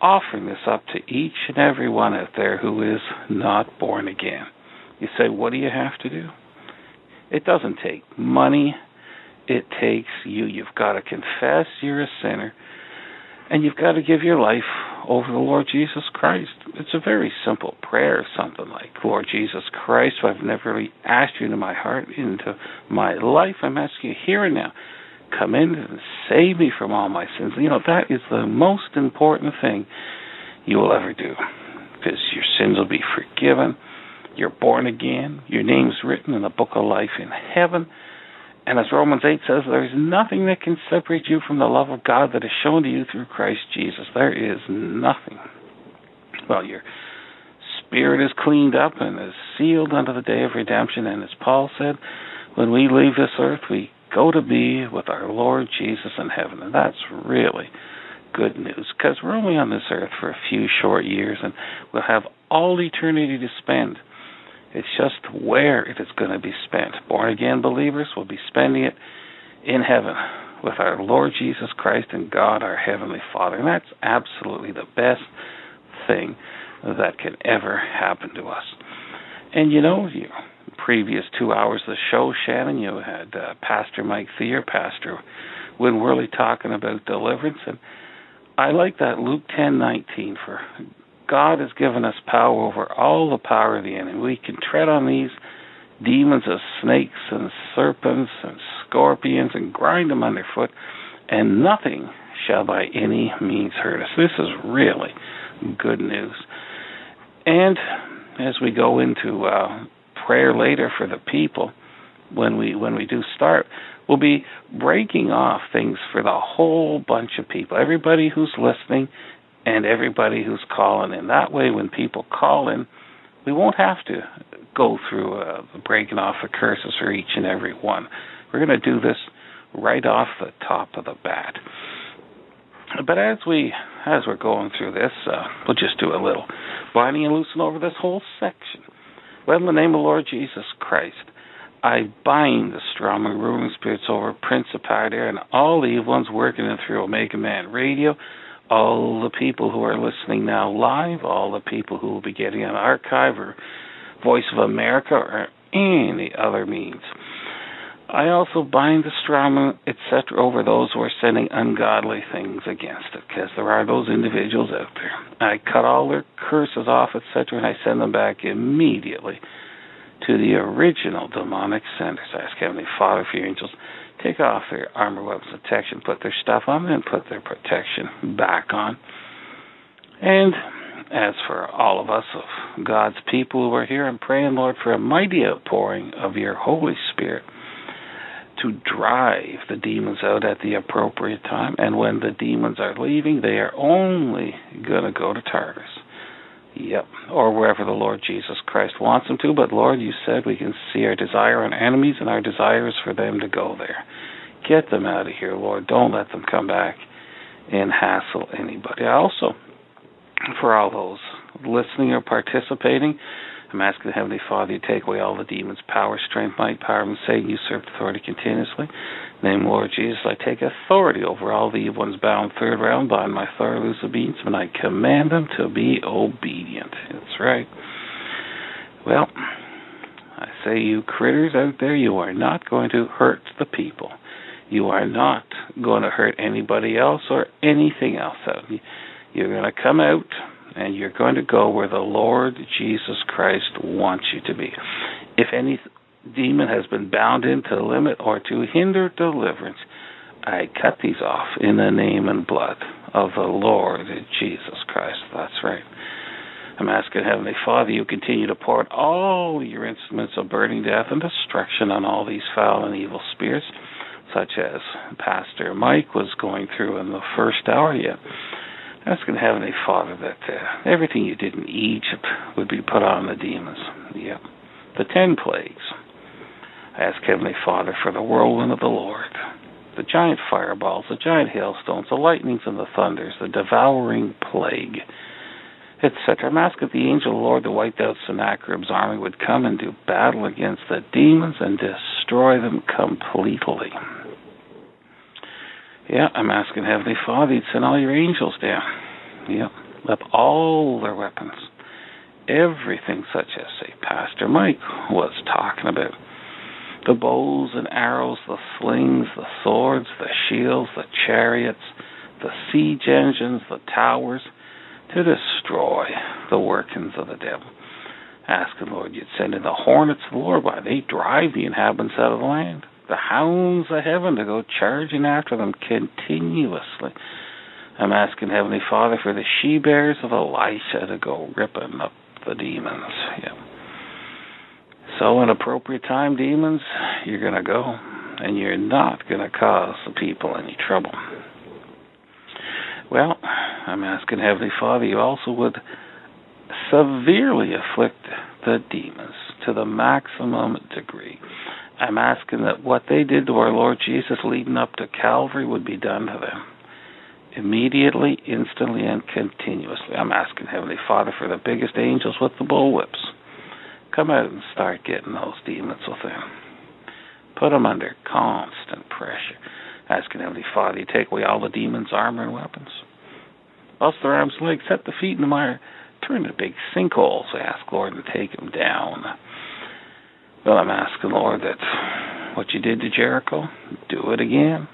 offering this up to each and every one out there who is not born again. You say, what do you have to do? It doesn't take money. It takes you. You've got to confess you're a sinner and you've got to give your life over the Lord Jesus Christ. It's a very simple prayer, something like, Lord Jesus Christ, I've never really asked you into my heart, into my life. I'm asking you here and now. Come in and save me from all my sins. You know, that is the most important thing you will ever do. Because your sins will be forgiven. You're born again. Your name's written in the book of life in heaven and as Romans 8 says, there is nothing that can separate you from the love of God that is shown to you through Christ Jesus. There is nothing. Well, your spirit is cleaned up and is sealed unto the day of redemption. And as Paul said, when we leave this earth, we go to be with our Lord Jesus in heaven. And that's really good news because we're only on this earth for a few short years and we'll have all eternity to spend it's just where it is going to be spent. Born again believers will be spending it in heaven with our Lord Jesus Christ and God, our Heavenly Father. And that's absolutely the best thing that can ever happen to us. And you know, you previous two hours of the show, Shannon, you had uh, Pastor Mike Thierer, Pastor Win Worley talking about deliverance, and I like that Luke ten nineteen for God has given us power over all the power of the enemy. We can tread on these demons as snakes and serpents and scorpions and grind them underfoot, and nothing shall by any means hurt us. This is really good news. And as we go into uh, prayer later for the people, when we when we do start, we'll be breaking off things for the whole bunch of people. Everybody who's listening and everybody who's calling in. That way, when people call in, we won't have to go through uh, breaking off the curses for each and every one. We're going to do this right off the top of the bat. But as we as we're going through this, uh, we'll just do a little binding and loosing over this whole section. Well, in the name of the Lord Jesus Christ, I bind the strong and ruling spirits over Principality and all the evil ones working in through Omegaman Radio all the people who are listening now live, all the people who will be getting an archive or Voice of America or any other means. I also bind the strong, etc., over those who are sending ungodly things against it, because there are those individuals out there. I cut all their curses off, etc., and I send them back immediately to the original demonic senders. I ask Heavenly Father for your angels take off their armor weapons protection, put their stuff on, and put their protection back on. And as for all of us, of God's people who are here, I'm praying, Lord, for a mighty outpouring of your Holy Spirit to drive the demons out at the appropriate time. And when the demons are leaving, they are only going to go to Tartarus. Yep, or wherever the Lord Jesus Christ wants them to. But Lord, you said we can see our desire on enemies, and our desire is for them to go there. Get them out of here, Lord. Don't let them come back and hassle anybody. Also, for all those listening or participating, I'm asking the Heavenly Father to take away all the demons' power, strength, might, power, and Satan usurped authority continuously. Name Lord Jesus, I take authority over all the evil ones bound third round, bind my third loose obedience, and I command them to be obedient. That's right. Well, I say, you critters out there, you are not going to hurt the people. You are not going to hurt anybody else or anything else out. You're going to come out and you're going to go where the Lord Jesus Christ wants you to be. If any demon has been bound in to limit or to hinder deliverance, I cut these off in the name and blood of the Lord Jesus Christ. That's right. I'm asking Heavenly Father, you continue to pour out all your instruments of burning death and destruction on all these foul and evil spirits, such as Pastor Mike was going through in the first hour yet. Asking Heavenly Father that uh, everything you did in Egypt would be put on the demons. Yep. The ten plagues. Ask Heavenly Father for the whirlwind of the Lord, the giant fireballs, the giant hailstones, the lightnings and the thunders, the devouring plague etc. I'm asking the angel of the Lord to wipe out Sennacherib's army would come and do battle against the demons and destroy them completely. Yeah, I'm asking Heavenly Father to send all your angels down. Yeah, up all their weapons, everything such as, say, Pastor Mike was talking about. The bows and arrows, the slings, the swords, the shields, the chariots, the siege engines, the towers, to destroy the workings of the devil. Asking, Lord, you'd send in the hornets of the Lord. Why, they drive the inhabitants out of the land. The hounds of heaven to go charging after them continuously. I'm asking Heavenly Father for the she bears of Elisha to go ripping up the demons. Yeah. So, in appropriate time, demons, you're going to go, and you're not going to cause the people any trouble. Well, I'm asking Heavenly Father, you also would severely afflict the demons to the maximum degree. I'm asking that what they did to our Lord Jesus leading up to Calvary would be done to them immediately, instantly, and continuously. I'm asking Heavenly Father for the biggest angels with the bullwhips. Come out and start getting those demons within. Put them under constant pressure. Asking Heavenly Father, you take away all the demons' armor and weapons. Bust their arms and legs, set the feet in the mire, turn into big sinkholes. Ask Lord to take them down. Well, I'm asking Lord that what you did to Jericho, do it again.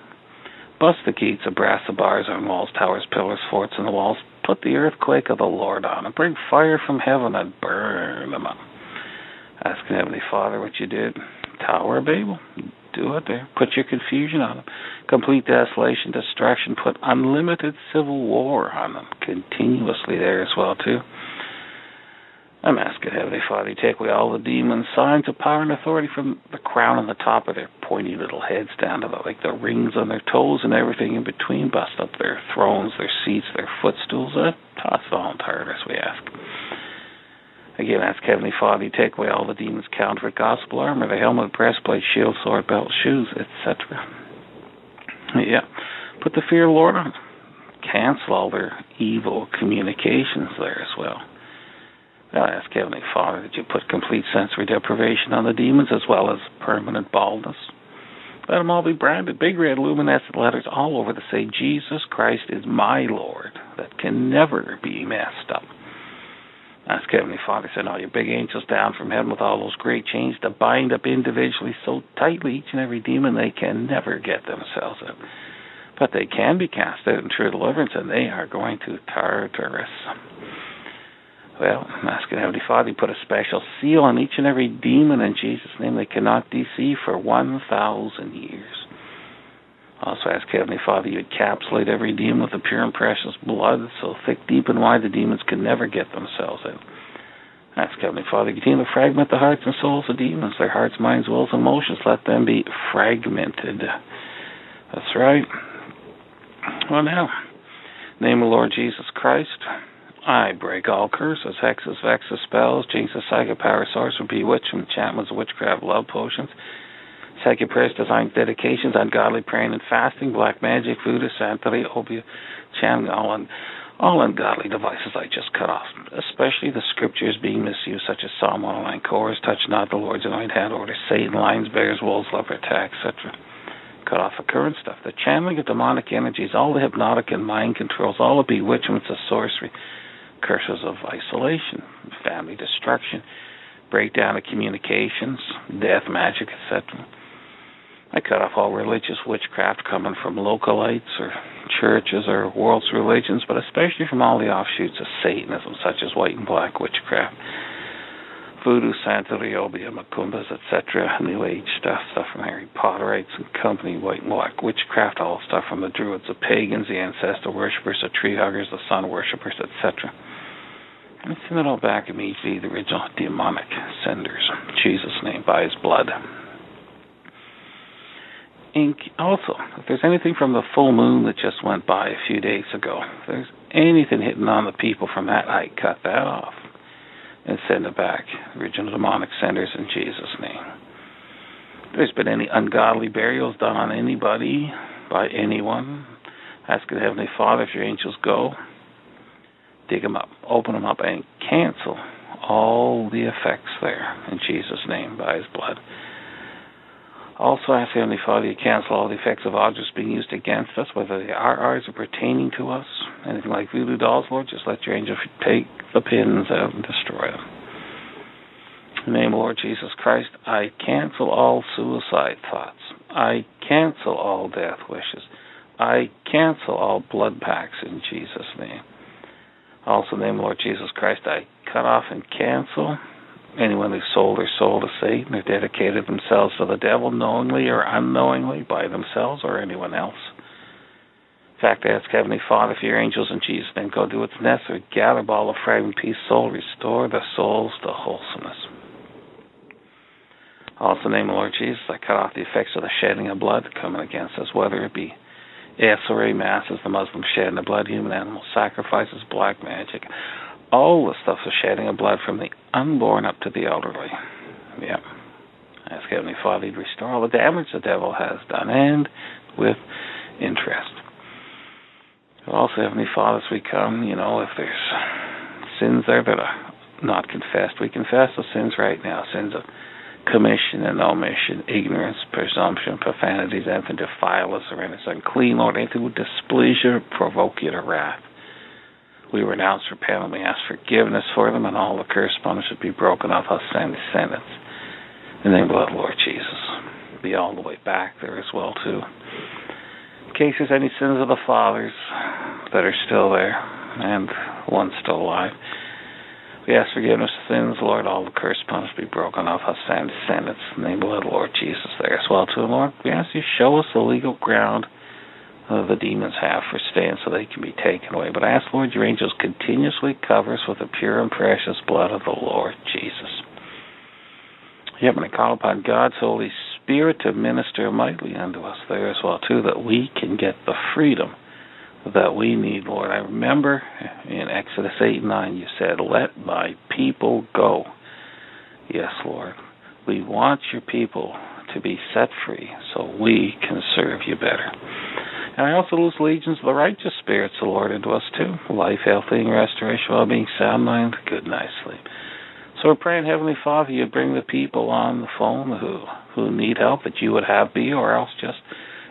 Bust the gates of brass, the bars on walls, towers, pillars, forts, and the walls. Put the earthquake of the Lord on them. Bring fire from heaven and burn them up. Asking Heavenly Father what you did. Tower of Babel, do it there. Put your confusion on them. Complete desolation, destruction. Put unlimited civil war on them continuously there as well too. I'm asking Heavenly Father, take away all the demons, signs of power and authority from the crown on the top of their pointy little heads down to the, like the rings on their toes and everything in between. Bust up their thrones, their seats, their footstools. Uh, toss it all entire as we ask. Again, ask Heavenly Father, take away all the demons' counterfeit gospel armor, the helmet, breastplate, shield, sword, belt, shoes, etc. Yeah. Put the fear of Lord on. Cancel all their evil communications there as well. I ask Heavenly Father that you put complete sensory deprivation on the demons as well as permanent baldness. Let them all be branded, big red luminescent letters all over that say, Jesus Christ is my Lord, that can never be messed up. Ask Heavenly Father, send all your big angels down from heaven with all those great chains to bind up individually so tightly each and every demon they can never get themselves out. But they can be cast out in true deliverance, and they are going to Tartarus. Well, I'm asking Heavenly Father, you put a special seal on each and every demon in Jesus' name they cannot deceive for 1,000 years. Also ask Heavenly Father you encapsulate every demon with the pure and precious blood so thick, deep, and wide the demons can never get themselves in. Ask Heavenly Father continue to fragment the hearts and souls of demons, their hearts, minds, wills, and emotions. Let them be fragmented. That's right. Well, now, name of Lord Jesus Christ. I break all curses, hexes, vexes, spells, jinxes, psychic power, sorcery, bewitchment, enchantments, witchcraft, love potions Psychic prayers, designs, dedications, ungodly praying and fasting, black magic, voodoo, santeria, obeah, channeling, all, un, all ungodly devices I just cut off, especially the scriptures being misused, such as Psalm 109, chorus, touch not the Lord's anointed hand, order, Satan, lions, bears, wolves, leopard, attack, etc. Cut off the current stuff. The channeling of demonic energies, all the hypnotic and mind controls, all the bewitchments of sorcery, curses of isolation, family destruction, breakdown of communications, death, magic, etc I cut off all religious witchcraft coming from localites or churches or world's religions, but especially from all the offshoots of Satanism, such as white and black witchcraft. voodoo, Santeria, obeah, macumbas, etc., New Age stuff, stuff from Harry Potterites and company, white and black witchcraft, all stuff from the Druids, the pagans, the ancestor worshippers, the tree huggers, the sun worshippers, etc. And send it all back immediately, the original demonic senders. In Jesus' name, by his blood. And also, if there's anything from the full moon that just went by a few days ago, if there's anything hitting on the people from that, I cut that off and send it back. Original demonic senders in Jesus' name. If there's been any ungodly burials done on anybody by anyone, ask the Heavenly Father if your angels go, dig them up, open them up, and cancel all the effects there in Jesus' name by His blood. Also, I ask Heavenly Father to cancel all the effects of objects being used against us, whether they are ours or pertaining to us. Anything like voodoo dolls, Lord, just let your angel take the pins out and destroy them. In the name of Lord Jesus Christ, I cancel all suicide thoughts. I cancel all death wishes. I cancel all blood packs in Jesus' name. Also, the name of Lord Jesus Christ, I cut off and cancel anyone who sold their soul to Satan or dedicated themselves to the devil knowingly or unknowingly by themselves or anyone else. In fact, I ask Heavenly Father for your angels in Jesus' name. Go do what's necessary. Gather ball of fragment peace soul. Restore the souls to wholesomeness. Also, in the name of Lord Jesus, I cut off the effects of the shedding of blood coming against us, whether it be SRA masses, the Muslim shedding of blood, human animal sacrifices, black magic, all the stuff of shedding of blood from the unborn up to the elderly. Yeah. Ask Heavenly Father to restore all the damage the devil has done, and with interest. Also, Heavenly Father, as we come, you know, if there's sins there that are not confessed, we confess the sins right now. Sins of commission and omission, ignorance, presumption, profanities, anything defile us or anything unclean, Lord, anything would displease you, provoke you to wrath. We renounce, repent, and we ask forgiveness for them, and all the curse punishment should be broken off us and descendants. In the name of the Lord Jesus. Be all the way back there as well, too. In case there's any sins of the fathers that are still there, and one still alive, we ask forgiveness of sins, Lord. All the curse punishment be broken off us and descendants. In the name of the Lord Jesus there as well, too, Lord. We ask you show us the legal ground uh, the demons have for staying so they can be taken away. But I ask, Lord, your angels continuously cover us with the pure and precious blood of the Lord Jesus. Yep, and I call upon God's Holy Spirit to minister mightily unto us there as well, too, that we can get the freedom that we need, Lord. I remember in Exodus 8 9, you said, Let my people go. Yes, Lord. We want your people to be set free so we can serve you better. And I also lose legions of the righteous spirits, the Lord, into us too. Life, health, and restoration, well being, sound mind, good night's sleep. So we're praying, Heavenly Father, you bring the people on the phone who who need help that you would have be, or else just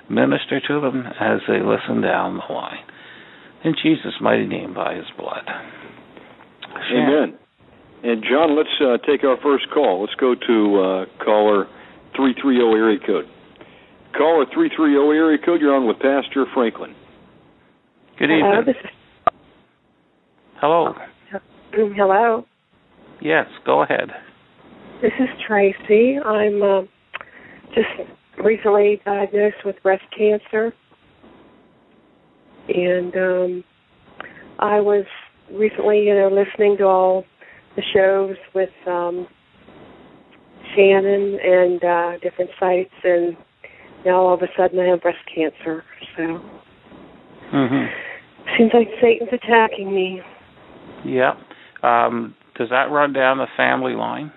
minister to them as they listen down the line. In Jesus' mighty name, by His blood. Amen. And John, let's uh, take our first call. Let's go to uh, caller three three zero area code. Caller 330 area code, you're on with Pastor Franklin. Good evening. Hello. This is, Hello. hello. Yes, go ahead. This is Tracy. I'm uh, just recently diagnosed with breast cancer. And um, I was recently, you know, listening to all the shows with um, Shannon and uh, different sites, and now all of a sudden I have breast cancer. So Mm-hmm. seems like Satan's attacking me. Yeah. Um, does that run down the family line?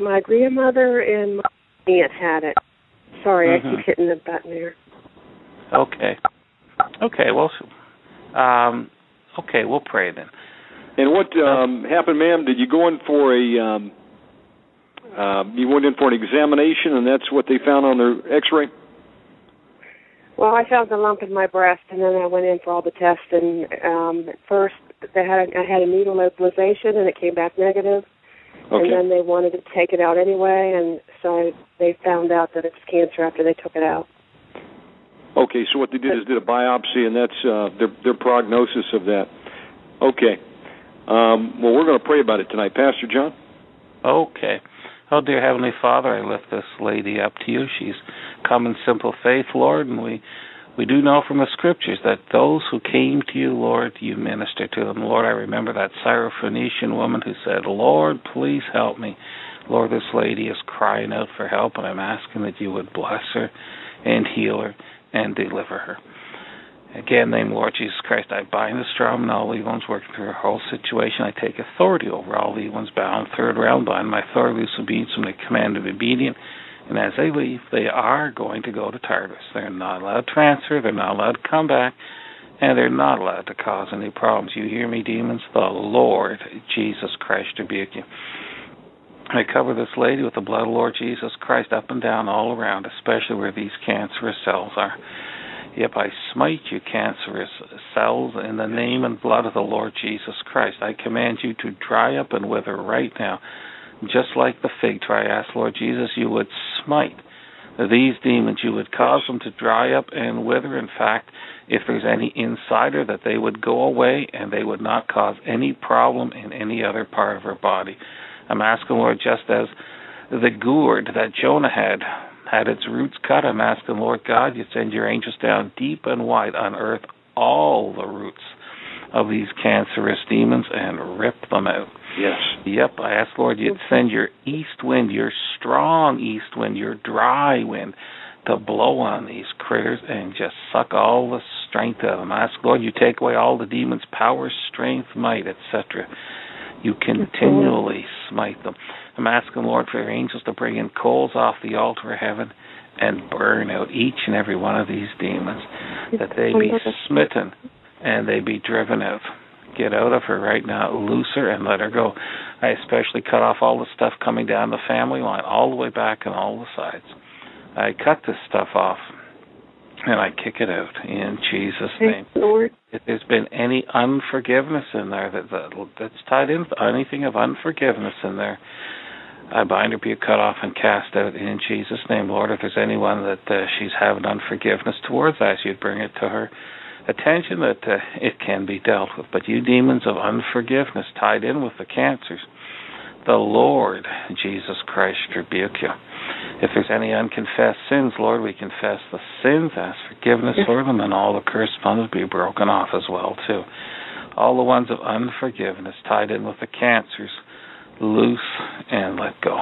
My grandmother and my aunt had it. Sorry, I Mhm. keep hitting the button there. Okay. Okay. Well. Um, okay. We'll pray then. And what um, happened, ma'am? Did you go in for a? Um, uh, you went in for an examination, and that's what they found on their X-ray. Well, I found a lump in my breast, and then I went in for all the tests. And um, at first, they had a, I had a needle localization, and it came back negative. Okay. And then they wanted to take it out anyway, and so they found out that it was cancer after they took it out. Okay, so what they did is did a biopsy, and that's uh, their their prognosis of that. Okay. Um, well, we're going to pray about it tonight, Pastor John. Okay. Oh, dear Heavenly Father, I lift this lady up to you. She's come in simple faith, Lord, and we we do know from the scriptures that those who came to you, Lord, you ministered to them. Lord, I remember that Syrophoenician woman who said, Lord, please help me. Lord, this lady is crying out for help, and I'm asking that you would bless her and heal her and deliver her. Again, name Lord Jesus Christ, I bind the strong and all evil ones working through her whole situation. I take authority over all evil ones bound, third round bind my authority, loose obedience, and the command of obedience. And as they leave, they are going to go to Tartarus. They're not allowed to transfer, they're not allowed to come back, and they're not allowed to cause any problems. You hear me, demons? The Lord Jesus Christ rebuke you. I cover this lady with the blood of the Lord Jesus Christ up and down all around, especially where these cancerous cells are. Yep, I smite you, cancerous cells, in the name and blood of the Lord Jesus Christ. I command you to dry up and wither right now. Just like the fig tree, I ask, Lord Jesus, you would smite these demons. You would cause them to dry up and wither. In fact, if there's any insider, that they would go away and they would not cause any problem in any other part of her body. I'm asking, Lord, just as the gourd that Jonah had had its roots cut, I'm asking, Lord God, you send your angels down deep and wide, unearth all the roots of these cancerous demons and rip them out. Yes. Yep, I ask, Lord, you'd send your east wind, your strong east wind, your dry wind to blow on these critters and just suck all the strength out of them. I ask, Lord, you take away all the demons' power, strength, might, etc. You continually smite them. I'm asking, Lord, for your angels to bring in coals off the altar of heaven and burn out each and every one of these demons, that they be smitten and they be driven out. Get out of her right now, loose her and let her go. I especially cut off all the stuff coming down the family line, all the way back and all the sides. I cut this stuff off and I kick it out in Jesus' name. Lord. If there's been any unforgiveness in there that, that that's tied in anything of unforgiveness in there, I bind her, be cut off, and cast out in Jesus' name, Lord. If there's anyone that uh, she's having unforgiveness towards, I ask you'd bring it to her attention that uh, it can be dealt with. But you demons of unforgiveness tied in with the cancers, the Lord Jesus Christ rebuke you. If there's any unconfessed sins, Lord, we confess the sins, ask forgiveness for them, and all the ones be broken off as well too. All the ones of unforgiveness tied in with the cancers, loose and let go.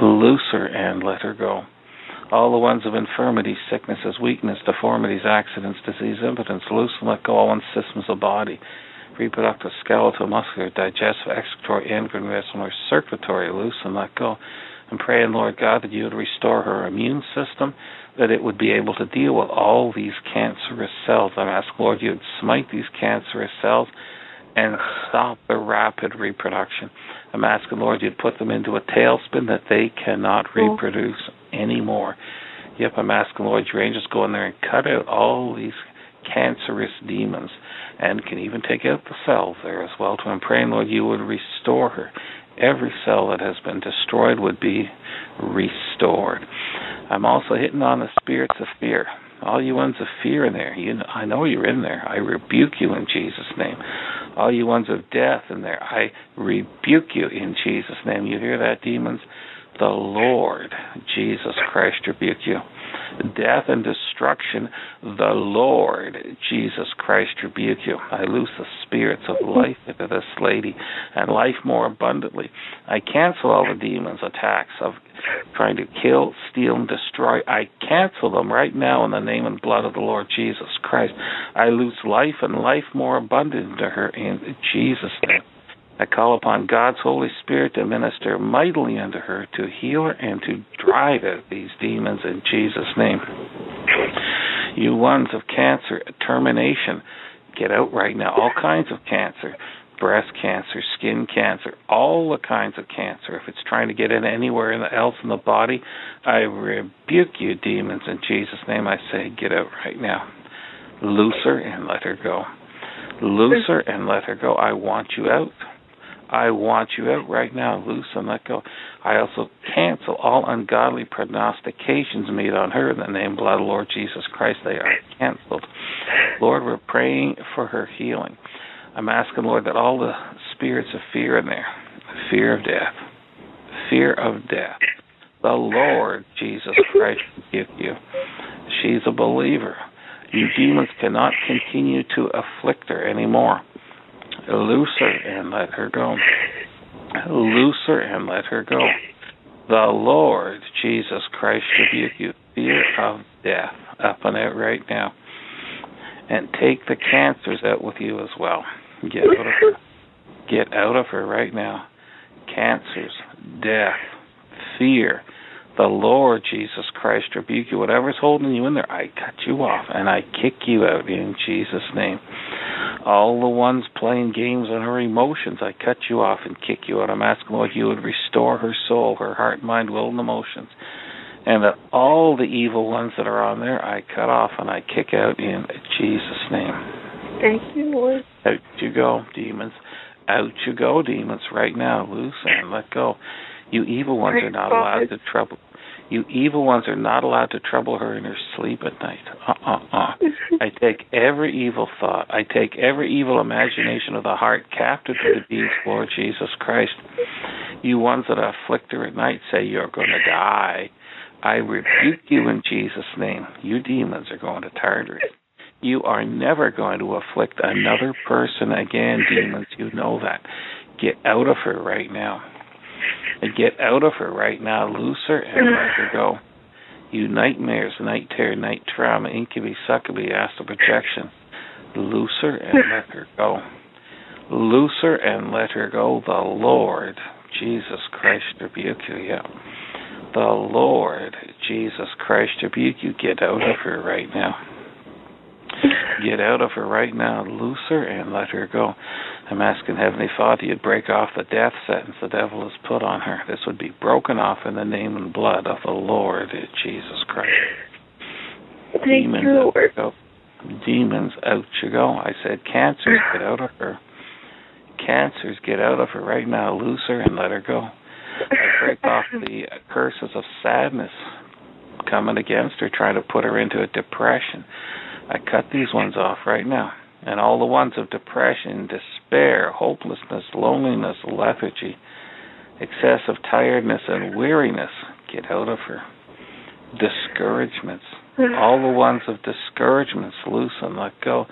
Loose her and let her go. All the ones of infirmities, sicknesses, weakness, deformities, accidents, disease, impotence, loose and let go all one's systems of body, reproductive, skeletal, muscular, digestive, excretory, endocrine, or circulatory, loose and let go. I'm praying, Lord God, that you would restore her immune system, that it would be able to deal with all these cancerous cells. I'm asking, Lord, you would smite these cancerous cells and stop the rapid reproduction. I'm asking, Lord, you'd put them into a tailspin that they cannot oh. reproduce anymore. Yep, I'm asking, Lord, your angels go in there and cut out all these cancerous demons and can even take out the cells there as well. So I'm praying, Lord, you would restore her. Every cell that has been destroyed would be restored. I'm also hitting on the spirits of fear. All you ones of fear in there, you know, I know you're in there. I rebuke you in Jesus' name. All you ones of death in there, I rebuke you in Jesus' name. You hear that, demons? The Lord Jesus Christ rebuke you. Death and destruction, the Lord Jesus Christ rebuke you. I loose the spirits of life into this lady and life more abundantly. I cancel all the demons' attacks of trying to kill, steal, and destroy. I cancel them right now in the name and blood of the Lord Jesus Christ. I loose life and life more abundant to her in Jesus' name. I call upon God's Holy Spirit to minister mightily unto her, to heal her, and to drive out these demons in Jesus' name. You ones of cancer, termination, get out right now. All kinds of cancer breast cancer, skin cancer, all the kinds of cancer. If it's trying to get in anywhere else in the body, I rebuke you, demons, in Jesus' name. I say, get out right now. Loose her and let her go. Loose her and let her go. I want you out. I want you out right now. Loose and let go. I also cancel all ungodly prognostications made on her in the name of the Lord Jesus Christ. They are canceled. Lord, we're praying for her healing. I'm asking, Lord, that all the spirits of fear in there, fear of death, fear of death, the Lord Jesus Christ give you. She's a believer. You demons cannot continue to afflict her anymore. Loose her and let her go. Loose her and let her go. The Lord Jesus Christ rebuke you. Fear of death up on out right now. And take the cancers out with you as well. Get out of her. Get out of her right now. Cancers, death, fear. The Lord Jesus Christ rebuke you. Whatever's holding you in there, I cut you off and I kick you out in Jesus' name. All the ones playing games on her emotions, I cut you off and kick you out. I'm asking Lord you would restore her soul, her heart, mind, will, and emotions. And that all the evil ones that are on there, I cut off and I kick out in Jesus' name. Thank you, Lord. Out you go, demons. Out you go, demons, right now. Loose and let go. You evil ones are not allowed to trouble. You evil ones are not allowed to trouble her in her sleep at night. Uh uh uh. I [laughs] take every evil thought. I take every evil imagination of the heart captive to the beast, Lord Jesus Christ. You ones that afflict her at night say you're going to die. I rebuke you in Jesus' name. You demons are going to Tartarus. You are never going to afflict another person again, demons. You know that. Get out of her right now. And get out of her right now. Loose her and let her go. You nightmares, night terror, night trauma, incubi, succubi, astral projection. Loose her and let her go. Loose her and let her go. The Lord, Jesus Christ, rebuke you. Yeah. The Lord, Jesus Christ, rebuke you. Get out of her right now. Get out of her right now. Loose her and let her go. I'm asking Heavenly Father you'd break off the death sentence the devil has put on her. This would be broken off in the name and blood of the Lord Jesus Christ. Thank Demons you, out Lord. you go. Demons out you go. I said cancers, get out of her. Cancers, get out of her right now. Loose her and let her go. Break off [laughs] the curses of sadness coming against her, trying to put her into a depression. I cut these ones off right now. And all the ones of depression, despair, hopelessness, loneliness, lethargy, excessive tiredness, and weariness, get out of her. Discouragements, [sighs] all the ones of discouragements, loose and let go.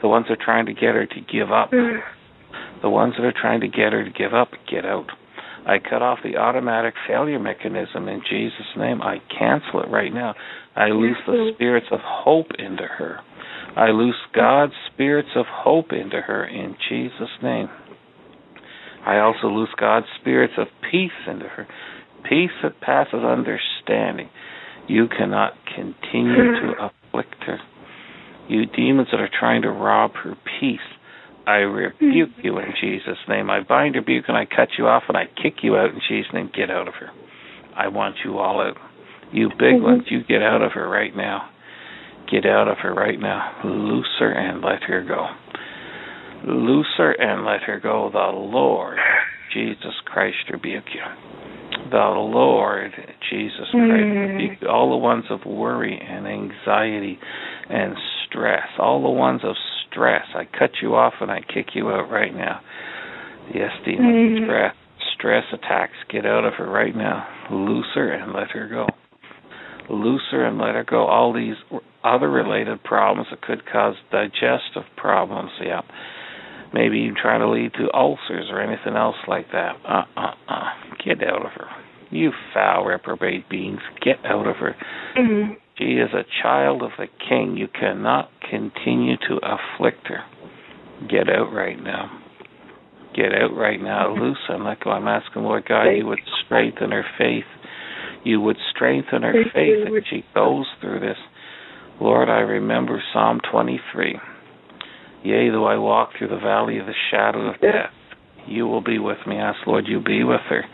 The ones that are trying to get her to give up. [sighs] The ones that are trying to get her to give up, get out. I cut off the automatic failure mechanism in Jesus' name. I cancel it right now. I loose the spirits of hope into her. I loose God's spirits of hope into her in Jesus' name. I also loose God's spirits of peace into her. Peace that passes understanding. You cannot continue to [laughs] afflict her. You demons that are trying to rob her peace, I rebuke mm-hmm. you in Jesus' name. I bind, rebuke, and I cut you off, and I kick you out in Jesus' name. Get out of her. I want you all out. You big mm-hmm. ones, you get out of her right now. Get out of her right now. Loose her and let her go. Loose her and let her go. The Lord Jesus Christ rebuke you. The Lord Jesus Christ mm-hmm. rebuke you. All the ones of worry and anxiety and stress, all the ones of stress, I cut you off and I kick you out right now. Yes, demon, stress, stress attacks, get out of her right now. Loose her and let her go. Loose her and let her go. All these other related problems that could cause digestive problems, yeah. Maybe even trying to lead to ulcers or anything else like that. Uh uh uh. Get out of her. You foul reprobate beings, get out of her. She is a child of the king. You cannot continue to afflict her. Get out right now. Get out right now. Mm-hmm. Loose and let go. I'm asking, Lord God, you would strengthen her faith. You would strengthen her Thank faith as she goes through this. Lord, I remember Psalm 23. Yea, though I walk through the valley of the shadow of death, you will be with me. Ask, Lord, you be with her.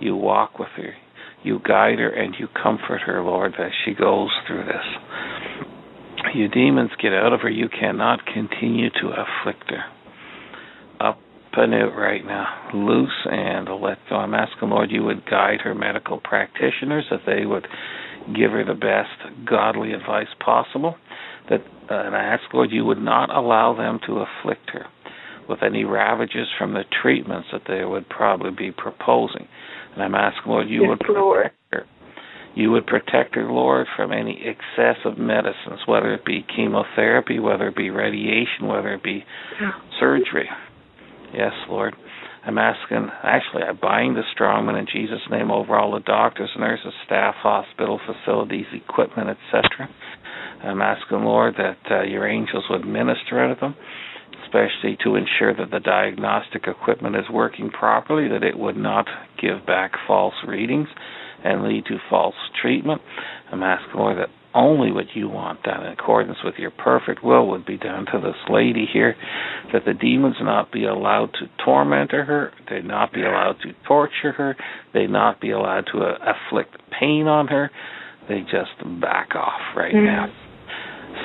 You walk with her. You guide her and you comfort her, Lord, as she goes through this. You demons, get out of her. You cannot continue to afflict her. Up and out right now. Loose and let go. I'm asking, Lord, you would guide her medical practitioners, that they would give her the best godly advice possible. That uh, and I ask, Lord, you would not allow them to afflict her. with any ravages from the treatments that they would probably be proposing. And I'm asking, Lord, you Yes, would protect Lord. her. You would protect her, Lord, from any excessive medicines, whether it be chemotherapy, whether it be radiation, whether it be surgery. Yes, Lord. I'm asking, actually, I bind the strongman in Jesus' name over all the doctors, nurses, staff, hospital facilities, equipment, etc. I'm asking, Lord, that uh, your angels would minister of them, especially to ensure that the diagnostic equipment is working properly, that it would not give back false readings and lead to false treatment. I'm asking, Lord, that only what you want done in accordance with your perfect will would be done to this lady here, that the demons not be allowed to torment her, they not be allowed to torture her, they not be allowed to uh, afflict pain on her, they just back off right Mhm. now.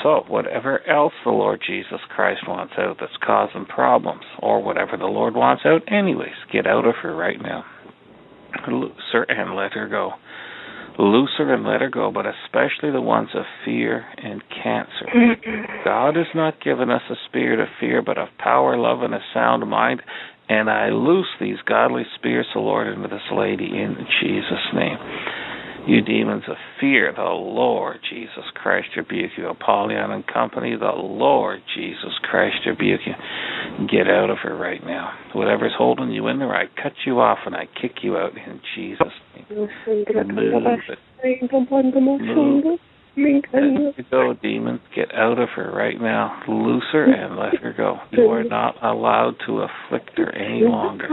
So, whatever else the Lord Jesus Christ wants out that's causing problems, or whatever the Lord wants out, anyways, get out of her right now. Loose her and let her go. Loose her and let her go, but especially the ones of fear and cancer. [clears throat] God has not given us a spirit of fear, but of power, love, and a sound mind. And I loose these godly spirits, the Lord, into this lady in Jesus' name. You demons of fear, the Lord Jesus Christ rebuke you. Apollyon and company, the Lord Jesus Christ rebuke you. Get out of her right now. Whatever's holding you in there, I cut you off and I kick you out in Jesus' name. Move. Move. Go, demons. Get out of her right now. Loose her and let her go. You are not allowed to afflict her any longer.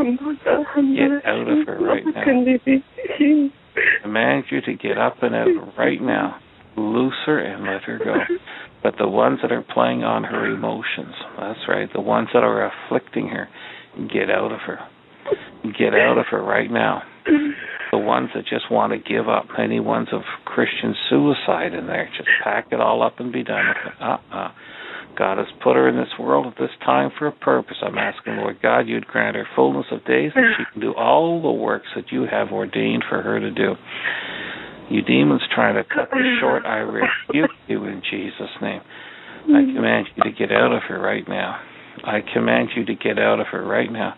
Get out of her right now. Command you to get up and out right now. Loose her and let her go. But the ones that are playing on her emotions, that's right, the ones that are afflicting her, get out of her. Get out of her right now. The ones that just want to give up, any ones of Christian suicide in there, just pack it all up and be done with it. Uh-uh. God has put her in this world at this time for a purpose. I'm asking, Lord God, you'd grant her fullness of days that she can do all the works that you have ordained for her to do. You demons trying to cut this short, I rebuke you in Jesus' name. I command you to get out of her right now. I command you to get out of her right now.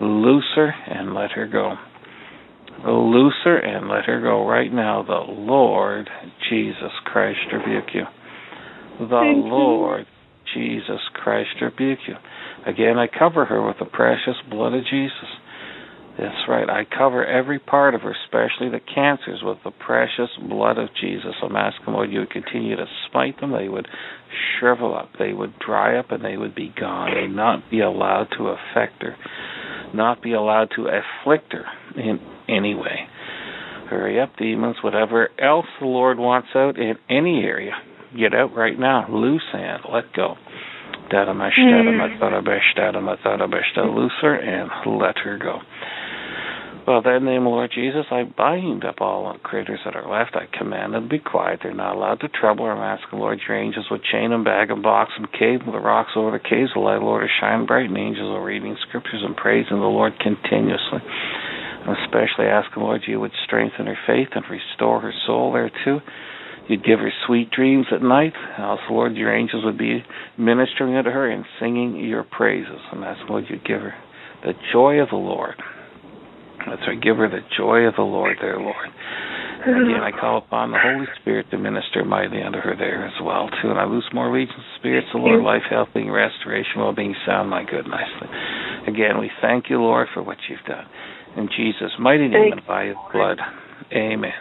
Loose her and let her go. Loose her and let her go right now. The Lord Jesus Christ rebuke you. The Thank. Lord Jesus Christ rebuke you. Again, I cover her with the precious blood of Jesus. That's right. I cover every part of her, especially the cancers, with the precious blood of Jesus. I'm asking, Lord, you would continue to smite them. They would shrivel up. They would dry up, and they would be gone. Would not be allowed to affect her, not be allowed to afflict her in any way. Hurry up, demons. Whatever else the Lord wants out in any area, get out right now. Loose and let go. Loose her and let her go. Well, then, the name Lord Jesus, I bind up all the critters that are left. I command them to be quiet. They're not allowed to trouble. I'm Lord, your angels would chain them, bag them, box them, cave them, the rocks over the caves. The light, Lord, to shine bright, and angels are reading scriptures and praising the Lord continuously. I'm especially asking, Lord, you would strengthen her faith and restore her soul there too. You'd give her sweet dreams at night. Also, Lord, your angels would be ministering unto her and singing your praises. And that's what you'd give her the joy of the Lord. That's right. Give her the joy of the Lord there, Lord. Again, I call upon the Holy Spirit to minister mightily unto her there as well, too. And I loose more legions of spirits, the Lord, life, health, being, restoration, well being, sound, my good, nicely. Again, we thank you, Lord, for what you've done. In Jesus' mighty name Thank and by his blood. Amen.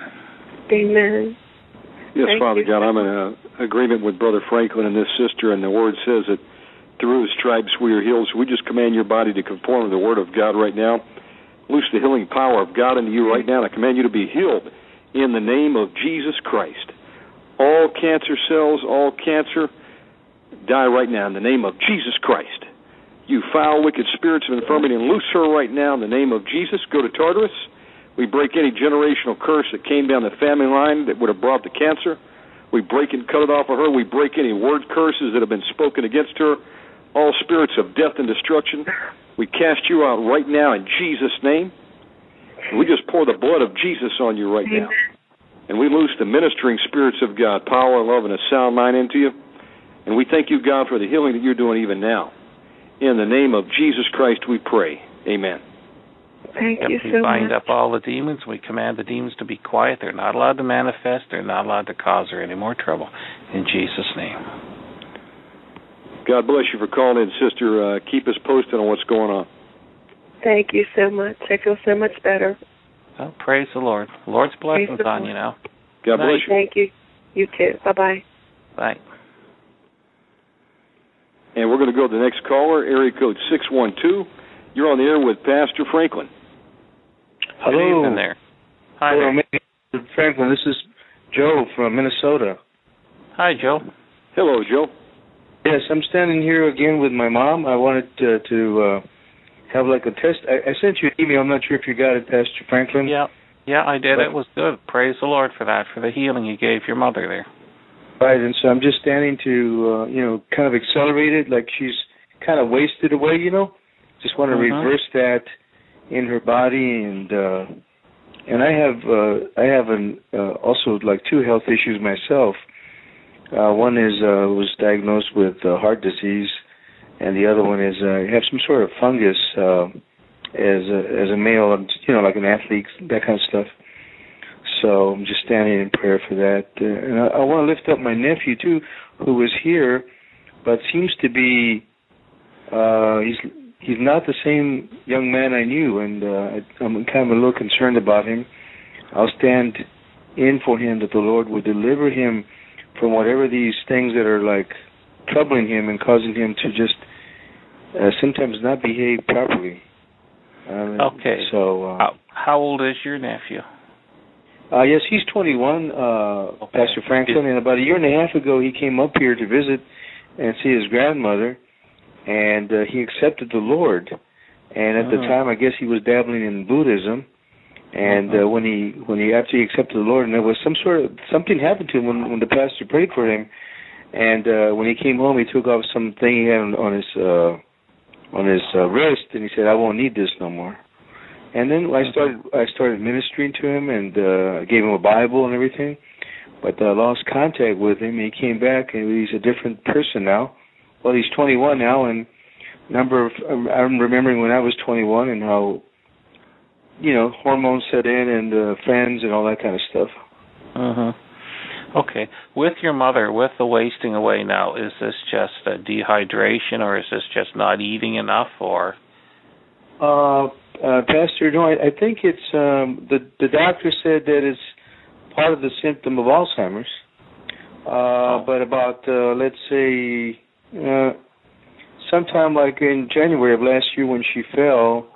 Amen. Yes, Thank Father you. God, I'm in a agreement with Brother Franklin and this sister, and the Word says that through His stripes we are healed. So we just command your body to conform to the Word of God right now. Loose the healing power of God into you right now, and I command you to be healed in the name of Jesus Christ. All cancer cells, all cancer, die right now in the name of Jesus Christ. You foul, wicked spirits of infirmity, and loose her right now in the name of Jesus. Go to Tartarus. We break any generational curse that came down the family line that would have brought the cancer. We break and cut it off of her. We break any word curses that have been spoken against her. All spirits of death and destruction. We cast you out right now in Jesus' name. And we just pour the blood of Jesus on you right now. And we loose the ministering spirits of God, power, love, and a sound mind into you. And we thank you, God, for the healing that you're doing even now. In the name of Jesus Christ we pray. Amen. Thank Yep, you we so bind much. up all the demons. We command the demons to be quiet. They're not allowed to manifest. They're not allowed to cause her any more trouble. In Jesus' name. God bless you for calling in, sister. Uh, keep us posted on what's going on. Thank you so much. I feel so much better. Well, praise the Lord. Lord's blessings the on Lord. you now. God bless you. Thank you. You too. Bye bye. Bye. And we're going to go to the next caller, area code 612. You're on the air with Pastor Franklin. Good Hello. evening there. Hi Hello, there. Mr. Franklin. This is Joe from Minnesota. Hi, Joe. Hello, Joe. Yes, I'm standing here again with my mom. I wanted to, to uh, have like a test. I, I sent you an email. I'm not sure if you got it, Pastor Franklin. Yeah. Yeah, I did. But- It was good. Praise the Lord for that, for the healing you gave your mother there. Right, and so I'm just standing to, uh, you know, kind of accelerate it, like she's kind of wasted away, you know. Just want to Mhm. reverse that in her body, and uh, and I have uh, I have an uh, also like two health issues myself. Uh, one is uh, was diagnosed with uh, heart disease, and the other one is uh, I have some sort of fungus uh, as a, as a male, you know, like an athlete, that kind of stuff. So I'm just standing in prayer for that. Uh, and I, I want to lift up my nephew too, who was here, but seems to be uh he's he's not the same young man I knew, and uh, I'm kind of a little concerned about him. I'll stand in for him that the Lord would deliver him from whatever these things that are like troubling him and causing him to just uh, sometimes not behave properly. Um, Okay. So uh, How, how old is your nephew? uh, yes, he's 21, uh, Pastor Franklin, and about a year and a half ago he came up here to visit and see his grandmother, and uh, he accepted the Lord. And at the Mhm. time, I guess he was dabbling in Buddhism. And uh, when he when he after he accepted the Lord, and there was some sort of something happened to him when when the pastor prayed for him, and uh, when he came home, he took off something he had on, on his uh, on his uh, wrist, and he said, "I won't need this no more." And then I started I started ministering to him and uh gave him a Bible and everything. But I lost contact with him. He came back and he's a different person now. Well, he's 21 now, and number of I'm I'm remembering when I was 21 and how you know hormones set in and uh, friends and all that kind of stuff. Mhm. Okay. With your mother, with the wasting away now, is this just a dehydration or is this just not eating enough or Uh, uh, Pastor, no, I, I think it's um, the the doctor said that it's part of the symptom of Alzheimer's. Uh, But about uh, let's say uh, sometime like in January of last year when she fell,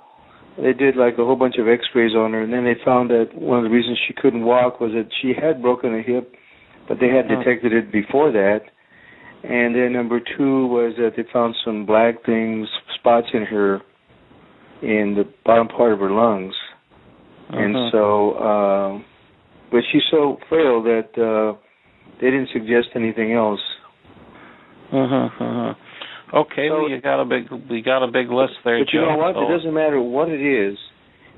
they did like a whole bunch of X-rays on her, and then they found that one of the reasons she couldn't walk was that she had broken a hip, but they had Hmm. detected it before that. And then number two was that they found some black things, spots in her, in the bottom part of her lungs. And Mhm. so, uh, but she's so frail that uh, they didn't suggest anything else. Mhm. mhm. Okay, well you got a big we got a big list there, But you Joe. know what? so- It doesn't matter what it is,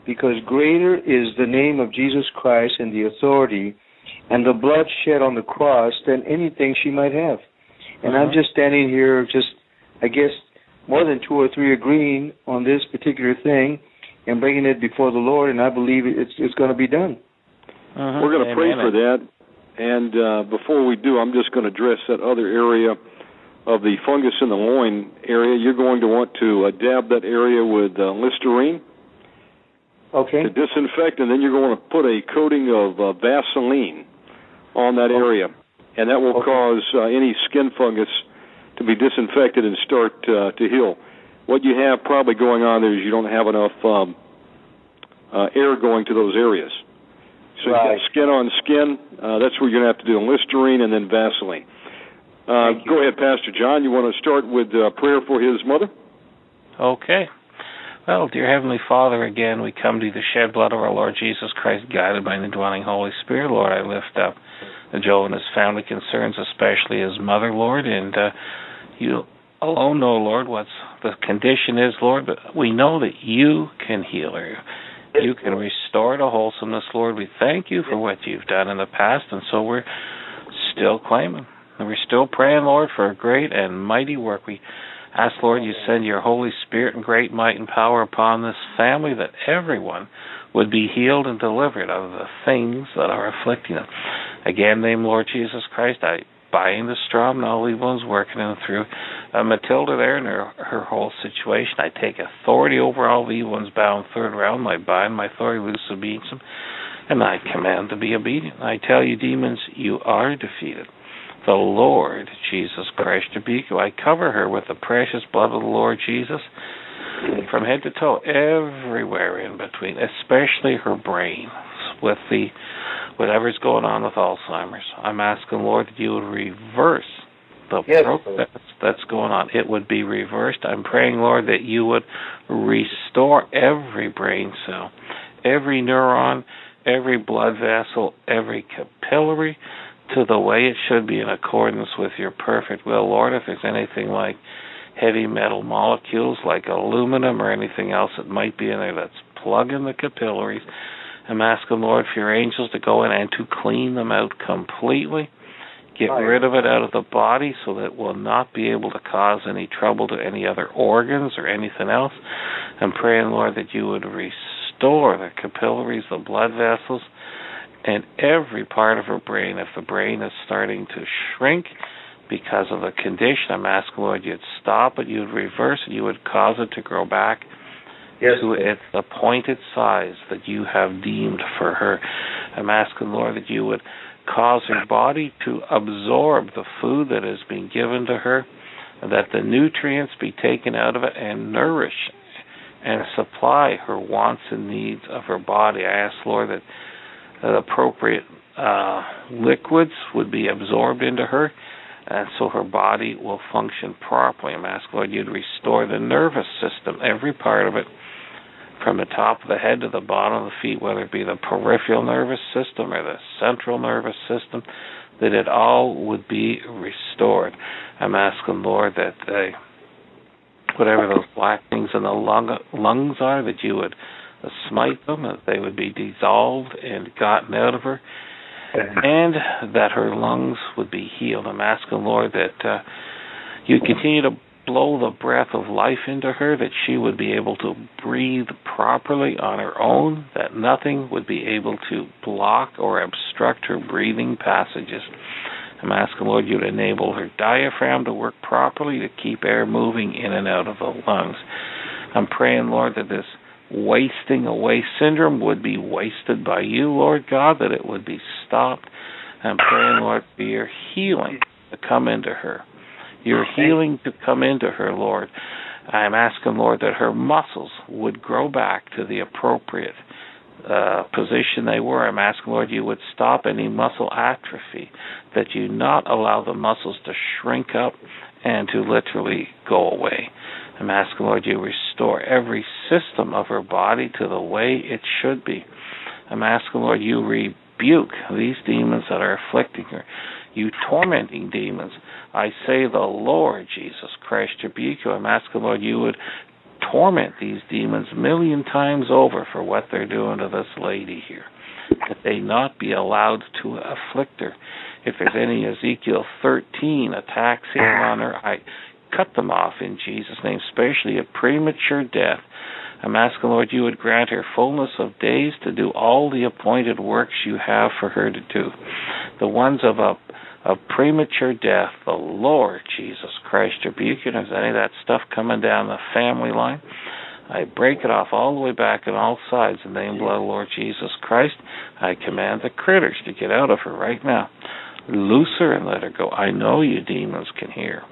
because greater is the name of Jesus Christ and the authority and the blood shed on the cross than anything she might have. And I'm Mhm. just standing here, just I guess more than two or three agreeing on this particular thing and bringing it before the Lord, and I believe it's it's going to be done. Mhm. We're going to pray for that. And uh, before we do, I'm just going to address that other area of the fungus in the loin area. You're going to want to uh, dab that area with uh, Listerine Okay. to disinfect, and then you're going to put a coating of uh, Vaseline on that area, and that will Okay. cause uh, any skin fungus to be disinfected and start uh, to heal. What you have probably going on there is you don't have enough um, uh, air going to those areas. So Right. you got skin on skin. Uh, that's where you're going to have to do Listerine and then Vaseline. Uh, go ahead, Pastor John. You want to start with uh, prayer for his mother? Okay. Well, dear Heavenly Father, again, we come to the shed blood of our Lord Jesus Christ, guided by the dwelling Holy Spirit. Lord, I lift up Joe and his family concerns, especially his mother, Lord, and uh, you alone know, Lord, what the condition is, Lord, but we know that you can heal her. You can restore to wholesomeness, Lord. We thank you for what you've done in the past, and so we're still claiming. And we're still praying, Lord, for a great and mighty work. We Ask, Lord, you send your Holy Spirit and great might and power upon this family that everyone would be healed and delivered of the things that are afflicting them. Again, name Lord Jesus Christ, I bind the strong and all evil ones working them through. Uh, Matilda there and her, her whole situation, I take authority over all the evil ones bound third round. I bind my authority, loose obedience and I command to be obedient. I tell you, demons, you are defeated. The Lord Jesus Christ you. I cover her with the precious blood of the Lord Jesus from head to toe, everywhere in between, especially her brain, with the whatever's going on with Alzheimer's. I'm asking Lord that you would reverse the yes, process that's going on. It would be reversed. I'm praying, Lord, that you would restore every brain cell, every neuron, every blood vessel, every capillary to the way it should be in accordance with your perfect will. Lord, if there's anything like heavy metal molecules like aluminum or anything else that might be in there that's plugging the capillaries. I'm asking, Lord, for your angels to go in and to clean them out completely. Get rid of it out of the body so that it will not be able to cause any trouble to any other organs or anything else. I'm praying, Lord, that you would restore the capillaries, the blood vessels, and every part of her brain. If the brain is starting to shrink, because of a condition. I'm asking, Lord, you'd stop it, you'd reverse it, you would cause it to grow back yes, to its appointed size that you have deemed for her. I'm asking, Lord, that you would cause her body to absorb the food that is being given to her, that the nutrients be taken out of it and nourish and supply her wants and needs of her body. I ask, Lord, that the appropriate uh, liquids would be absorbed into her and so her body will function properly. I'm asking Lord you to restore the nervous system, every part of it, from the top of the head to the bottom of the feet, whether it be the peripheral nervous system or the central nervous system, that it all would be restored. I'm asking Lord that they, whatever those black things in the lung, lungs are, that you would smite them, that they would be dissolved and gotten out of her and that her lungs would be healed. I'm asking, Lord, that uh, you continue to blow the breath of life into her, that she would be able to breathe properly on her own, that nothing would be able to block or obstruct her breathing passages. I'm asking, Lord, you to enable her diaphragm to work properly to keep air moving in and out of the lungs. I'm praying, Lord, that this wasting away syndrome would be wasted by you, Lord God, that it would be stopped. I'm praying, Lord, for your healing to come into her. Your healing to come into her, Lord. I'm asking, Lord, that her muscles would grow back to the appropriate uh, position they were. I'm asking, Lord, you would stop any muscle atrophy, that you not allow the muscles to shrink up and to literally go away. I'm asking, Lord, you restore every system of her body to the way it should be. I'm asking, Lord, you rebuke these demons that are afflicting her, you tormenting demons. I say, the Lord Jesus Christ rebuke you. I'm asking, Lord, you would torment these demons a million times over for what they're doing to this lady here. That they not be allowed to afflict her. If there's any Ezekiel 13 attacks here on her, I cut them off in Jesus' name, especially a premature death. I'm asking, Lord, you would grant her fullness of days to do all the appointed works you have for her to do. The ones of a of premature death, the Lord Jesus Christ rebuke you. If any of that stuff coming down the family line, I break it off all the way back on all sides in the name of the Lord Jesus Christ. I command the critters to get out of her right now. Loose her and let her go. I know you demons can hear.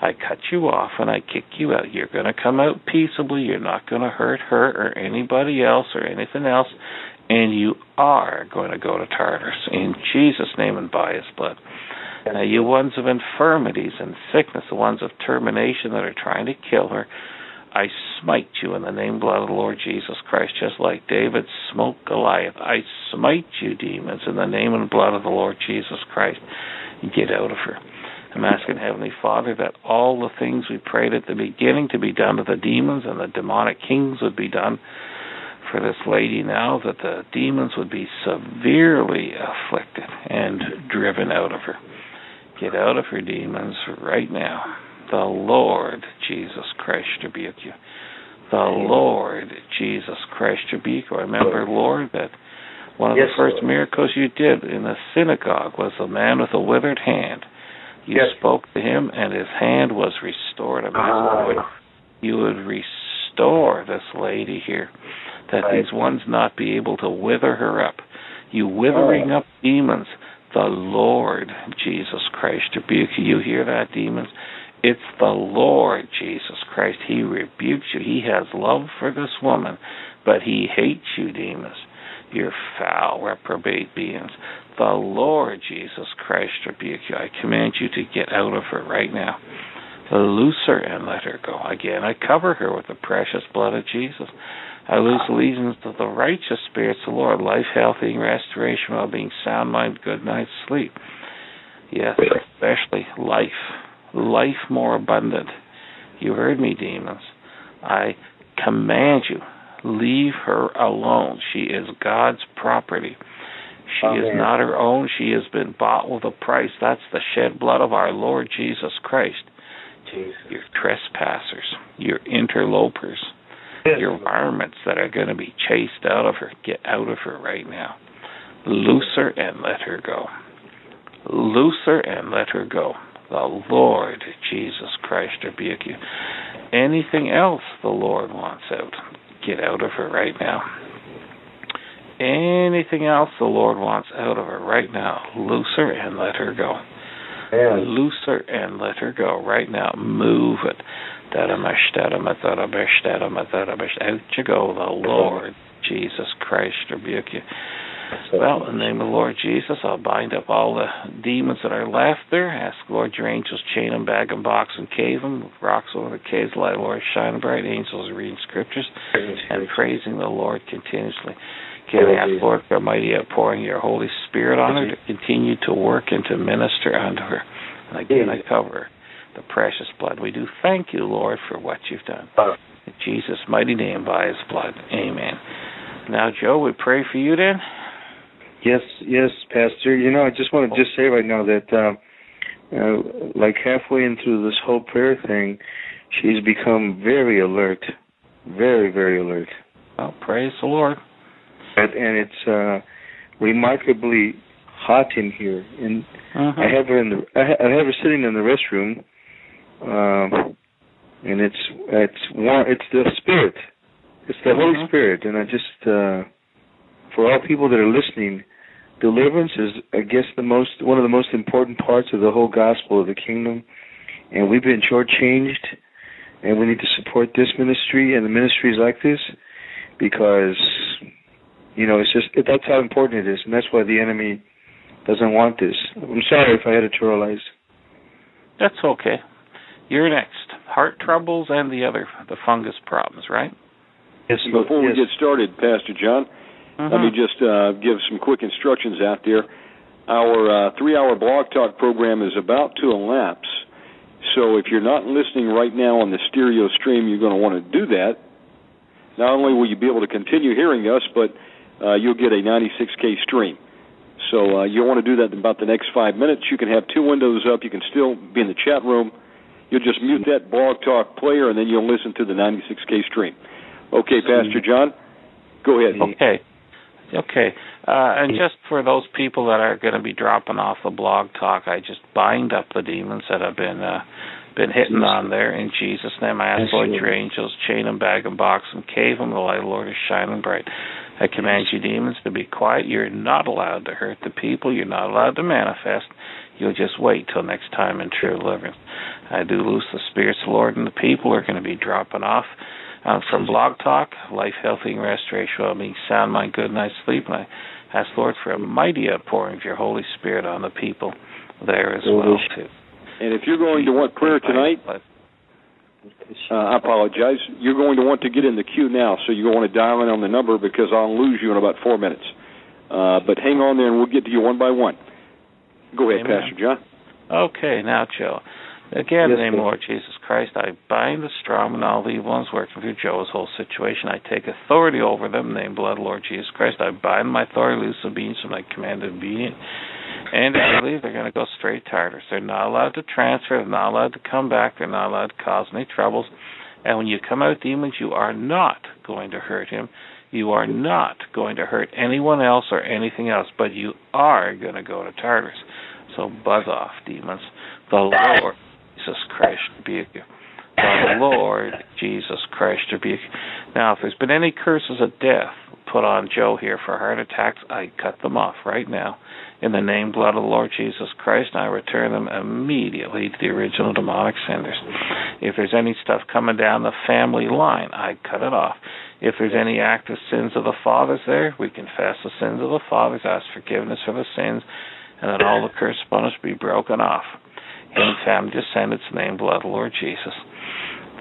I cut you off and I kick you out. You're going to come out peaceably. You're not going to hurt her or anybody else or anything else. And you are going to go to Tartarus in Jesus' name and by his blood. Now, you ones of infirmities and sickness, the ones of termination that are trying to kill her, I smite you in the name blood of the Lord Jesus Christ, just like David smote Goliath. I smite you, demons, in the name and blood of the Lord Jesus Christ. Get out of her. I'm asking Heavenly Father that all the things we prayed at the beginning to be done to the demons and the demonic kings would be done for this lady now, that the demons would be severely afflicted and driven out of her. Get out of her demons right now. The Lord Jesus Christ rebuke you. The Lord Jesus Christ rebuke you. Remember, Lord, that one of Yes, the first Lord. miracles you did in the synagogue was a man with a withered hand. You Yes. spoke to him, and his hand was restored. I'm Ah. asking you would restore this lady here, that Right. these ones not be able to wither her up. You withering Oh. up demons, the Lord Jesus Christ rebuke you. You hear that, demons? It's the Lord Jesus Christ. He rebukes you. He has love for this woman, but he hates you, demons. You're foul, reprobate beings. The Lord Jesus Christ rebuke you. I command you to get out of her right now. Loose her and let her go. Again, I cover her with the precious blood of Jesus. I lose allegiance to the righteous spirits of the Lord, life, healthy, restoration, well being, sound mind, good night's sleep. Yes, especially life. Life more abundant. You heard me, demons. I command you, leave her alone. She is God's property. She is not her own. She has been bought with a price. That's the shed blood of our Lord Jesus Christ. Jesus. Your trespassers, your interlopers. [laughs] your varmints that are going to be chased out of her. Get out of her right now. Loose her and let her go. Loose her and let her go. The Lord Jesus Christ rebuke you. Anything else the Lord wants out, get out of her right now. Anything else the Lord wants out of her right now, loose her and let her go. Loose her and let her go right now. Move it. Out you go, the Lord Jesus Christ rebuke you. Well, in the name of the Lord Jesus, I'll bind up all the demons that are left there. Ask Lord your angels, chain them, bag them, box them, cave them, rocks over the caves, light, Lord, shine bright. Angels reading scriptures and praising the Lord continuously. Can I ask Lord for mighty outpouring your Holy Spirit on her to continue to work and to minister unto her. And again, I cover the precious blood. We do thank you, Lord, for what you've done. In Jesus' mighty name, by his blood. Amen. Now, Joe, we pray for you then. Yes, yes, Pastor. You know, I just want to just say right now that, um, uh, like halfway into this whole prayer thing, she's become very alert, very, very alert, Well, praise the Lord. and, and it's uh, remarkably hot in here. And Mhm. I have her in the, I have her sitting in the restroom, um, and it's it's warm. It's the Spirit. It's the Holy Mhm. Spirit, and I just uh, for all people that are listening, deliverance is, I guess, the most one of the most important parts of the whole gospel of the kingdom, and we've been shortchanged, and we need to support this ministry and the ministries like this because you know it's just it, that's how important it is, and that's why the enemy doesn't want this. I'm sorry if I editorialized. That's okay. You're next. Heart troubles and the other, the fungus problems, right? Yes, Before we get started, Pastor John, let me Mhm. just uh, give some quick instructions out there. Our uh, three-hour blog talk program is about to elapse, so if you're not listening right now on the stereo stream, you're going to want to do that. Not only will you be able to continue hearing us, but uh, you'll get a 96k stream. So uh, you'll want to do that in about the next five minutes. You can have two windows up. You can still be in the chat room. You'll just mute that blog talk player, and then you'll listen to the 96k stream. Okay, Pastor John, go ahead. Okay. Okay. Uh, and just for those people that are going to be dropping off the blog talk, I just bind up the demons that have been uh, been hitting on there in Jesus' name. I ask Yes, Lord Lord. your angels, chain them, bag them, box them, cave them. The light of the Lord is shining bright. I command you, demons, to be quiet. You're not allowed to hurt the people. You're not allowed to manifest. You'll just wait till next time in true deliverance. I do loose the spirits, of Lord, and the people are going to be dropping off uh, from Blog Talk, Life, Healthy, and Restoration, well-being, sound mind, good night's sleep. And I ask, Lord, for a mighty outpouring of your Holy Spirit on the people there as well, too. And if you're going to want prayer tonight, uh, I apologize. You're going to want to get in the queue now, so you're going want to dial in on the number because I'll lose you in about four minutes. Uh, but hang on there, and we'll get to you one by one. Go ahead, Amen. Pastor John. Okay, now, Joe. Again, Yes, name of Lord Jesus Christ, I bind the strong and all the evil ones working through Joe's whole situation. I take authority over them name blood Lord Jesus Christ. I bind my authority, loose obedience, and I command obedient. And if they leave, they're going to go straight to Tartarus. They're not allowed to transfer. They're not allowed to come back. They're not allowed to cause any troubles. And when you come out demons, you are not going to hurt him. You are not going to hurt anyone else or anything else, but you are going to go to Tartarus. So buzz off, demons. The Lord Jesus Christ rebuke you. The Lord Jesus Christ rebuke you. Now, if there's been any curses of death put on Joe here for heart attacks, I cut them off right now in the name blood of the Lord Jesus Christ, I return them immediately to the original demonic senders. If there's any stuff coming down the family line, I cut it off. If there's any active sins of the fathers there, we confess the sins of the fathers, ask forgiveness for the sins, and that all the curse upon us be broken off. In family descendants, name blood of the Lord Jesus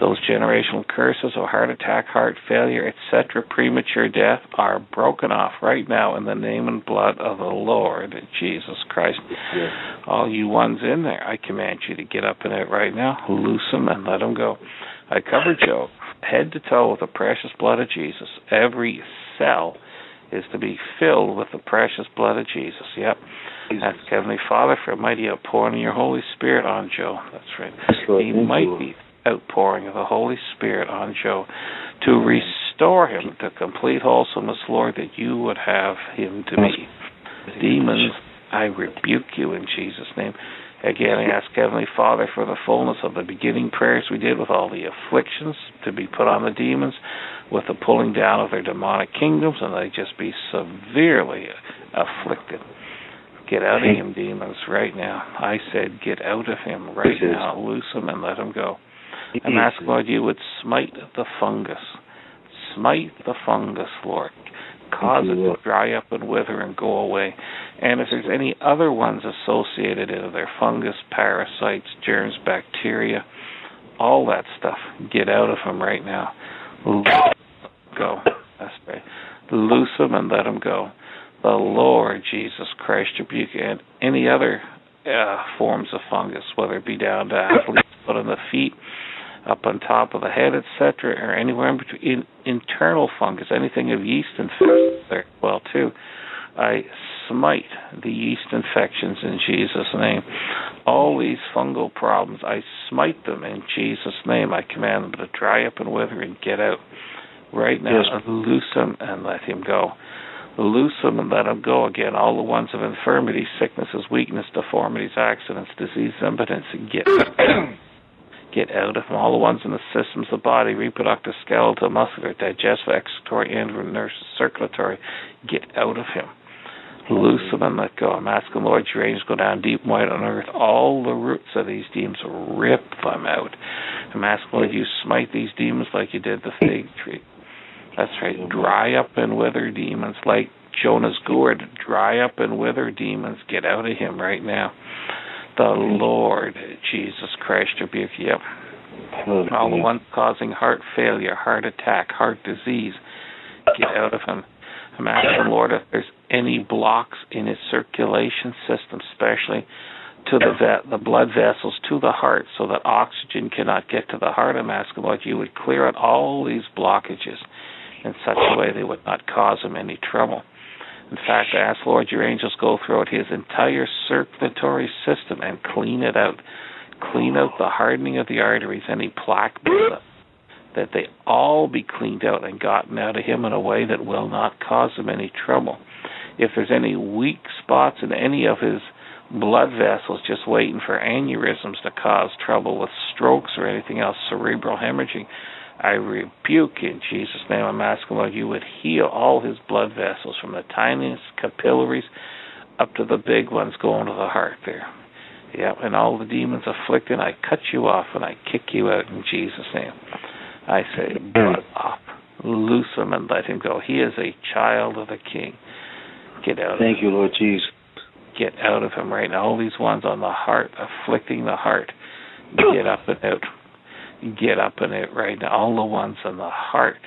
those generational curses of heart attack, heart failure, etc., premature death are broken off right now in the name and blood of the Lord Jesus Christ. Yes. All you ones in there, I command you to get up in it right now, loose them, and let them go. I cover Joe head to toe with the precious blood of Jesus. Every cell is to be filled with the precious blood of Jesus. Yep. That's Heavenly Father for a mighty outpouring of your Holy Spirit on Joe. That's right. Lord. He Thank might you, be outpouring of the Holy Spirit on Joe to restore him to complete wholesomeness, Lord, that you would have him to be. Demons, I rebuke you in Jesus' name. Again, I ask Heavenly Father for the fullness of the beginning prayers we did with all the afflictions to be put on the demons, with the pulling down of their demonic kingdoms, and they just be severely afflicted. Get out of him, demons, right now. I said, get out of him right now. Loose him and let him go. I'm asking, Lord, you would smite the fungus. Smite the fungus, Lord. Cause it to dry up and wither and go away. And if there's any other ones associated in there, fungus, parasites, germs, bacteria, all that stuff, get out of them right now. Go. That's right. Loose them and let them go. The Lord Jesus Christ rebuke and any other uh, forms of fungus, whether it be down to athlete's foot on the feet, up on top of the head, etc., or anywhere in between. In, internal fungus, anything of yeast infections there, well too. I smite the yeast infections in Jesus' name. All these fungal problems, I smite them in Jesus' name. I command them to dry up and wither and get out right now. Yes. Loose them and let him go. Loose them and let him go again. All the ones of infirmity, sicknesses, weakness, deformities, accidents, disease, impotence, get [coughs] get out of them. All the ones in the systems of the body, reproductive, skeletal, muscular, digestive, excretory, nervous, circulatory, get out of him. Loose them and let go. I'm asking Lord your angels go down deep and wide on earth. All the roots of these demons, rip them out. I'm asking Lord you smite these demons like you did the fig tree. That's right. Dry up and wither demons like Jonah's gourd. Dry up and wither demons. Get out of him right now. The mm-hmm. Lord Jesus Christ rebuke you. All the ones causing heart failure, heart attack, heart disease, get out of him. I'm asking Lord if there's any blocks in his circulation system, especially to the ve- the blood vessels to the heart, so that oxygen cannot get to the heart. I'm asking Lord you would clear out all these blockages in such a way they would not cause him any trouble. In fact, I ask Lord your angels go throughout his entire circulatory system and clean it out. Clean out the hardening of the arteries, any plaque buildup, that they all be cleaned out and gotten out of him in a way that will not cause him any trouble. If there's any weak spots in any of his blood vessels just waiting for aneurysms to cause trouble with strokes or anything else, cerebral hemorrhaging, I rebuke you in Jesus' name. I'm asking Lord you would heal all his blood vessels from the tiniest capillaries up to the big ones going to the heart there. Yeah, and all the demons afflicting, I cut you off and I kick you out in Jesus' name. I say, blood off. Loose him and let him go. He is a child of the King. Get out Thank of you, him. Lord Jesus. Get out of him right now. All these ones on the heart, afflicting the heart. Get up and out get up in it right now. All the ones on the heart,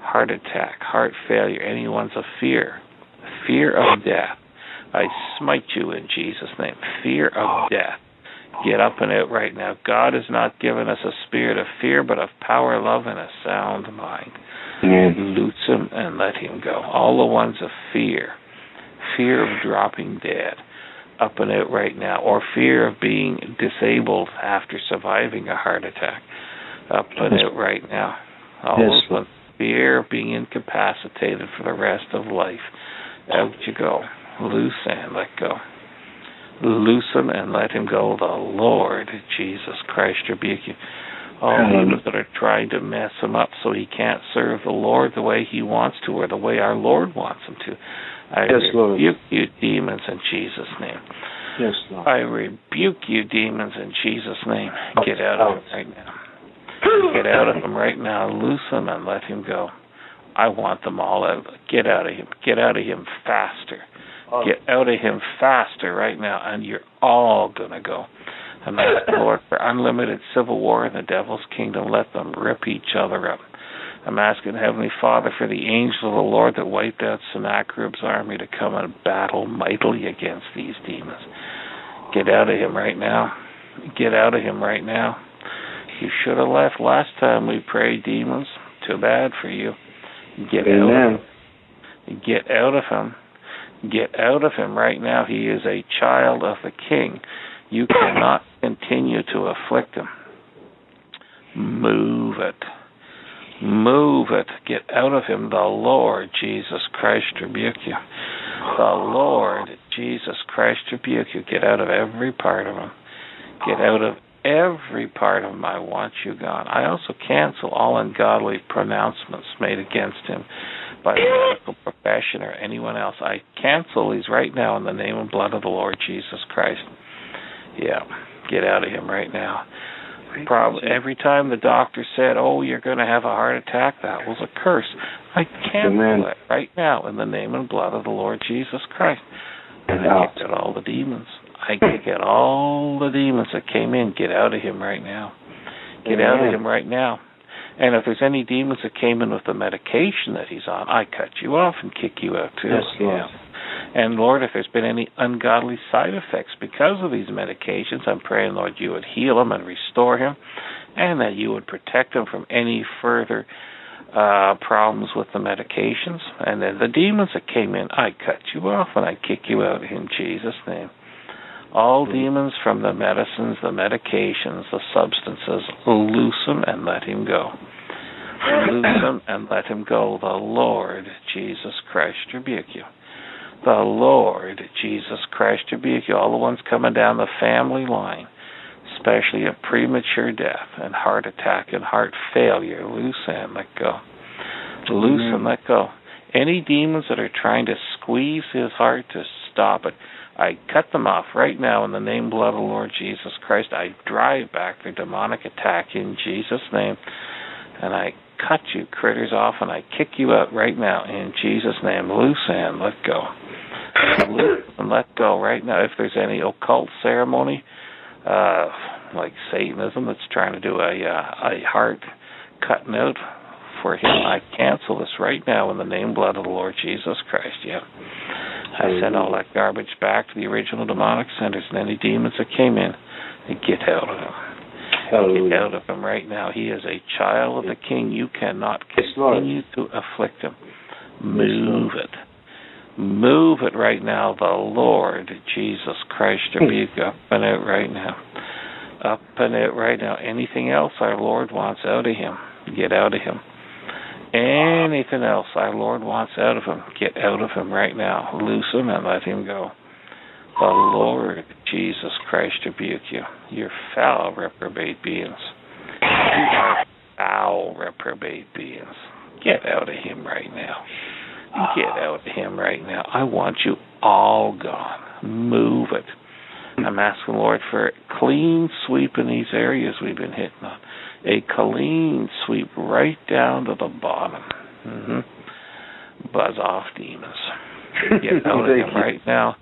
heart attack, heart failure, any ones of fear, fear of death. I smite you in Jesus' name. Fear of death. Get up in it right now. God has not given us a spirit of fear, but of power, love, and a sound mind. Loose him and let him go. All the ones of fear, fear of dropping dead, up and out right now, or fear of being disabled after surviving a heart attack, up and it right now. All Yes, those ones, fear of being incapacitated for the rest of life. Out you go. Loose and let go. Loosen and let him go. The Lord Jesus Christ rebuke you. All Hallelujah. demons that are trying to mess him up so he can't serve the Lord the way he wants to or the way our Lord wants him to. I Yes, Lord. rebuke you demons in Jesus' name. Yes, Lord. I rebuke you demons in Jesus' name. Get out of him right now. Get out of him right now. Loose him and let him go. I want them all out. Get out of him. Get out of him faster. Oh. Get out of him faster right now, and you're all gonna go. I'm asking Lord for unlimited civil war in the devil's kingdom. Let them rip each other up. I'm asking Heavenly Father for the angel of the Lord that wiped out Sennacherib's army to come and battle mightily against these demons. Get out of him right now. Get out of him right now. You should have left last time we prayed, demons. Too bad for you. Get out of Amen. him. Get out of him. Get out of him right now. He is a child of the King. You cannot continue to afflict him. Move it. Move it. Get out of him. The Lord Jesus Christ rebuke you. The Lord Jesus Christ rebuke you. Get out of every part of him. Get out of every part of him. I want you gone. I also cancel all ungodly pronouncements made against him by the medical profession or anyone else. I cancel these right now in the name and blood of the Lord Jesus Christ. Yeah, get out of him right now. Probably every time the doctor said, "Oh, you're going to have a heart attack," that was a curse. I cancel Amen. it right now in the name and blood of the Lord Jesus Christ. And I Out. kick out all the demons. I kick out all the demons that came in. Get out of him right now. Get out of him right now. And if there's any demons that came in with the medication that he's on, I cut you off and kick you out too. Yes, Lord. Yeah. And Lord, if there's been any ungodly side effects because of these medications, I'm praying, Lord, you would heal him and restore him, and that you would protect him from any further uh problems with the medications. And then the demons that came in, I cut you off and I kick you out in Jesus' name. All demons from the medicines, the medications, the substances, loose him and let him go. Loose him and let him go. The Lord Jesus Christ rebuke you. The Lord Jesus Christ rebuke you. All the ones coming down the family line, especially a premature death and heart attack and heart failure, loose and let go. Loose and let go. Any demons that are trying to squeeze his heart to stop it, I cut them off right now in the name blood of the Lord Jesus Christ. I drive back their demonic attack in Jesus' name. And I cut you critters off and I kick you out right now in Jesus' name. Loose and let go. Loose and let go right now. If there's any occult ceremony, uh, like Satanism that's trying to do a uh, a heart cutting out for him, I cancel this right now in the name blood of the Lord Jesus Christ. Yeah. I send all that garbage back to the original demonic centers and any demons that came in, and get out of him. Hallelujah. Get out of him right now. He is a child of the King. You cannot Yes, continue to afflict him. Move it. Move it right now. The Lord Jesus Christ rebuke up and out right now. Up and out right now. Anything else our Lord wants out of him, get out of him. Anything else our Lord wants out of him, get out of him right now. Loose him and let him go. The Lord Jesus Christ rebuke you. You're foul reprobate beings. You are foul reprobate beings. Get out of him right now. Get out of him right now. I want you all gone. Move it. I'm asking Lord for a clean sweep in these areas we've been hitting on. A clean sweep right down to the bottom. hmm Buzz off, demons. Get [laughs] out of him you. right now.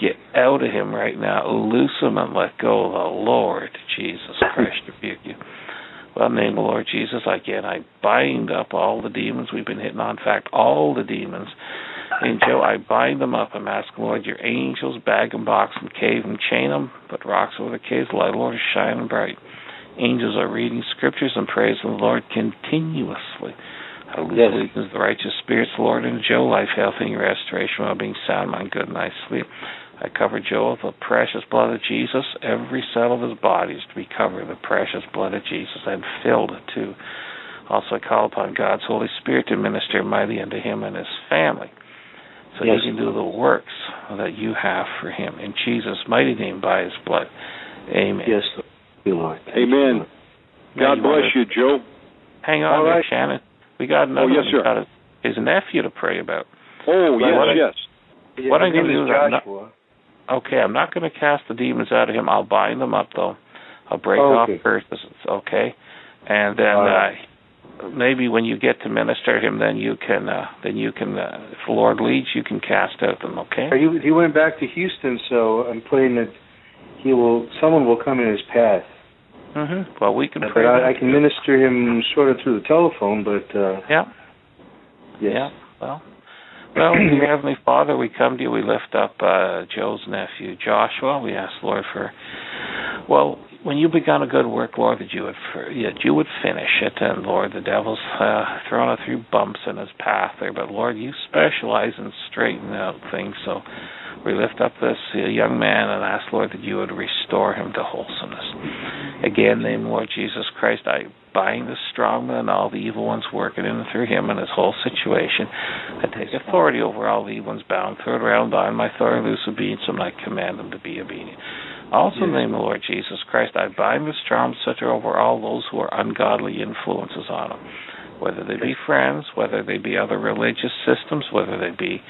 Get out of him right now. Loose him and let go of the Lord Jesus Christ rebuke you. Well, in the name of the Lord Jesus, again, I bind up all the demons we've been hitting on. In fact, all the demons. And Joe, I bind them up. I'm asking, Lord, your angels, bag and box and cave and chain them, put rocks over the caves, light, Lord, shine bright. Angels are reading scriptures and praising the Lord continuously. I loose Yes. the righteous spirits, Lord, into Joe, life, health, and restoration, well being, sound mind, good night's sleep. I cover Joe with the precious blood of Jesus. Every cell of his body is to be covered with the precious blood of Jesus and filled too. Also, I call upon God's Holy Spirit to minister mighty unto him and his family so Yes. he can do the works that you have for him. In Jesus' mighty name, by his blood. Amen. Yes, you, Lord. Thank Amen. you, Now, God you bless wanna- you, Joe. Hang on All there. Shannon. We got another Oh, yes, sir. Got his, his nephew to pray about. Oh, Right. What I- yes, yes. What his I'm gonna do is is I'm not- Okay, I'm not going to cast the demons out of him. I'll bind them up though. I'll break Oh, off okay. curses. Okay, and then All right. uh, maybe when you get to minister him, then you can uh, then you can uh, if the Lord leads, you can cast out them. Okay. He he went back to Houston, so I'm praying that he will. Someone will come in his path. Hmm Well, we can But pray. I, I can minister him sort of through the telephone. But uh, Yeah. yes. Yeah. Well. Well, dear Heavenly Father, we come to you. We lift up uh, Joe's nephew, Joshua. We ask, Lord, for well, when you begun a good work, Lord, that you would that you would finish it. And Lord, the devil's uh, throwing it through bumps in his path there, but Lord, you specialize in straightening out things. So we lift up this uh, young man and ask, Lord, that you would restore him to wholesomeness. Again, name Lord Jesus Christ, I bind the strong man and all the evil ones working in through him and his whole situation. I take authority over all the evil ones bound, throw it around, bind my authority, loose obedience, and I command them to be obedient. Also, in the name of the Lord Jesus Christ, I bind the strong center over all those who are ungodly influences on them, whether they be friends, whether they be other religious systems, whether they be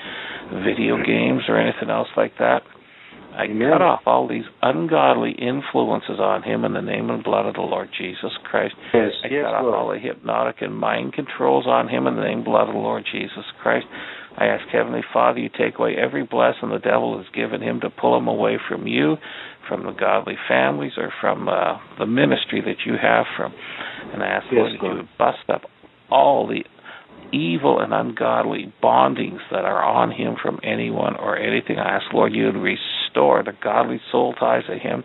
video mm-hmm. games or anything else like that. I Amen. cut off all these ungodly influences on him in the name and blood of the Lord Jesus Christ. Yes. I yes, cut off Lord. all the hypnotic and mind controls on him in the name and blood of the Lord Jesus Christ. I ask Heavenly Father, you take away every blessing the devil has given him to pull him away from you, from the godly families, or from uh, the ministry that you have from. And I ask Yes, Lord that you would bust up all the evil and ungodly bondings that are on him from anyone or anything. I ask, Lord, you would restore the godly soul ties of him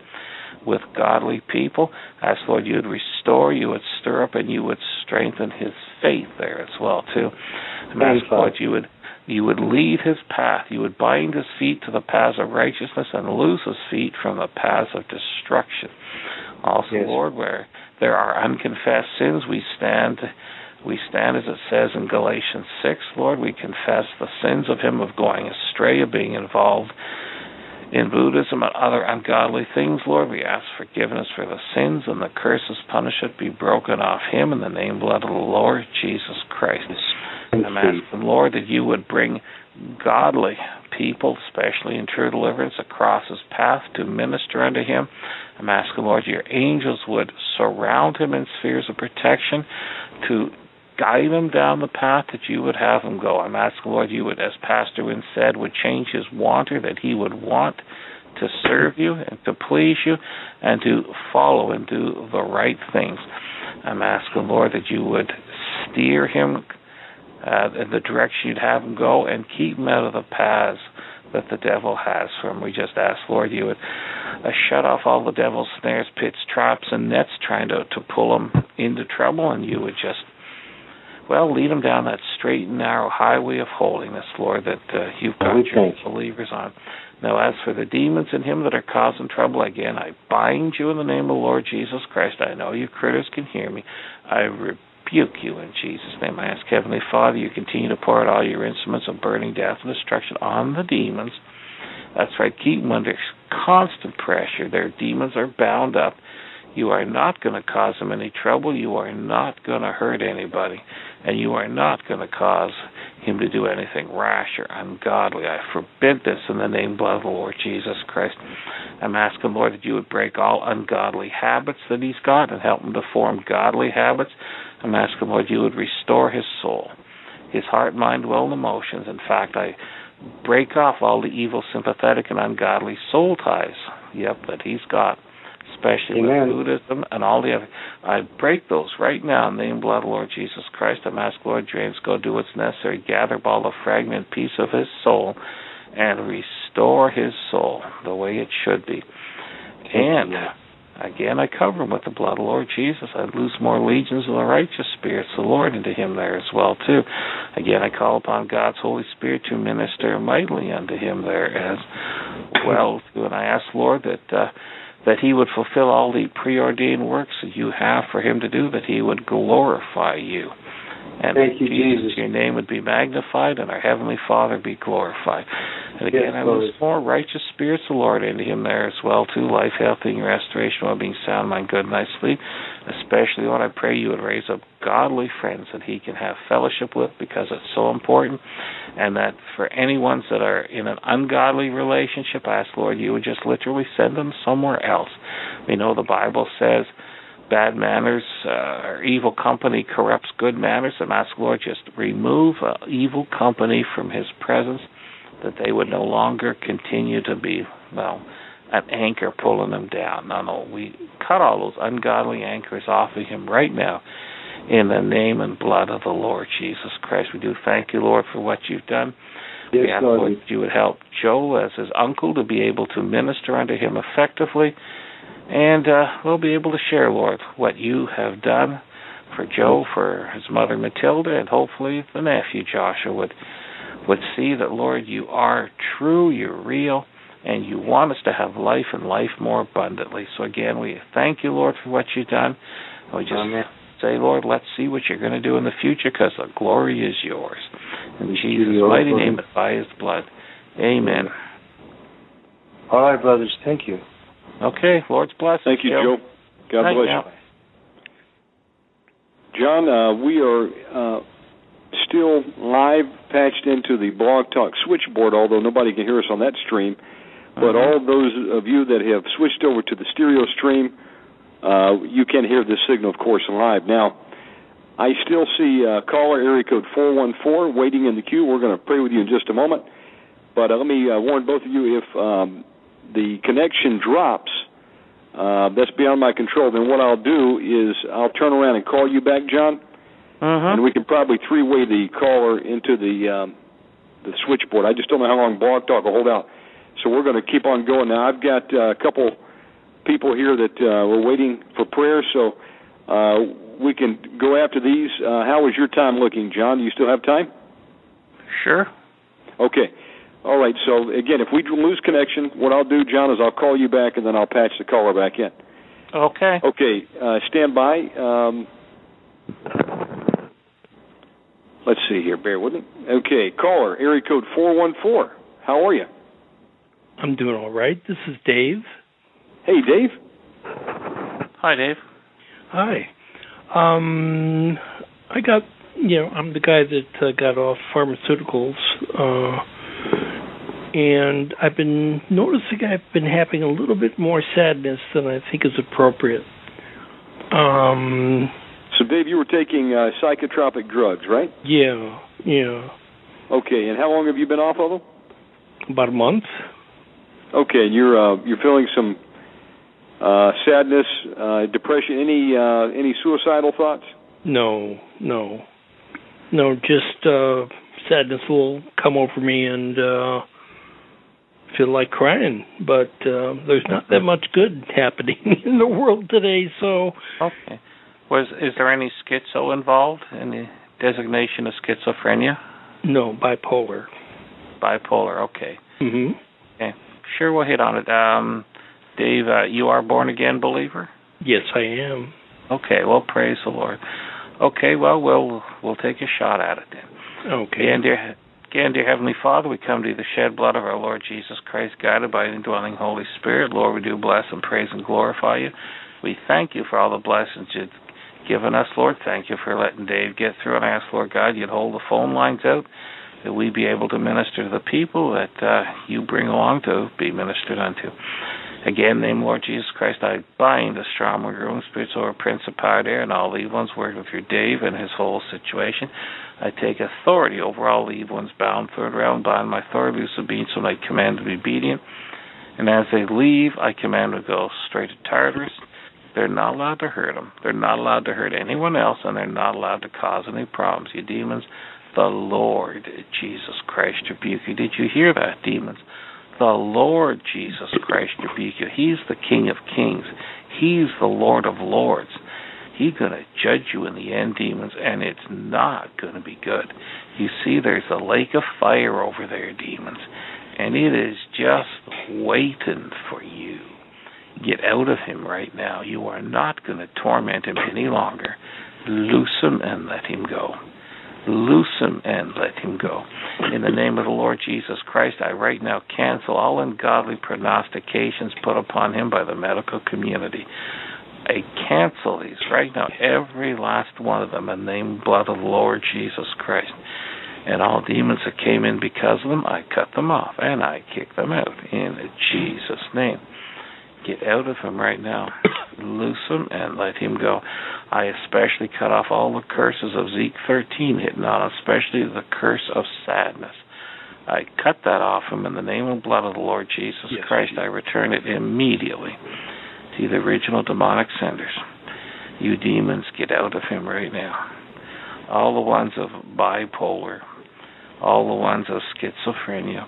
with godly people. I ask, Lord, you would restore, you would stir up, and you would strengthen his faith there as well, too. And I ask, Lord, you would you would lead his path. You would bind his feet to the paths of righteousness and loose his feet from the paths of destruction. Also, Yes. Lord, where there are unconfessed sins, we stand we stand as it says in Galatians 6, Lord, we confess the sins of him of going astray, of being involved in Buddhism and other ungodly things, Lord. We ask forgiveness for the sins and the curses, punishment be broken off him in the name blood of the Lord Jesus Christ. Thank I'm asking, Lord, that you would bring godly people, especially in true deliverance, across his path to minister unto him. I'm asking, Lord, your angels would surround him in spheres of protection to guide him down the path that you would have him go. I'm asking, Lord, you would, as Pastor Win said, would change his wanter, that he would want to serve you and to please you and to follow and do the right things. I'm asking, Lord, that you would steer him uh, in the direction you'd have him go and keep him out of the paths that the devil has for him. We just ask, Lord, you would uh, shut off all the devil's snares, pits, traps, and nets trying to, to pull him into trouble, and you would just, well, lead him down that straight and narrow highway of holiness, Lord, that uh, you've got We your thank believers on. Now, as for the demons in him that are causing trouble, again, I bind you in the name of the Lord Jesus Christ. I know you critters can hear me. I rebuke you in Jesus' name. I ask Heavenly Father, you continue to pour out all your instruments of burning death and destruction on the demons. That's right, keep them under constant pressure. Their demons are bound up. You are not going to cause them any trouble. You are not going to hurt anybody. And you are not going to cause him to do anything rash or ungodly. I forbid this in the name of the Lord Jesus Christ. I'm asking, Lord, that you would break all ungodly habits that he's got and help him to form godly habits. I'm asking, Lord, you would restore his soul, his heart, mind, will, and emotions. In fact, I break off all the evil, sympathetic, and ungodly soul ties, yep, that he's got, especially Amen. with Buddhism and all the other. I break those right now in the name blood of Lord Jesus Christ. I'm asking, Lord James, go do what's necessary, gather up all the fragment piece of his soul, and restore his soul the way it should be. And Again, I cover him with the blood of Lord Jesus. I lose more legions of the righteous spirits, the Lord, into him there as well too. Again, I call upon God's Holy Spirit to minister mightily unto him there as well too. And I ask Lord that uh, that he would fulfill all the preordained works that you have for him to do, that he would glorify you. And Thank you, Jesus, Jesus. your name would be magnified and our Heavenly Father be glorified. And again, Yes, I lose more righteous spirits, the Lord, into him there as well, too. Life, health, and restoration, well being, sound mind, good night's sleep. Especially, Lord, I pray you would raise up godly friends that he can have fellowship with because it's so important. And that for any ones that are in an ungodly relationship, I ask, Lord, you would just literally send them somewhere else. We know the Bible says bad manners uh, or evil company corrupts good manners. And ask, Lord, just remove uh, evil company from his presence, that they would no longer continue to be, well, an anchor pulling them down. No, no, we cut all those ungodly anchors off of him right now in the name and blood of the Lord Jesus Christ. We do thank you, Lord, for what you've done. Yes, we ask, Lord. You would help Joe as his uncle to be able to minister unto him effectively. And uh, we'll be able to share, Lord, what you have done for Joe, for his mother Matilda, and hopefully the nephew Joshua would would see that, Lord, you are true, you're real, and you want us to have life and life more abundantly. So again, we thank you, Lord, for what you've done. We just Amen. say, Lord, let's see what you're going to do in the future because the glory is yours. In Jesus' mighty name and by his blood. Amen. All right, brothers. Thank you. Okay, Lord's blessings. Thank you, Joe. God Night bless now. you. John, uh, we are uh, still live patched into the Blog Talk switchboard, although nobody can hear us on that stream. But Mhm. all those of you that have switched over to the stereo stream, uh, you can hear the signal, of course, live. Now, I still see uh, caller area code 414 waiting in the queue. We're going to pray with you in just a moment. But uh, let me uh, warn both of you if um, the connection drops, uh, that's beyond my control, then what I'll do is I'll turn around and call you back, John, Mhm. and we can probably three-way the caller into the um, the switchboard. I just don't know how long Blog Talk will hold out. So we're going to keep on going. Now I've got uh, a couple people here that uh, we're waiting for prayer, so uh, we can go after these. Uh, how is your time looking, John? Do you still have time? Sure. Okay. All right. So again, if we lose connection, what I'll do, John, is I'll call you back and then I'll patch the caller back in. Okay. Okay. Uh, stand by. Um, let's see here. Bear with me. Okay. Caller, area code four one four. How are you? I'm doing all right. This is Dave. Hey, Dave. Hi, Dave. Hi. Um, I got, you know, I'm the guy that uh, got off pharmaceuticals, uh, and I've been noticing I've been having a little bit more sadness than I think is appropriate. Um, So, Dave, you were taking uh, psychotropic drugs, right? yeah, yeah, Okay. And how long have you been off of them? about a month. Okay. And you're uh, you're feeling some uh, sadness, uh, depression, any uh, any suicidal thoughts? No, no, no. Just uh, sadness will come over me and uh, feel like crying. But uh, there's not that much good [laughs] happening in the world today. So Okay. Was is there any schizo involved? Any designation of schizophrenia? no, bipolar. Bipolar. Okay. hmm Okay. Sure, we'll hit on it. Um, Dave, uh, you are born again believer. Yes, I am. Okay. Well, praise the Lord. Okay. Well, we'll we'll take a shot at it then. Okay. Again, dear, again, dear Heavenly Father, we come to you the shed blood of our Lord Jesus Christ, guided by the indwelling Holy Spirit. Lord, we do bless and praise and glorify you. We thank you for all the blessings you've given us, Lord. Thank you for letting Dave get through. And I ask, Lord God, you'd hold the phone lines out, that we be able to minister to the people that uh, you bring along to be ministered unto. Again, name Lord Jesus Christ, I bind the strong and room spirits over principality and all the evil ones working through Dave and his whole situation. I take authority over all the evil ones bound third round, bind my authority, loose beings, and I command to be obedient. And as they leave, I command to go straight to Tartarus. They're not allowed to hurt them. They're not allowed to hurt anyone else, and they're not allowed to cause any problems. You demons, the Lord Jesus Christ rebuke you. Did you hear that, demons? The Lord Jesus Christ rebuke you. He's the King of Kings. He's the Lord of Lords. He's going to judge you in the end, demons, and it's not going to be good. You see, there's a lake of fire over there, demons, and it is just waiting for you. Get out of him right now. You are not going to torment him any longer. Loose him and let him go. Loose him and let him go. In the name of the Lord Jesus Christ, I right now cancel all ungodly prognostications put upon him by the medical community. I cancel these right now, every last one of them, in the name blood of the Lord Jesus Christ. And all demons that came in because of them, I cut them off and I kick them out in Jesus' name. Get out of him right now. Loose him and let him go. I especially cut off all the curses of Zeke 13 hitting on, especially the curse of sadness. I cut that off him in the name and blood of the Lord Jesus Yes, Christ. I return it immediately to the original demonic senders. You demons, get out of him right now. All the ones of bipolar, all the ones of schizophrenia,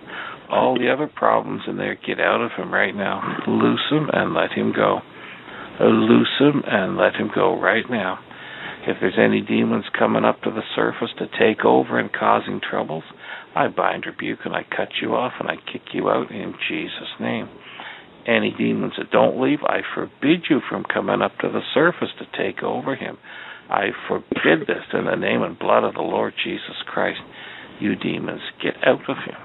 all the other problems in there, get out of him right now. Loose him and let him go. Loose him and let him go right now. If there's any demons coming up to the surface to take over and causing troubles, I bind, rebuke, and I cut you off and I kick you out in Jesus' name. Any demons that don't leave, I forbid you from coming up to the surface to take over him. I forbid this in the name and blood of the Lord Jesus Christ. You demons, get out of him.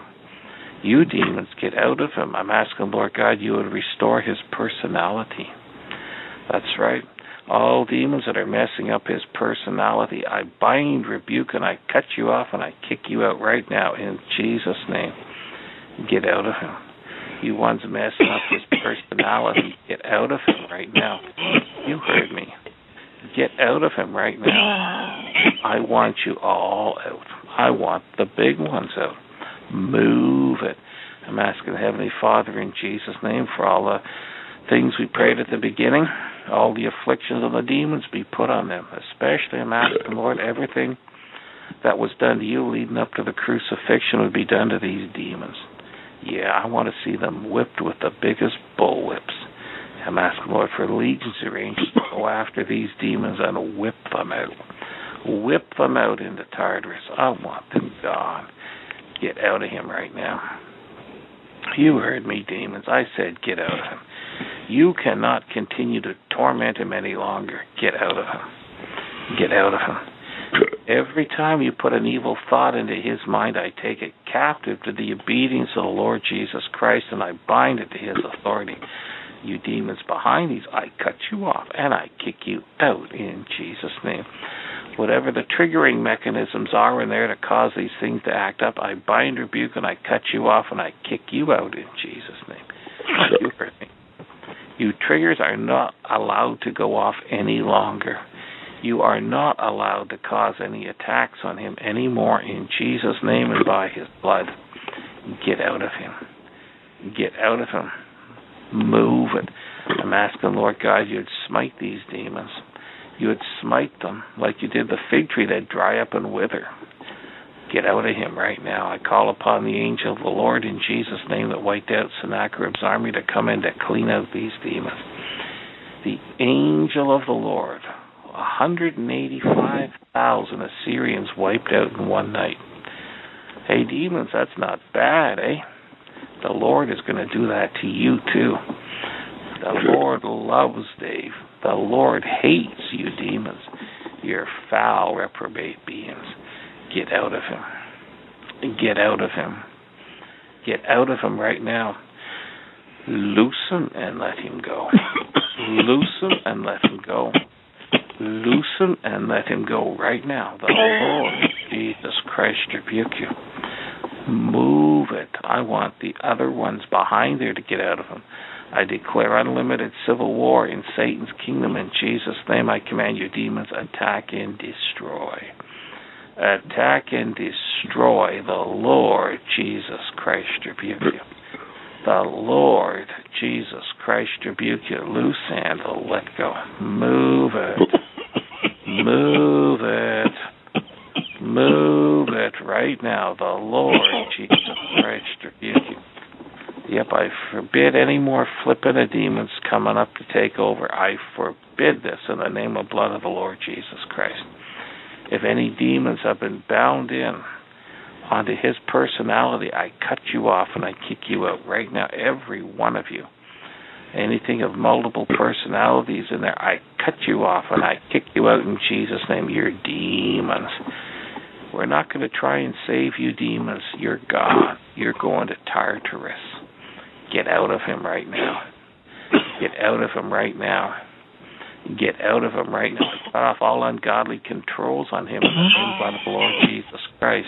You demons, get out of him. I'm asking, Lord God, you would restore his personality. That's right. All demons that are messing up his personality, I bind, rebuke, and I cut you off and I kick you out right now in Jesus' name. Get out of him. You ones messing up his personality, get out of him right now. You heard me. Get out of him right now. I want you all out. I want the big ones out. Move it. I'm asking Heavenly Father in Jesus' name for all the things we prayed at the beginning, all the afflictions of the demons be put on them. Especially, I'm asking, Lord, everything that was done to you leading up to the crucifixion would be done to these demons. Yeah, I want to see them whipped with the biggest bull whips. I'm asking, Lord, for legions angels to go after these demons and whip them out. Whip them out into Tartarus. I want them gone. Get out of him right now. You heard me, demons. I said get out of him. You cannot continue to torment him any longer. Get out of him. Get out of him. Every time you put an evil thought into his mind, I take it captive to the obedience of the Lord Jesus Christ and I bind it to his authority. You demons behind these, I cut you off and I kick you out in Jesus' name. Whatever the triggering mechanisms are in there to cause these things to act up, I bind, rebuke, and I cut you off and I kick you out in Jesus' name. You heard me. You triggers are not allowed to go off any longer. You are not allowed to cause any attacks on him anymore in Jesus' name and by his blood. Get out of him. Get out of him. Move it. I'm asking, Lord God, you'd smite these demons. You would smite them like you did the fig tree that dry up and wither. Get out of him right now. I call upon the angel of the Lord in Jesus' name that wiped out Sennacherib's army to come in to clean out these demons. The angel of the Lord 185,000 Assyrians wiped out in one night. Hey, demons, that's not bad, eh? The Lord is going to do that to you, too. The Lord loves Dave. The Lord hates you, demons. You're foul, reprobate beings. Get out of him. Get out of him. Get out of him right now. Loose him and let him go. [coughs] Loose him and let him go. Loose him and let him go right now. The Lord Jesus Christ rebuke you. Move it. I want the other ones behind there to get out of him. I declare unlimited civil war in Satan's kingdom. In Jesus' name, I command you, demons, attack and destroy. Attack and destroy the Lord Jesus Christ rebuke you. The Lord Jesus Christ rebuke you. Loose handle, let go. Move it. Move it. Move it right now. The Lord Jesus Christ rebuke you. Yep, I forbid any more flipping of demons coming up to take over. I forbid this in the name of blood of the Lord Jesus Christ. If any demons have been bound in onto his personality, I cut you off and I kick you out right now, every one of you. Anything of multiple personalities in there, I cut you off and I kick you out in Jesus' name. You're demons. We're not going to try and save you, demons. You're gone. You're going to Tartarus. Get out of him right now. Get out of him right now. Get out of him right now. Cut off all ungodly controls on him in the name of the Lord Jesus Christ.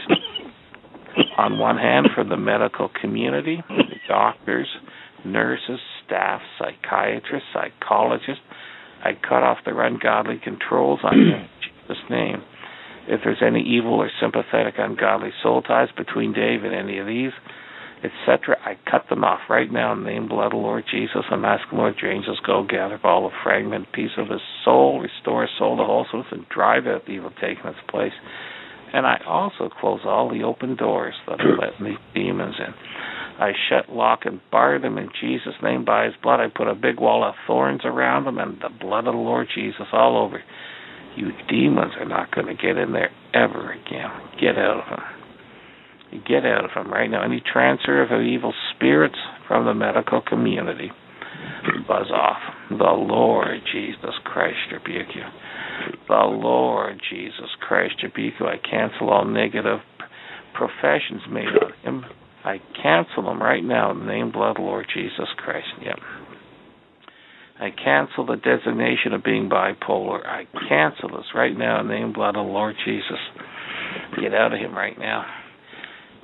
On one hand, for the medical community, the doctors, nurses, staff, psychiatrists, psychologists, I cut off their ungodly controls on him in Jesus' name. If there's any evil or sympathetic ungodly soul ties between Dave and any of these, etc., I cut them off right now in the name of the blood of Lord Jesus. I'm asking Lord your angels go gather all the fragment piece of his soul, restore his soul to wholesomeness, and drive out the evil taking its place. And I also close all the open doors that are letting these demons in. I shut, lock, and bar them in Jesus' name by His blood. I put a big wall of thorns around them and the blood of the Lord Jesus all over. You demons are not going to get in there ever again. Get out of them. Get out of them right now. Any transfer of evil spirits from the medical community, buzz off. The Lord Jesus Christ rebuke you. The Lord Jesus Christ rebuke you. I cancel all negative professions made on him I cancel them right now in the name blood Lord Jesus Christ. Yep. I cancel the designation of being bipolar. I cancel this right now in the name blood of Lord Jesus. Get out of him right now.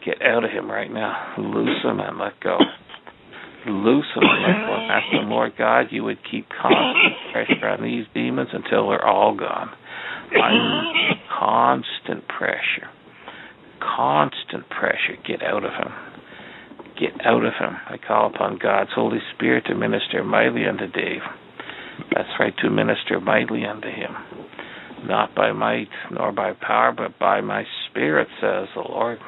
Get out of him right now. Loose him and let go. Loose him and let go. Ask the Lord God you would keep constant pressure on these demons until they're all gone. I constant pressure constant pressure. Get out of him. Get out of him. I call upon God's Holy Spirit to minister mightily unto Dave. That's right, to minister mightily unto him. Not by might nor by power, but by my Spirit, says the Lord.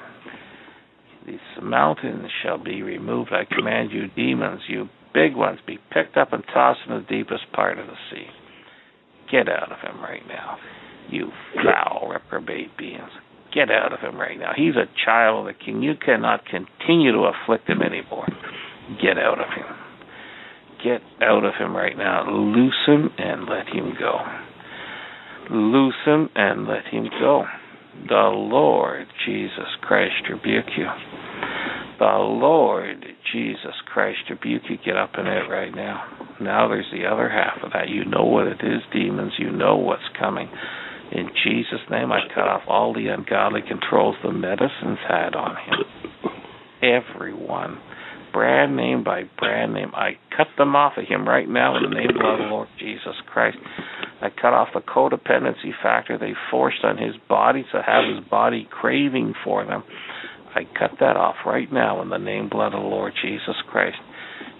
These mountains shall be removed. I command you, demons, you big ones, be picked up and tossed in the deepest part of the sea. Get out of him right now, you foul reprobate beings. Get out of him right now. He's a child of the king. You cannot continue to afflict him anymore. Get out of him. Get out of him right now. Loose him and let him go. Loose him and let him go. The Lord Jesus Christ rebuke you. The Lord Jesus Christ rebuke you. Get up in it right now. Now there's the other half of that. You know what it is, demons. You know what's coming. In Jesus' name, I cut off all the ungodly controls the medicines had on him. Everyone, brand name by brand name, I cut them off of him right now in the name of the Lord Jesus Christ. I cut off the codependency factor they forced on his body to have his body craving for them. I cut that off right now in the name blood of the Lord Jesus Christ.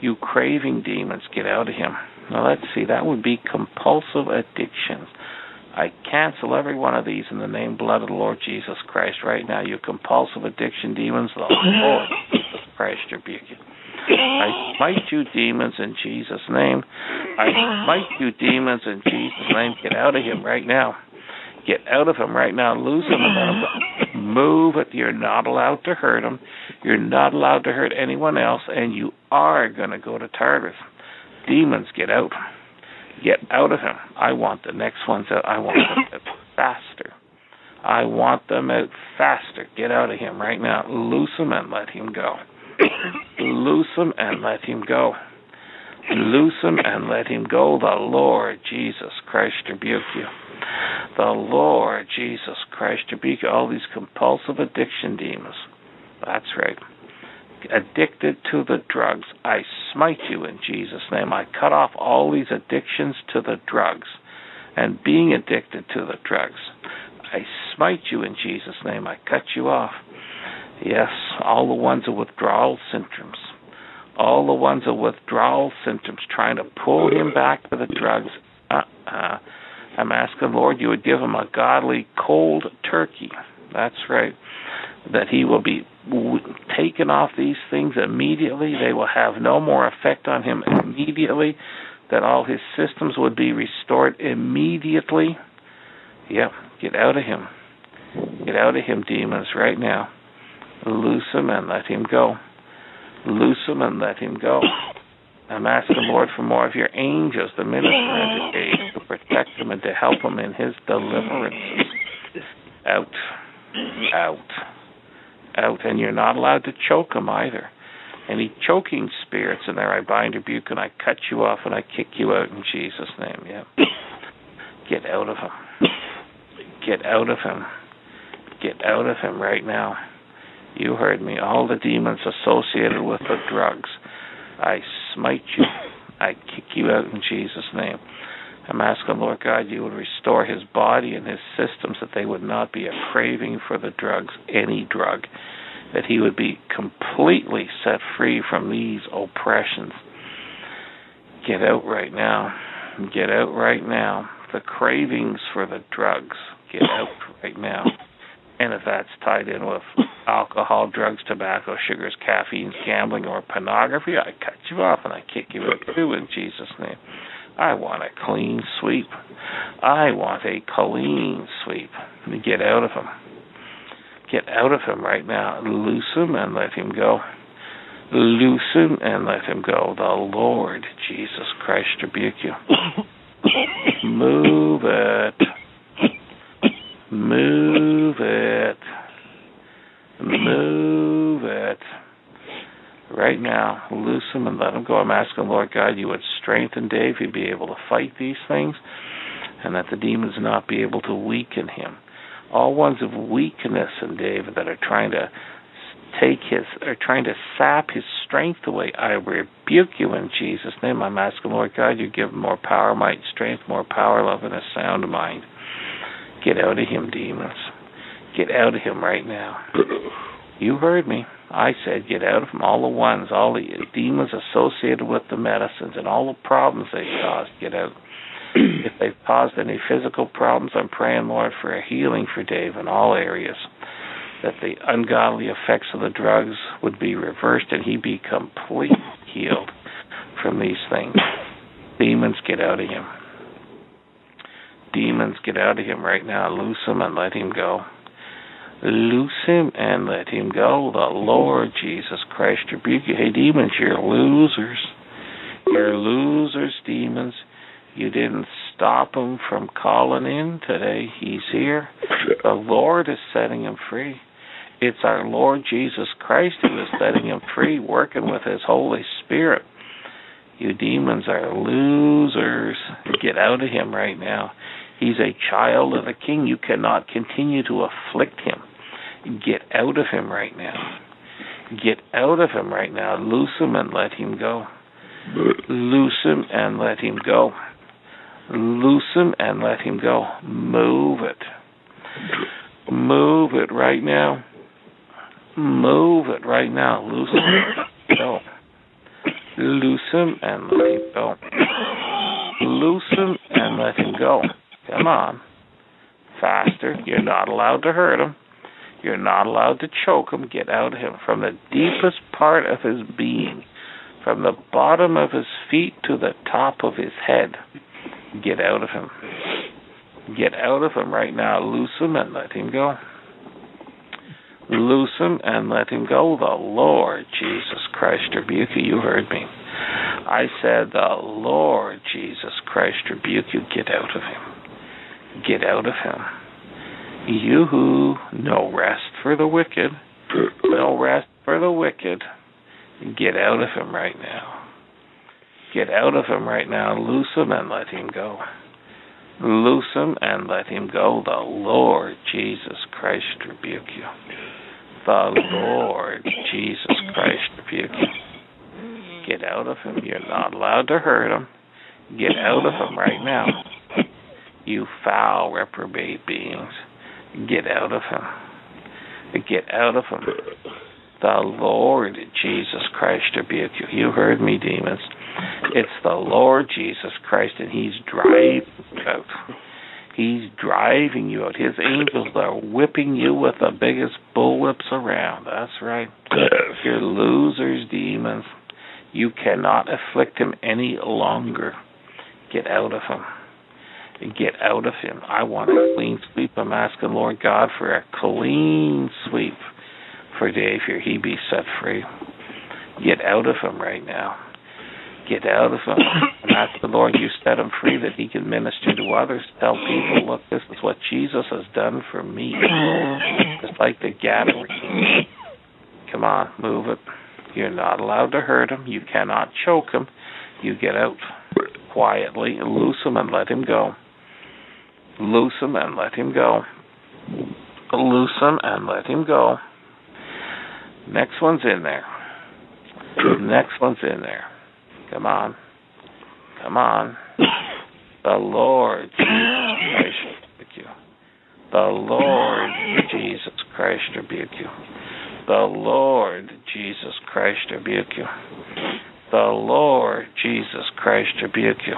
You craving demons, get out of him. Now let's see, that would be compulsive addictions. I cancel every one of these in the name blood of the Lord Jesus Christ right now. You compulsive addiction demons, the Lord Jesus Christ rebuke you. I smite you demons in Jesus' name. I smite you demons in Jesus' name. Get out of him right now. Get out of him right now. Lose him move it. You're not allowed to hurt him. You're not allowed to hurt anyone else, and you are going to go to Tartarus. Demons, get out. Get out of him. I want the next ones out. I want them out [coughs] faster. I want them out faster. Get out of him right now. Loose him and let him go. Loose him and let him go. Loose him and let him go. The Lord Jesus Christ rebuke you. The Lord Jesus Christ rebuke you. All these compulsive addiction demons. That's right addicted to the drugs, I smite you in Jesus' name. I cut off all these addictions to the drugs and being addicted to the drugs. I smite you in Jesus' name. I cut you off. Yes, all the ones with withdrawal symptoms. All the ones with withdrawal symptoms trying to pull him back to the drugs. Uh-uh. I'm asking, Lord, you would give him a godly cold turkey. That's right that he will be taken off these things immediately. They will have no more effect on him immediately. That all his systems would be restored immediately. Yep, get out of him. Get out of him, demons, right now. Loose him and let him go. Loose him and let him go. [coughs] I'm asking, the Lord, for more of your angels to minister and to aid, to protect him and to help him in his deliverance. Out. Out. Out. And you're not allowed to choke him either. Any choking spirits in there, I bind, rebuke, and I cut you off and I kick you out in Jesus' name. Yeah. [coughs] Get out of him. Get out of him. Get out of him right now. You heard me. All the demons associated with the drugs. I smite you. [coughs] I kick you out in Jesus' name. I'm asking, Lord God, you would restore his body and his systems, that they would not be a craving for the drugs, any drug, that he would be completely set free from these oppressions. Get out right now. Get out right now. The cravings for the drugs. Get out right now. And if that's tied in with alcohol, drugs, tobacco, sugars, caffeine, gambling, or pornography, I cut you off and I kick you out too [laughs] in Jesus' name. I want a clean sweep. I want a clean sweep. Get out of him. Get out of him right now. Loose him and let him go. Loose him and let him go. The Lord Jesus Christ rebuke you. [coughs] Move it. Move it. Move it. Right now, loose him and let him go. I'm asking, Lord God, you would strengthen Dave. He'd be able to fight these things, and that the demons not be able to weaken him. All ones of weakness in David that are trying to take his, are trying to sap his strength away. I rebuke you in Jesus' name. I'm asking, Lord God, you give him more power, might, strength, more power, love, and a sound mind. Get out of him, demons. Get out of him right now. [clears throat] You heard me. I said get out of him. All the ones, all the demons associated with the medicines and all the problems they caused, get out. [clears throat] if they've caused any physical problems, I'm praying, Lord, for a healing for Dave in all areas. That the ungodly effects of the drugs would be reversed and he be completely healed from these things. Demons, get out of him. Demons, get out of him right now. Loose him and let him go. Loose him and let him go. The Lord Jesus Christ rebuke you. Hey, demons, you're losers. You're losers, demons. You didn't stop him from calling in today. He's here. The Lord is setting him free. It's our Lord Jesus Christ who is setting him free, working with his Holy Spirit. You demons are losers. Get out of him right now. He's a child of the king. You cannot continue to afflict him. Get out of him right now. Get out of him right now. Loose him and let him go. Loose him and let him go. Loose him and let him go. Move it. Move it right now. Move it right now. Loose him. Go. Loose him and let him go. Loose him and let him go. Come on. Faster. You're not allowed to hurt him. You're not allowed to choke him. Get out of him from the deepest part of his being, from the bottom of his feet to the top of his head. Get out of him. Get out of him right now. Loose him and let him go. Loose him and let him go. The Lord Jesus Christ rebuke you. You heard me. I said, The Lord Jesus Christ rebuke you. Get out of him. Get out of him. You who no rest for the wicked, [laughs] no rest for the wicked. Get out of him right now. Get out of him right now. Loose him and let him go. Loose him and let him go. The Lord Jesus Christ rebuke you. The Lord Jesus Christ rebuke you. Get out of him. You're not allowed to hurt him. Get out of him right now. You foul reprobate beings. Get out of him. Get out of him. The Lord Jesus Christ rebuke you. You heard me, demons. It's the Lord Jesus Christ, and He's driving you out. He's driving you out. His angels are whipping you with the biggest bullwhips around. That's right. You're losers, demons. You cannot afflict him any longer. Get out of him. Get out of him. I want a clean sweep. I'm asking Lord God for a clean sweep for Dave here. He be set free. Get out of him right now. Get out of him. And ask the Lord you set him free that he can minister to others. Tell people, look, this is what Jesus has done for me. It's like the Gadarene. Come on, move it. You're not allowed to hurt him. You cannot choke him. You get out quietly and loose him and let him go. Loose him and let him go. Loose him and let him go. Next one's in there. Next one's in there. Come on. Come on. The Lord Jesus Christ rebuke you. The Lord Jesus Christ rebuke you. The Lord Jesus Christ rebuke you. The Lord Jesus Christ rebuke you.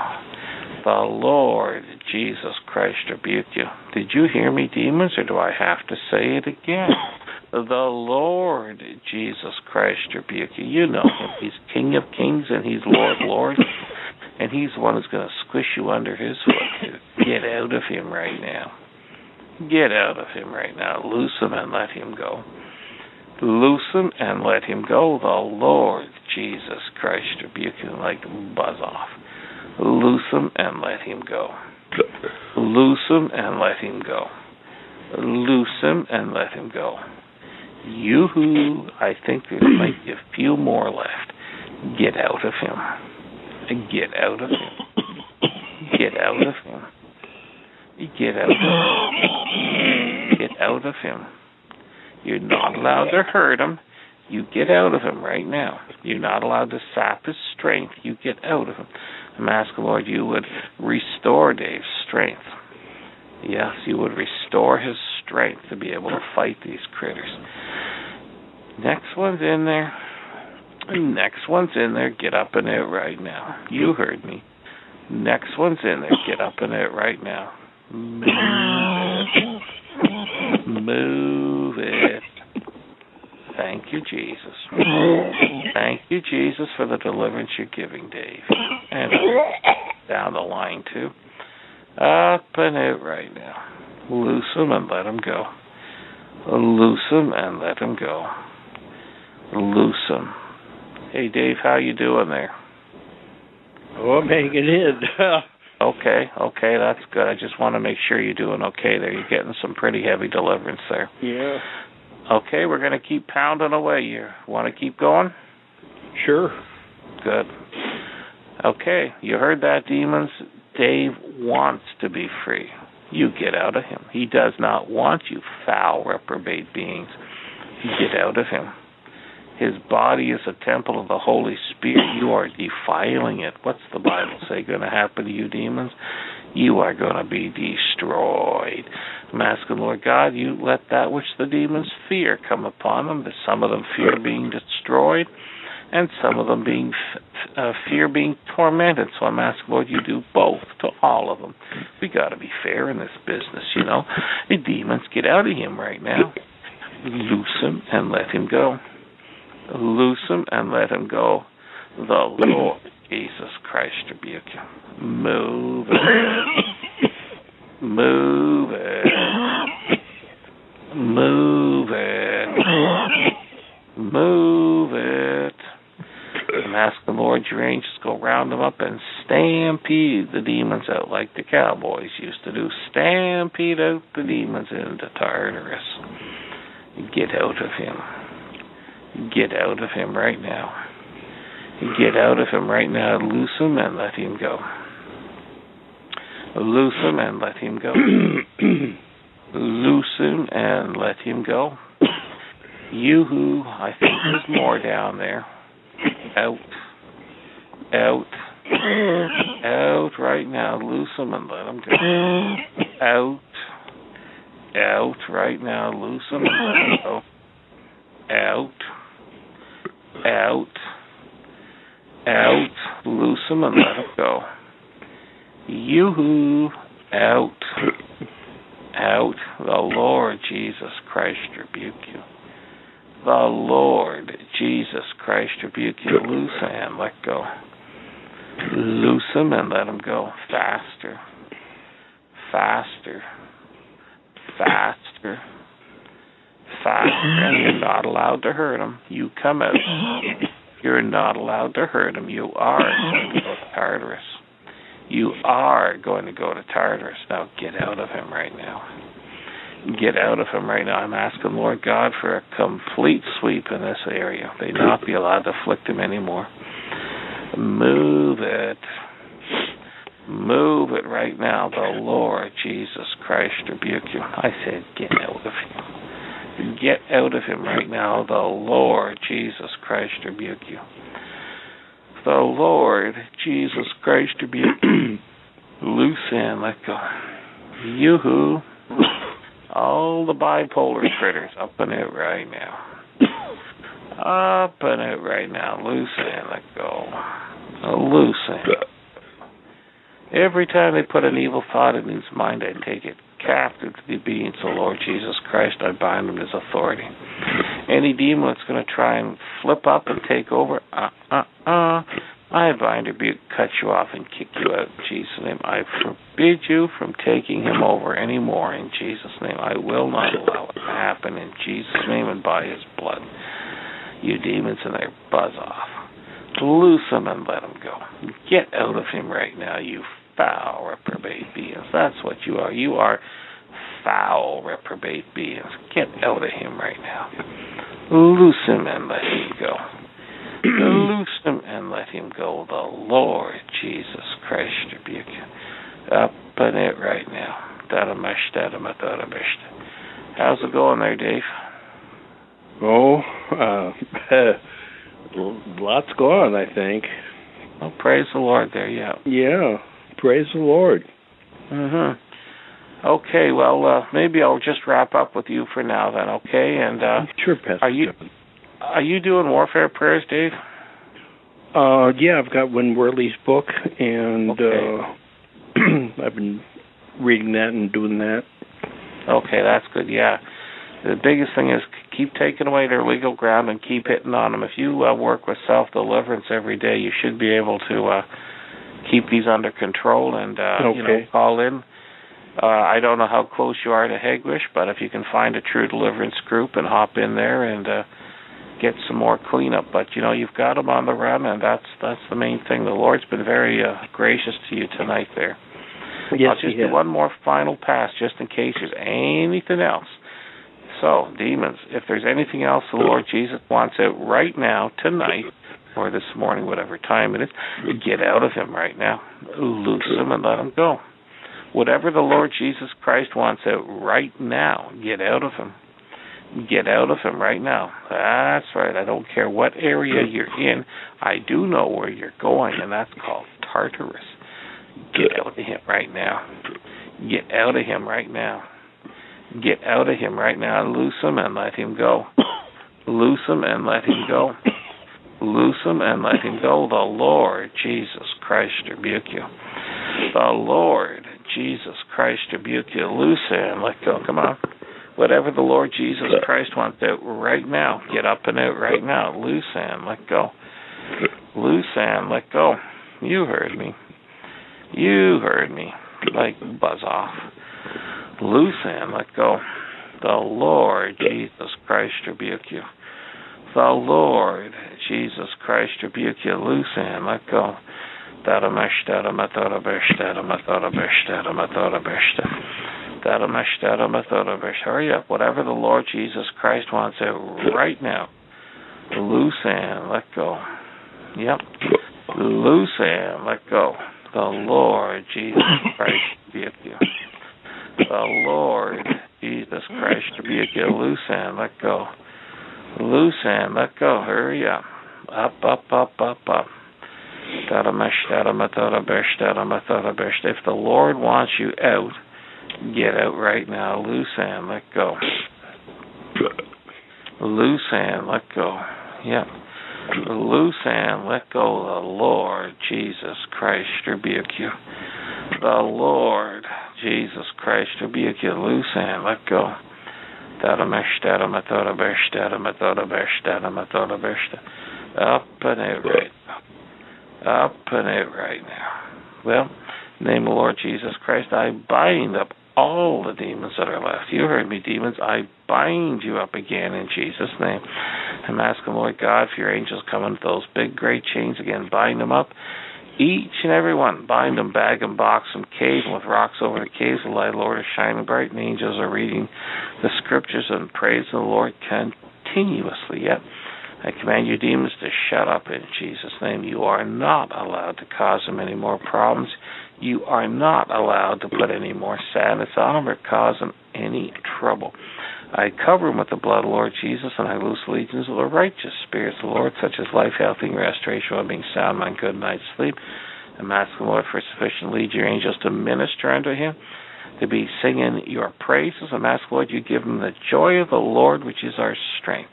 The Lord Jesus Christ rebuke you. Did you hear me, demons, or do I have to say it again? [coughs] The Lord Jesus Christ rebuke you. You know him. He's King of Kings and He's Lord Lord. [coughs] And He's the one who's going to squish you under His foot. Get out of Him right now. Get out of Him right now. Loose Him and let Him go. Loose Him and let Him go. The Lord Jesus Christ rebuke you like buzz off. Loose Him and let Him go. Loose Him and let Him go. Loose Him and let Him go. You who I think there might be a few more left. Get out of him. Get out of him. Get out of him. Get out of him. Get out of him. You're not allowed to hurt him. You get out of him right now. You're not allowed to sap his strength. You get out of him. I'm asking, Lord, you would restore Dave's strength. Yes, you would restore his strength to be able to fight these critters. Next one's in there. Next one's in there. Get up in it right now. You heard me. Next one's in there. Get up in it right now. [laughs] Move it. Move. Thank you, Jesus. [coughs] Thank you, Jesus, for the deliverance you're giving, Dave. And down the line, too. Up in it right now. Loose him and let him go. Loose him and let him go. Loose him. Hey, Dave, how you doing there? Oh, I'm hanging in. [laughs] okay, okay, that's good. I just want to make sure you're doing okay there. You're getting some pretty heavy deliverance there. Yeah. Okay, we're going to keep pounding away. You want to keep going? Sure. Good. Okay, you heard that, demons? Dave wants to be free. You get out of him. He does not want you, foul, reprobate beings. Get out of him. His body is a temple of the Holy Spirit. You are defiling it. What's the Bible say going to happen to you, demons? You are going to be destroyed. I'm asking, Lord God, you let that which the demons fear come upon them. That some of them fear being destroyed, and some of them being uh, fear being tormented. So I'm asking, Lord, you do both to all of them. We got to be fair in this business, you know. The demons get out of him right now. Loose him and let him go. Loose him and let him go. The Lord Jesus Christ rebuke you. [coughs] Move it. Move it. Move it. Move it. I'm asking the Lord your angels go round them up and stampede the demons out like the cowboys used to do. Stampede out the demons into Tartarus. Get out of him. Get out of him right now. Get out of him right now. Loose him and let him go. Loose him and let him go. [clears throat] Loose him and let him go. You who I think there's more down there. Out. Out. Out right now. Loose him and let him go. Out. Out right now. Loose him and let him go. Out. Out. Out. Loose him and let him go. You who Out. Out. The Lord Jesus Christ rebuke you. The Lord Jesus Christ rebuke you. Loose him and let go. Loose him and let him go. Faster. Faster. Faster. Faster. And you're not allowed to hurt him. You come out. You're not allowed to hurt him. You are [laughs] going to go to Tartarus. You are going to go to Tartarus. Now get out of him right now. Get out of him right now. I'm asking Lord God for a complete sweep in this area. They not be allowed to afflict him anymore. Move it. Move it right now. The Lord Jesus Christ rebuke you. I said, get out of him. Get out of him right now. The Lord Jesus Christ rebuke you. The Lord Jesus Christ rebuke you. [clears throat] Loose and let go. Yoo-hoo. All the bipolar critters up in it right now. Up in it right now. Loose and let go. Loose and. Every time they put an evil thought in his mind, I take it captive to the obedience of the Lord Jesus Christ. I bind him his authority. Any demon that's going to try and flip up and take over, uh, uh, uh, I bind, rebuke, cut you off, and kick you out in Jesus' name. I forbid you from taking him over anymore in Jesus' name. I will not allow it to happen in Jesus' name and by his blood. You demons and they buzz off. Loose him and let him go. Get out of him right now, you foul reprobate beings. That's what you are. You are foul reprobate beings. Get out of him right now. Loose him and let him go. [clears throat] Loose him and let him go. The Lord Jesus Christ rebuke you. Up in it right now. How's it going there, Dave? Oh, uh, [laughs] lots going I think. Well, praise the Lord there, yeah. Yeah, praise the Lord. Mhm. Okay, well, uh, maybe I'll just wrap up with you for now then, okay? And uh sure, Pastor Are you are you doing warfare prayers, Dave? Uh, yeah, I've got Win Worley's book, and Okay. uh, [clears throat] I've been reading that and doing that. Okay, that's good. Yeah. The biggest thing is keep taking away their legal ground and keep hitting on them. If you uh, work with self deliverance every day, you should be able to uh, keep these under control and uh, you know call in. Uh, I don't know how close you are to Hegewisch, but if you can find a true deliverance group and hop in there and uh, get some more cleanup. But you know you've got them on the run, and that's that's the main thing. The Lord's been very uh, gracious to you tonight there. Yes, I'll just do one more final pass just in case there's anything else. So, demons, if there's anything else the Lord Jesus wants out right now, tonight, or this morning, whatever time it is, get out of him right now. Loose him and let him go. Whatever the Lord Jesus Christ wants out right now, get out of him. Get out of him right now. That's right. I don't care what area you're in. I do know where you're going, and that's called Tartarus. Get out of him right now. Get out of him right now. Get out of him right now. Loose him and let him go. Loose him and let him go. Loose him and let him go. The Lord Jesus Christ rebuke you. The Lord Jesus Christ rebuke you. Loose him and let go. Come on. Whatever the Lord Jesus Christ wants out right now, get up and out right now. Loose and let go. Loose and let go. You heard me. You heard me. Like buzz off. Loose and let go. The Lord Jesus Christ rebuke you. The Lord Jesus Christ rebuke you. Loose and let go. Hurry up. Whatever the Lord Jesus Christ wants out right now. Loose and let go. Yep. Loose and let go. The Lord Jesus Christ rebuke you. The Lord Jesus Christ rebuke you. Loose and let go. Loose and let go. Hurry up. Up, up, up, up, up. If the Lord wants you out, get out right now. Loose and let go. Loose and let go. Yep. Loose and let go. The Lord Jesus Christ rebuke you. the Lord. Jesus Christ, rebuke you, loose and let go. Up and it right now. Up and it right now. Well, name the Lord Jesus Christ, I bind up all the demons that are left. You heard me, demons. I bind you up again in Jesus' name. I'm asking, Lord God, for your angels coming with those big, great chains again. Bind them up each and every one, bind them, bag them, box them, cave them with rocks over the caves. The light, of the Lord, is shining bright, and angels are reading the scriptures and praising the Lord continuously. Yet, I command you, demons, to shut up in Jesus' name. You are not allowed to cause them any more problems. You are not allowed to put any more sadness on them or cause them any trouble. I cover them with the blood of the Lord Jesus, and I loose legions of the righteous spirits of the Lord, such as life, health, and restoration, well being sound mind, good night's sleep. I'm asking the Lord for sufficient lead your angels to minister unto him, to be singing your praises. I'm asking, the Lord, you give them the joy of the Lord, which is our strength.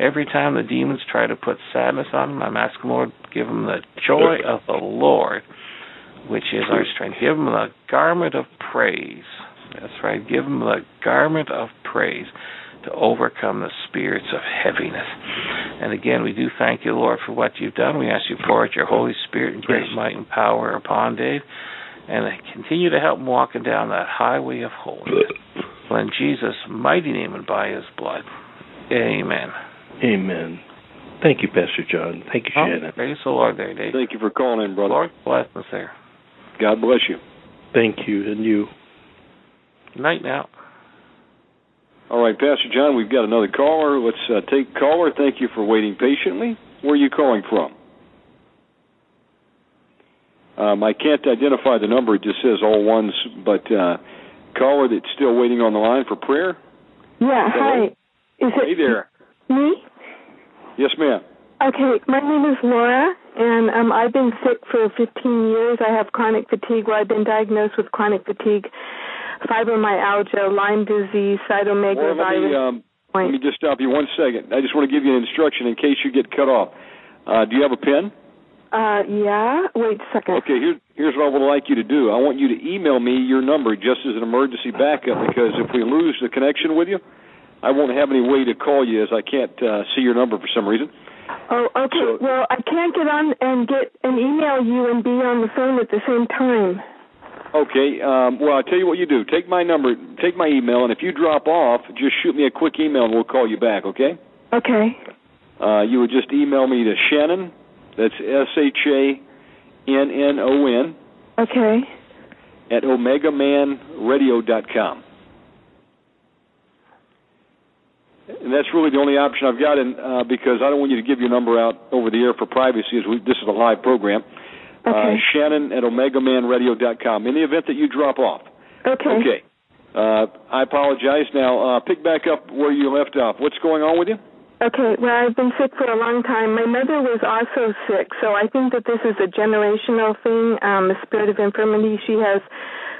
Every time the demons try to put sadness on them, I'm asking, the Lord, give them the joy of the Lord, which is our strength. Give them the garment of praise that's right. Give them the garment of praise to overcome the spirits of heaviness. And again, we do thank you, Lord, for what you've done. We ask you pour out your Holy Spirit and great might and power upon Dave, and continue to help him walking down that highway of holiness. Well, in Jesus' mighty name and by his blood. Amen. Amen. Thank you, Pastor John. Thank you, oh, Shannon. Oh, praise the Lord there, Dave. Thank you for calling in, brother. Lord bless us there. God bless you. Thank you, and you. Good night now. All right, Pastor John, we've got another caller. Let's uh, take caller. Thank you for waiting patiently. Where are you calling from? Um, I can't identify the number. It just says all ones. But uh, caller that's still waiting on the line for prayer. Yeah. Hi. Is it hey there. Me. Yes, ma'am. Okay. My name is Laura, and um, I've been sick for 15 years. I have chronic fatigue. Well, I've been diagnosed with chronic fatigue fibromyalgia, Lyme disease, cytomegalovirus. Well, let, me, um, let me just stop you one second. I just want to give you an instruction in case you get cut off. Uh, do you have a pen? Uh, yeah. Wait a second. Okay, here, here's what I would like you to do. I want you to email me your number just as an emergency backup because if we lose the connection with you, I won't have any way to call you as I can't uh, see your number for some reason. Oh, okay. So, well, I can't get on and get and email you and be on the phone at the same time. Okay. Um, well, I'll tell you what you do. Take my number, take my email, and if you drop off, just shoot me a quick email and we'll call you back, okay? Okay. Uh, you would just email me to Shannon, that's S H A N N O N. Okay. At OmegaManRadio.com. And that's really the only option I've got, in, uh, because I don't want you to give your number out over the air for privacy, as we, this is a live program. Okay. Uh, Shannon at OmegaManRadio.com. In the event that you drop off. Okay. Okay. Uh, I apologize. Now, uh, pick back up where you left off. What's going on with you? Okay, well, I've been sick for a long time. My mother was also sick, so I think that this is a generational thing, um, a spirit of infirmity. She has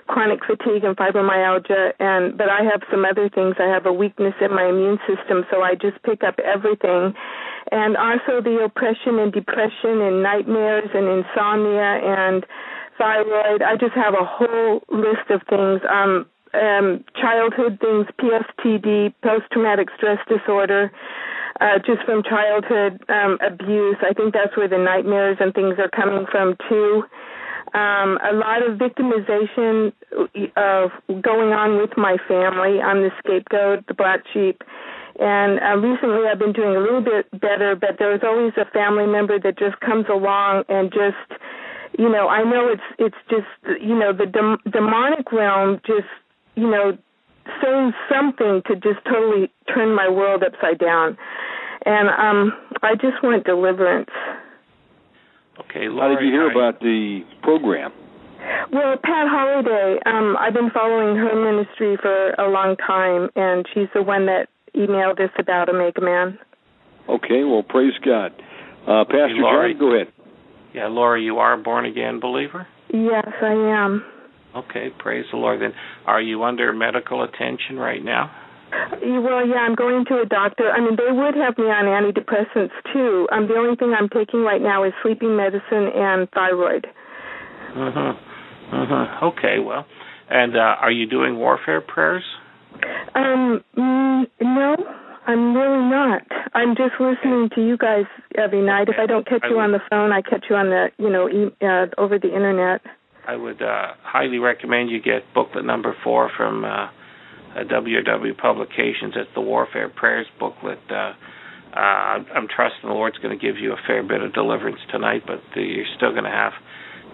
chronic fatigue and fibromyalgia, and but I have some other things. I have a weakness in my immune system, so I just pick up everything and also the oppression and depression and nightmares and insomnia and thyroid. I just have a whole list of things. Um, um, childhood things, PSTD, post traumatic stress disorder, uh, just from childhood um, abuse. I think that's where the nightmares and things are coming from too. Um, a lot of victimization of going on with my family. I'm the scapegoat, the black sheep and uh, recently I've been doing a little bit better, but there's always a family member that just comes along and just, you know, I know it's it's just, you know, the dem- demonic realm just, you know, says something to just totally turn my world upside down, and um, I just want deliverance. Okay, Laurie, how did you hear about the program? Well, Pat Holliday, um, I've been following her ministry for a long time, and she's the one that emailed us about a Omega Man. Okay, well, praise God. Uh, Pastor hey, Laurie, John, go ahead. Yeah, Laura, you are a born again believer? Yes, I am. Okay, praise the Lord. Then, are you under medical attention right now? Well, yeah, I'm going to a doctor. I mean, they would have me on antidepressants too. Um, the only thing I'm taking right now is sleeping medicine and thyroid. Mhm. Uh-huh. Okay, well, and uh, are you doing warfare prayers? Um, mm, no, I'm really not. I'm just listening to you guys every night. If I don't catch you on the phone, I catch you on the, you know, e- uh, over the internet. I would uh, highly recommend you get booklet number four from uh, uh, WRW Publications. It's the Warfare Prayers booklet. Uh, uh, I'm trusting the Lord's going to give you a fair bit of deliverance tonight, but uh, you're still going to have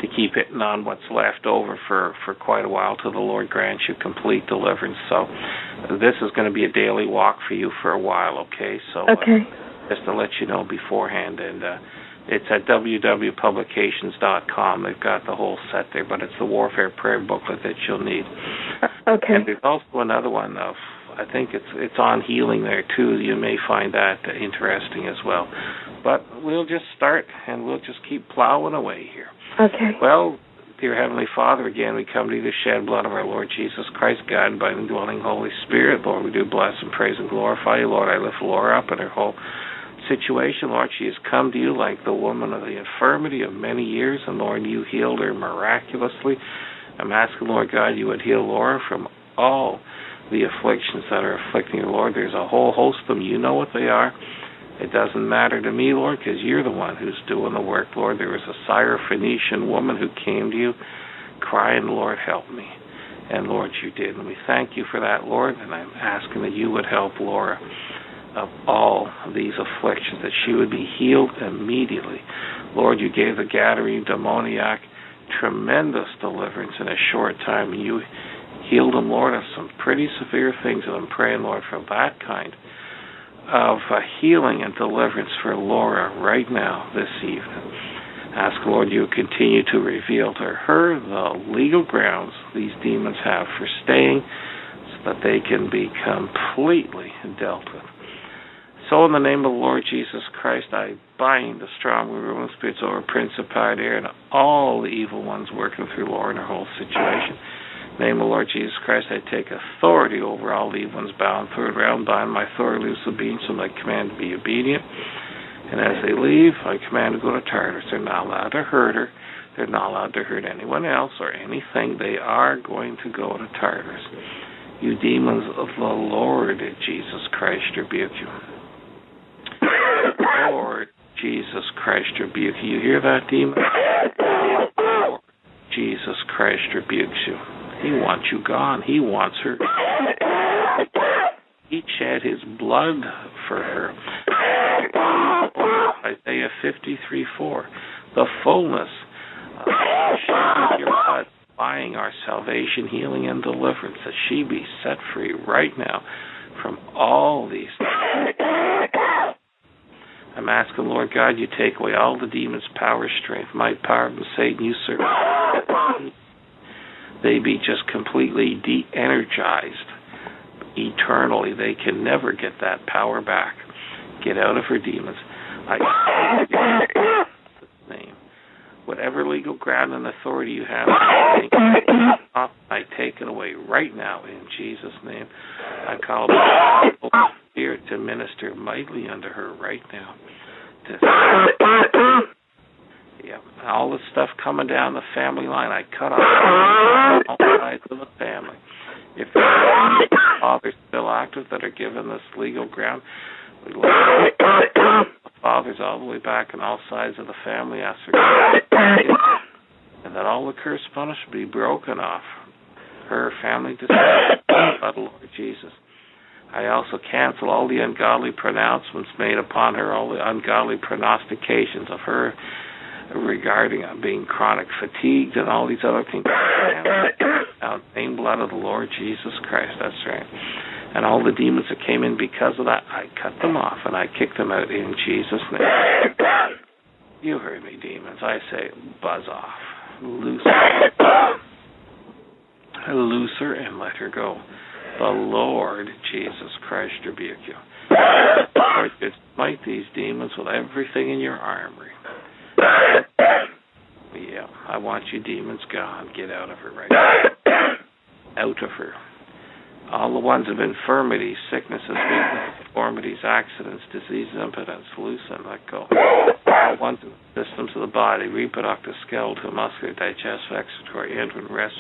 to keep hitting on what's left over for for quite a while till the Lord grants you complete deliverance. So uh, this is going to be a daily walk for you for a while. Okay, so okay. Uh, just to let you know beforehand, and uh, it's at wrwpublications.com. They've got the whole set there, but it's the warfare prayer booklet that you'll need. Okay. And there's also another one of I think it's it's on healing there too. You may find that interesting as well. But we'll just start and we'll just keep plowing away here. Okay. Well, dear Heavenly Father, again we come to you the shed blood of our Lord Jesus Christ, God by the indwelling Holy Spirit. Lord, we do bless and praise and glorify you. Lord, I lift Laura up in her whole situation. Lord, she has come to you like the woman of the infirmity of many years, and Lord, you healed her miraculously. I'm asking, Lord God, you would heal Laura from all the afflictions that are afflicting her, Lord. There's a whole host of them. You know what they are. It doesn't matter to me, Lord, because you're the one who's doing the work, Lord. There was a Syrophoenician woman who came to you crying, Lord, help me. And Lord, you did. And we thank you for that, Lord. And I'm asking that you would help Laura of all these afflictions, that she would be healed immediately. Lord, you gave the Gadarene demoniac tremendous deliverance in a short time. You healed him, Lord, of some pretty severe things. And I'm praying, Lord, for that kind of uh, healing and deliverance for Laura right now this evening. Ask, Lord, you continue to reveal to her the legal grounds these demons have for staying so that they can be completely dealt with. So, in the name of the Lord Jesus Christ, I bind the strong ruling spirits over Principality and all the evil ones working through Laura in her whole situation name of Lord Jesus Christ, I take authority over all the ones bound third round, bind my authority, loose the beings, so I command to be obedient. And as they leave, I command to go to Tartarus. They're not allowed to hurt her. They're not allowed to hurt anyone else or anything. They are going to go to Tartarus. You demons of the Lord Jesus Christ rebuke you. [coughs] Lord Jesus Christ rebuke you. You hear that, demon? [coughs] Lord Jesus Christ rebukes you. He wants you gone. He wants her. He shed his blood for her. Isaiah 53 4. The fullness of your blood, buying our salvation, healing, and deliverance, that she be set free right now from all these things. I'm asking, Lord God, you take away all the demons' power, strength, might, power, and Satan, you serve they be just completely de energized eternally. They can never get that power back. Get out of her demons. I [coughs] name. Whatever legal ground and authority you have, I take it away right now in Jesus' name. I call the Holy Spirit to minister mightily unto her right now. To yeah, all the stuff coming down the family line, I cut off all sides of the family. If the fathers still active that are given this legal ground, we look the fathers all the way back on all sides of the family, ask and that all the curse punishment be broken off her family descent by the Lord Jesus. I also cancel all the ungodly pronouncements made upon her, all the ungodly prognostications of her regarding uh, being chronic fatigued and all these other things. [coughs] Now, name blood of the Lord Jesus Christ. That's right. And all the demons that came in because of that, I cut them off and I kicked them out in Jesus' name. [coughs] You heard me, demons. I say, buzz off. Loose [coughs] her. Loose her and let her go. The Lord Jesus Christ rebuke you. Lord, smite these demons with everything in your armory. Yeah, I want you demons gone. Get out of her right now. Out of her. all the ones of infirmities, sicknesses, deformities, accidents, diseases, impotence, loose and let go. All ones of the systems of the body, reproductive, skeletal, muscular, digestive, excretory, endocrine, rest.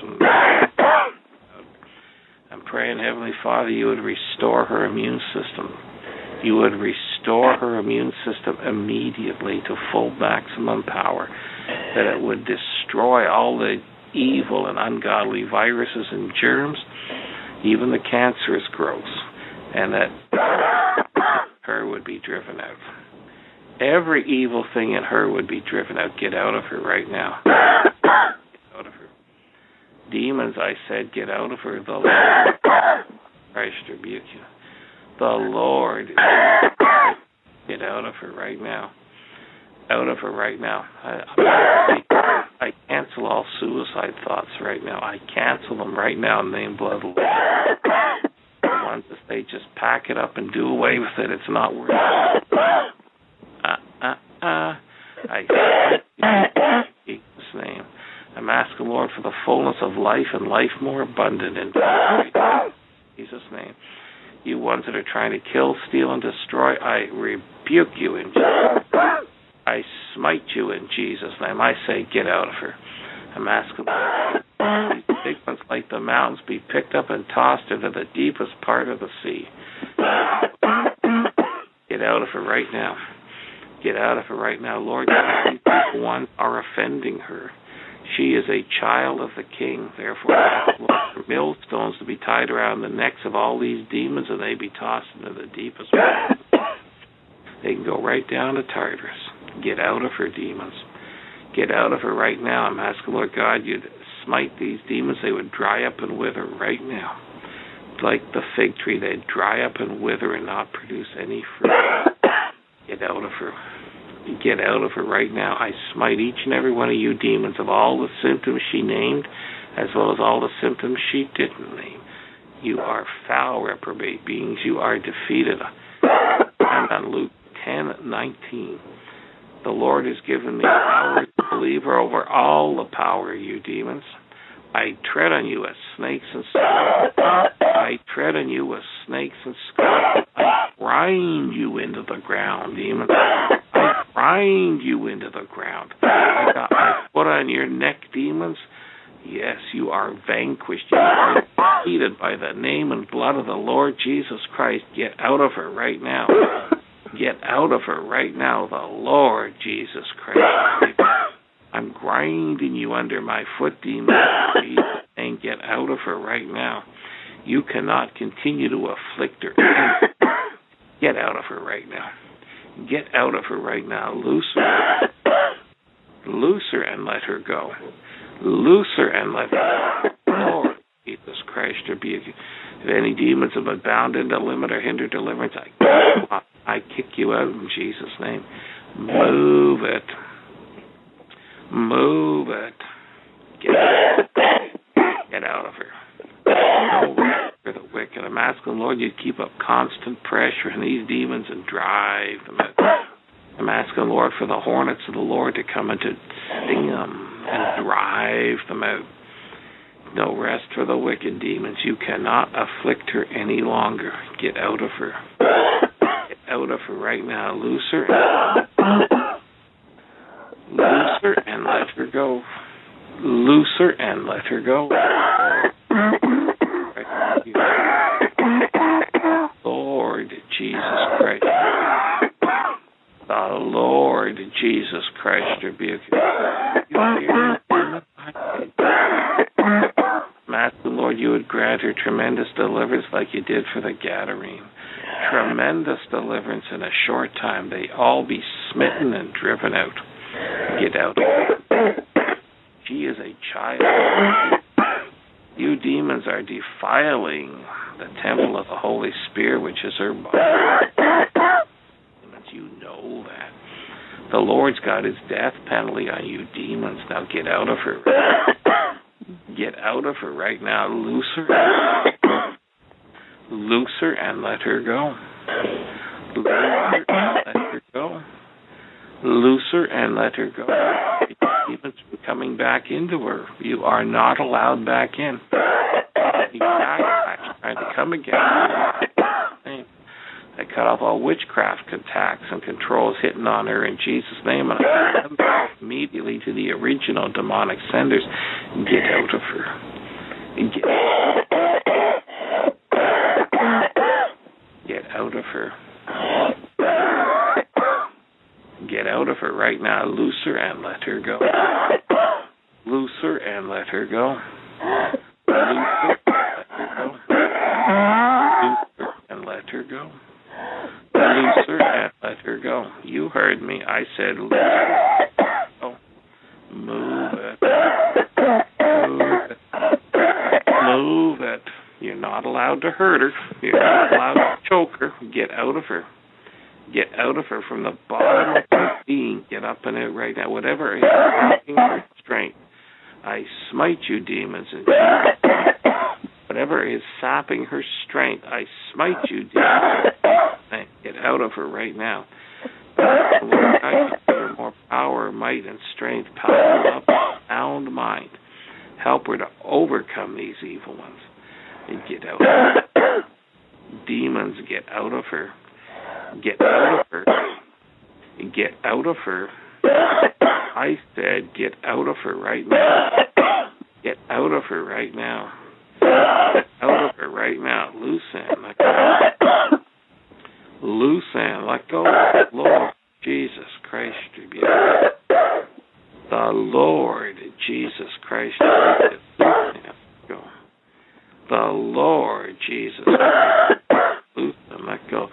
I'm praying, Heavenly Father, you would restore her immune system. You would restore her immune system immediately to full maximum power, that it would destroy all the evil and ungodly viruses and germs even the cancerous growths, and that her would be driven out. Every evil thing in her would be driven out. Get out of her right now. Get out of her. Demons, I said, get out of her. The Lord Christ rebuke you. The Lord get out of her right now. Out of her right now. I, I cancel all suicide thoughts right now. I cancel them right now in the name of blood. The ones they just pack it up and do away with it. It's not worth it. Uh, uh, uh. I in Jesus' name. I'm asking Lord for the fullness of life and life more abundant in Jesus' name. You ones that are trying to kill, steal, and destroy, I rebuke you in Jesus'. I smite you in Jesus' name. I say, get out of her. I'm asking big ones like the mountains be picked up and tossed into the deepest part of the sea. Get out of her right now. Get out of her right now. Lord, ones are offending her. She is a child of the king. Therefore, [coughs] millstones to be tied around the necks of all these demons and they be tossed into the deepest. [coughs] They can go right down to Tartarus. Get out of her, demons. Get out of her right now. I'm asking, Lord God, you'd smite these demons. They would dry up and wither right now. Like the fig tree, they'd dry up and wither and not produce any fruit. [coughs] Get out of her. Get out of her right now. I smite each and every one of you demons of all the symptoms she named, as well as all the symptoms she didn't name. You are foul, reprobate beings. You are defeated. And on Luke 10 19. The Lord has given me power to believer over all the power, you demons. I tread on you as snakes and scorpions. I tread on you as snakes and scorpions. I grind you into the ground, demons. Grind you into the ground. [laughs] I got my foot on your neck, demons. Yes, you are vanquished. You are defeated by the name and blood of the Lord Jesus Christ. Get out of her right now. Get out of her right now, the Lord Jesus Christ. I'm grinding you under my foot, demon. And get out of her right now. You cannot continue to afflict her. Get out of her right now. Get out of her right now. Loose her. [coughs] Loose her and let her go. Loose her and let her go. [coughs] Lord Jesus Christ rebuke you. If any demons have been bound into limit or hinder deliverance, I [coughs] I kick you out in Jesus' name. Move it. Move it. Get out, Get out of her. No for the wicked. I'm asking, Lord, you keep up constant pressure on these demons and drive them. I'm asking, Lord, for the hornets of the Lord to come and to sting them and drive them out. No rest for the wicked demons. You cannot afflict her any longer. Get out of her Get out of her right now. Loose her. Loose her and let her go. Loose her and let her go. Lord Jesus Christ. The Lord Jesus Christ rebuke you. Master Lord, you would grant her tremendous deliverance like you did for the Gadarene tremendous deliverance in a short time. They all be smitten and driven out. Get out. She is a child. You demons are defiling the temple of the Holy Spirit, which is her body. You know that. The Lord's got his death penalty on you demons. Now get out of her. Get out of her right now. Loose her loose her and let her go. Loose her and let her go. Loose her and let her go. Demons coming back into her. You are not allowed back in. trying to come again. I cut off all witchcraft contacts and controls hitting on her in Jesus' name, and I send them immediately to the original demonic senders. Get out of her. Get, get out of her. Get out of her right now. Loose her and let her go. Loose her and let her go. Loose her and let her go. Loose her and let her go. You heard me. I said loose her. Oh. Move it. Move it. Move it. You're not allowed to hurt her. You're not allowed to choke her. Get out of her. Get out of her from the bottom of her [coughs] being. Get up and out right now. Whatever is blocking her strength, I smite you, demons, and [coughs] whatever is sapping her strength, I smite you, demons. Get out of her right now. I give her more power, might, and strength, power up, sound mind. Help her to overcome these evil ones. And get out. [coughs] Demons, get out of her. Get out of her. Get out of her. I said, get out of her right now. Get out of her right now. Get out of her right now. Loosen. Let go. Loosen. Let go. Lord Jesus Christ. The Lord Jesus Christ. The Lord Jesus Christ. Loosen. Let go.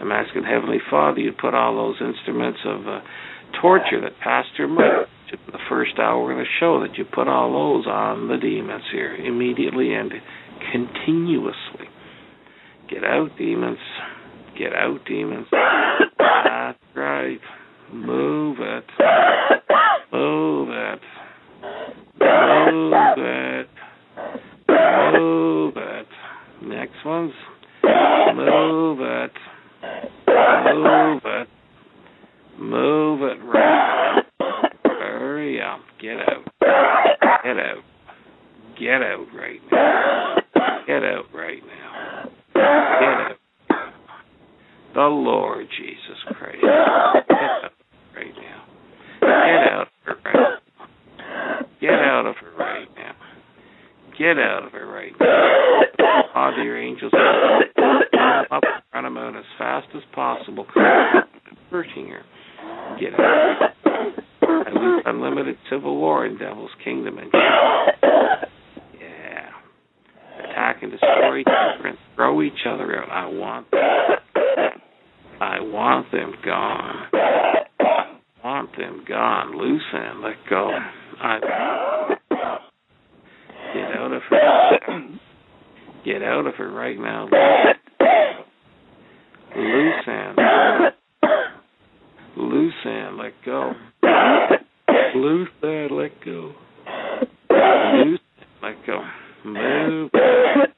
I'm asking Heavenly Father you put all those instruments of uh, torture that Pastor Mike in the first hour of the show that you put all those on the demons here immediately and continuously. Get out, demons. Get out, demons. That's right. Move it. Move it. Move it. Move it. Next one's move it. Move it. Move it right. Hurry up. Get out. Get out. Get out right now. Get out right now. Get out. The Lord Jesus Christ. Get out right now. Get out of her right now. Get out of her right now. Get out of her right now. Father, your angels up her as fast as possible, hurting her. Get out. Unlimited civil war in Devil's Kingdom and yeah. Attack and destroy other throw each other out. I want them. I want them gone. I want them gone. Loose and let go. I get out of her. Get out of her right now. [coughs] Loose and loose and let go. Loose and let go. Loose and let go. Move it.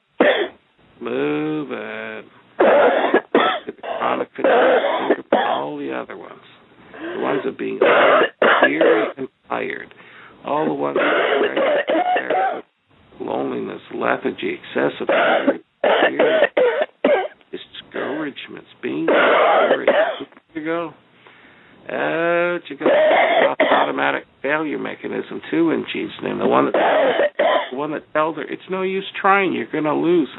Move it. The chronic fatigue, all the other ones. The ones that being weary and tired. All the ones that are loneliness, lethargy, excessive fear, discouragements, being discouraged. you go. Out you go. Automatic failure mechanism too in Jesus' name. The one that the one that tells her it's no use trying, you're gonna lose.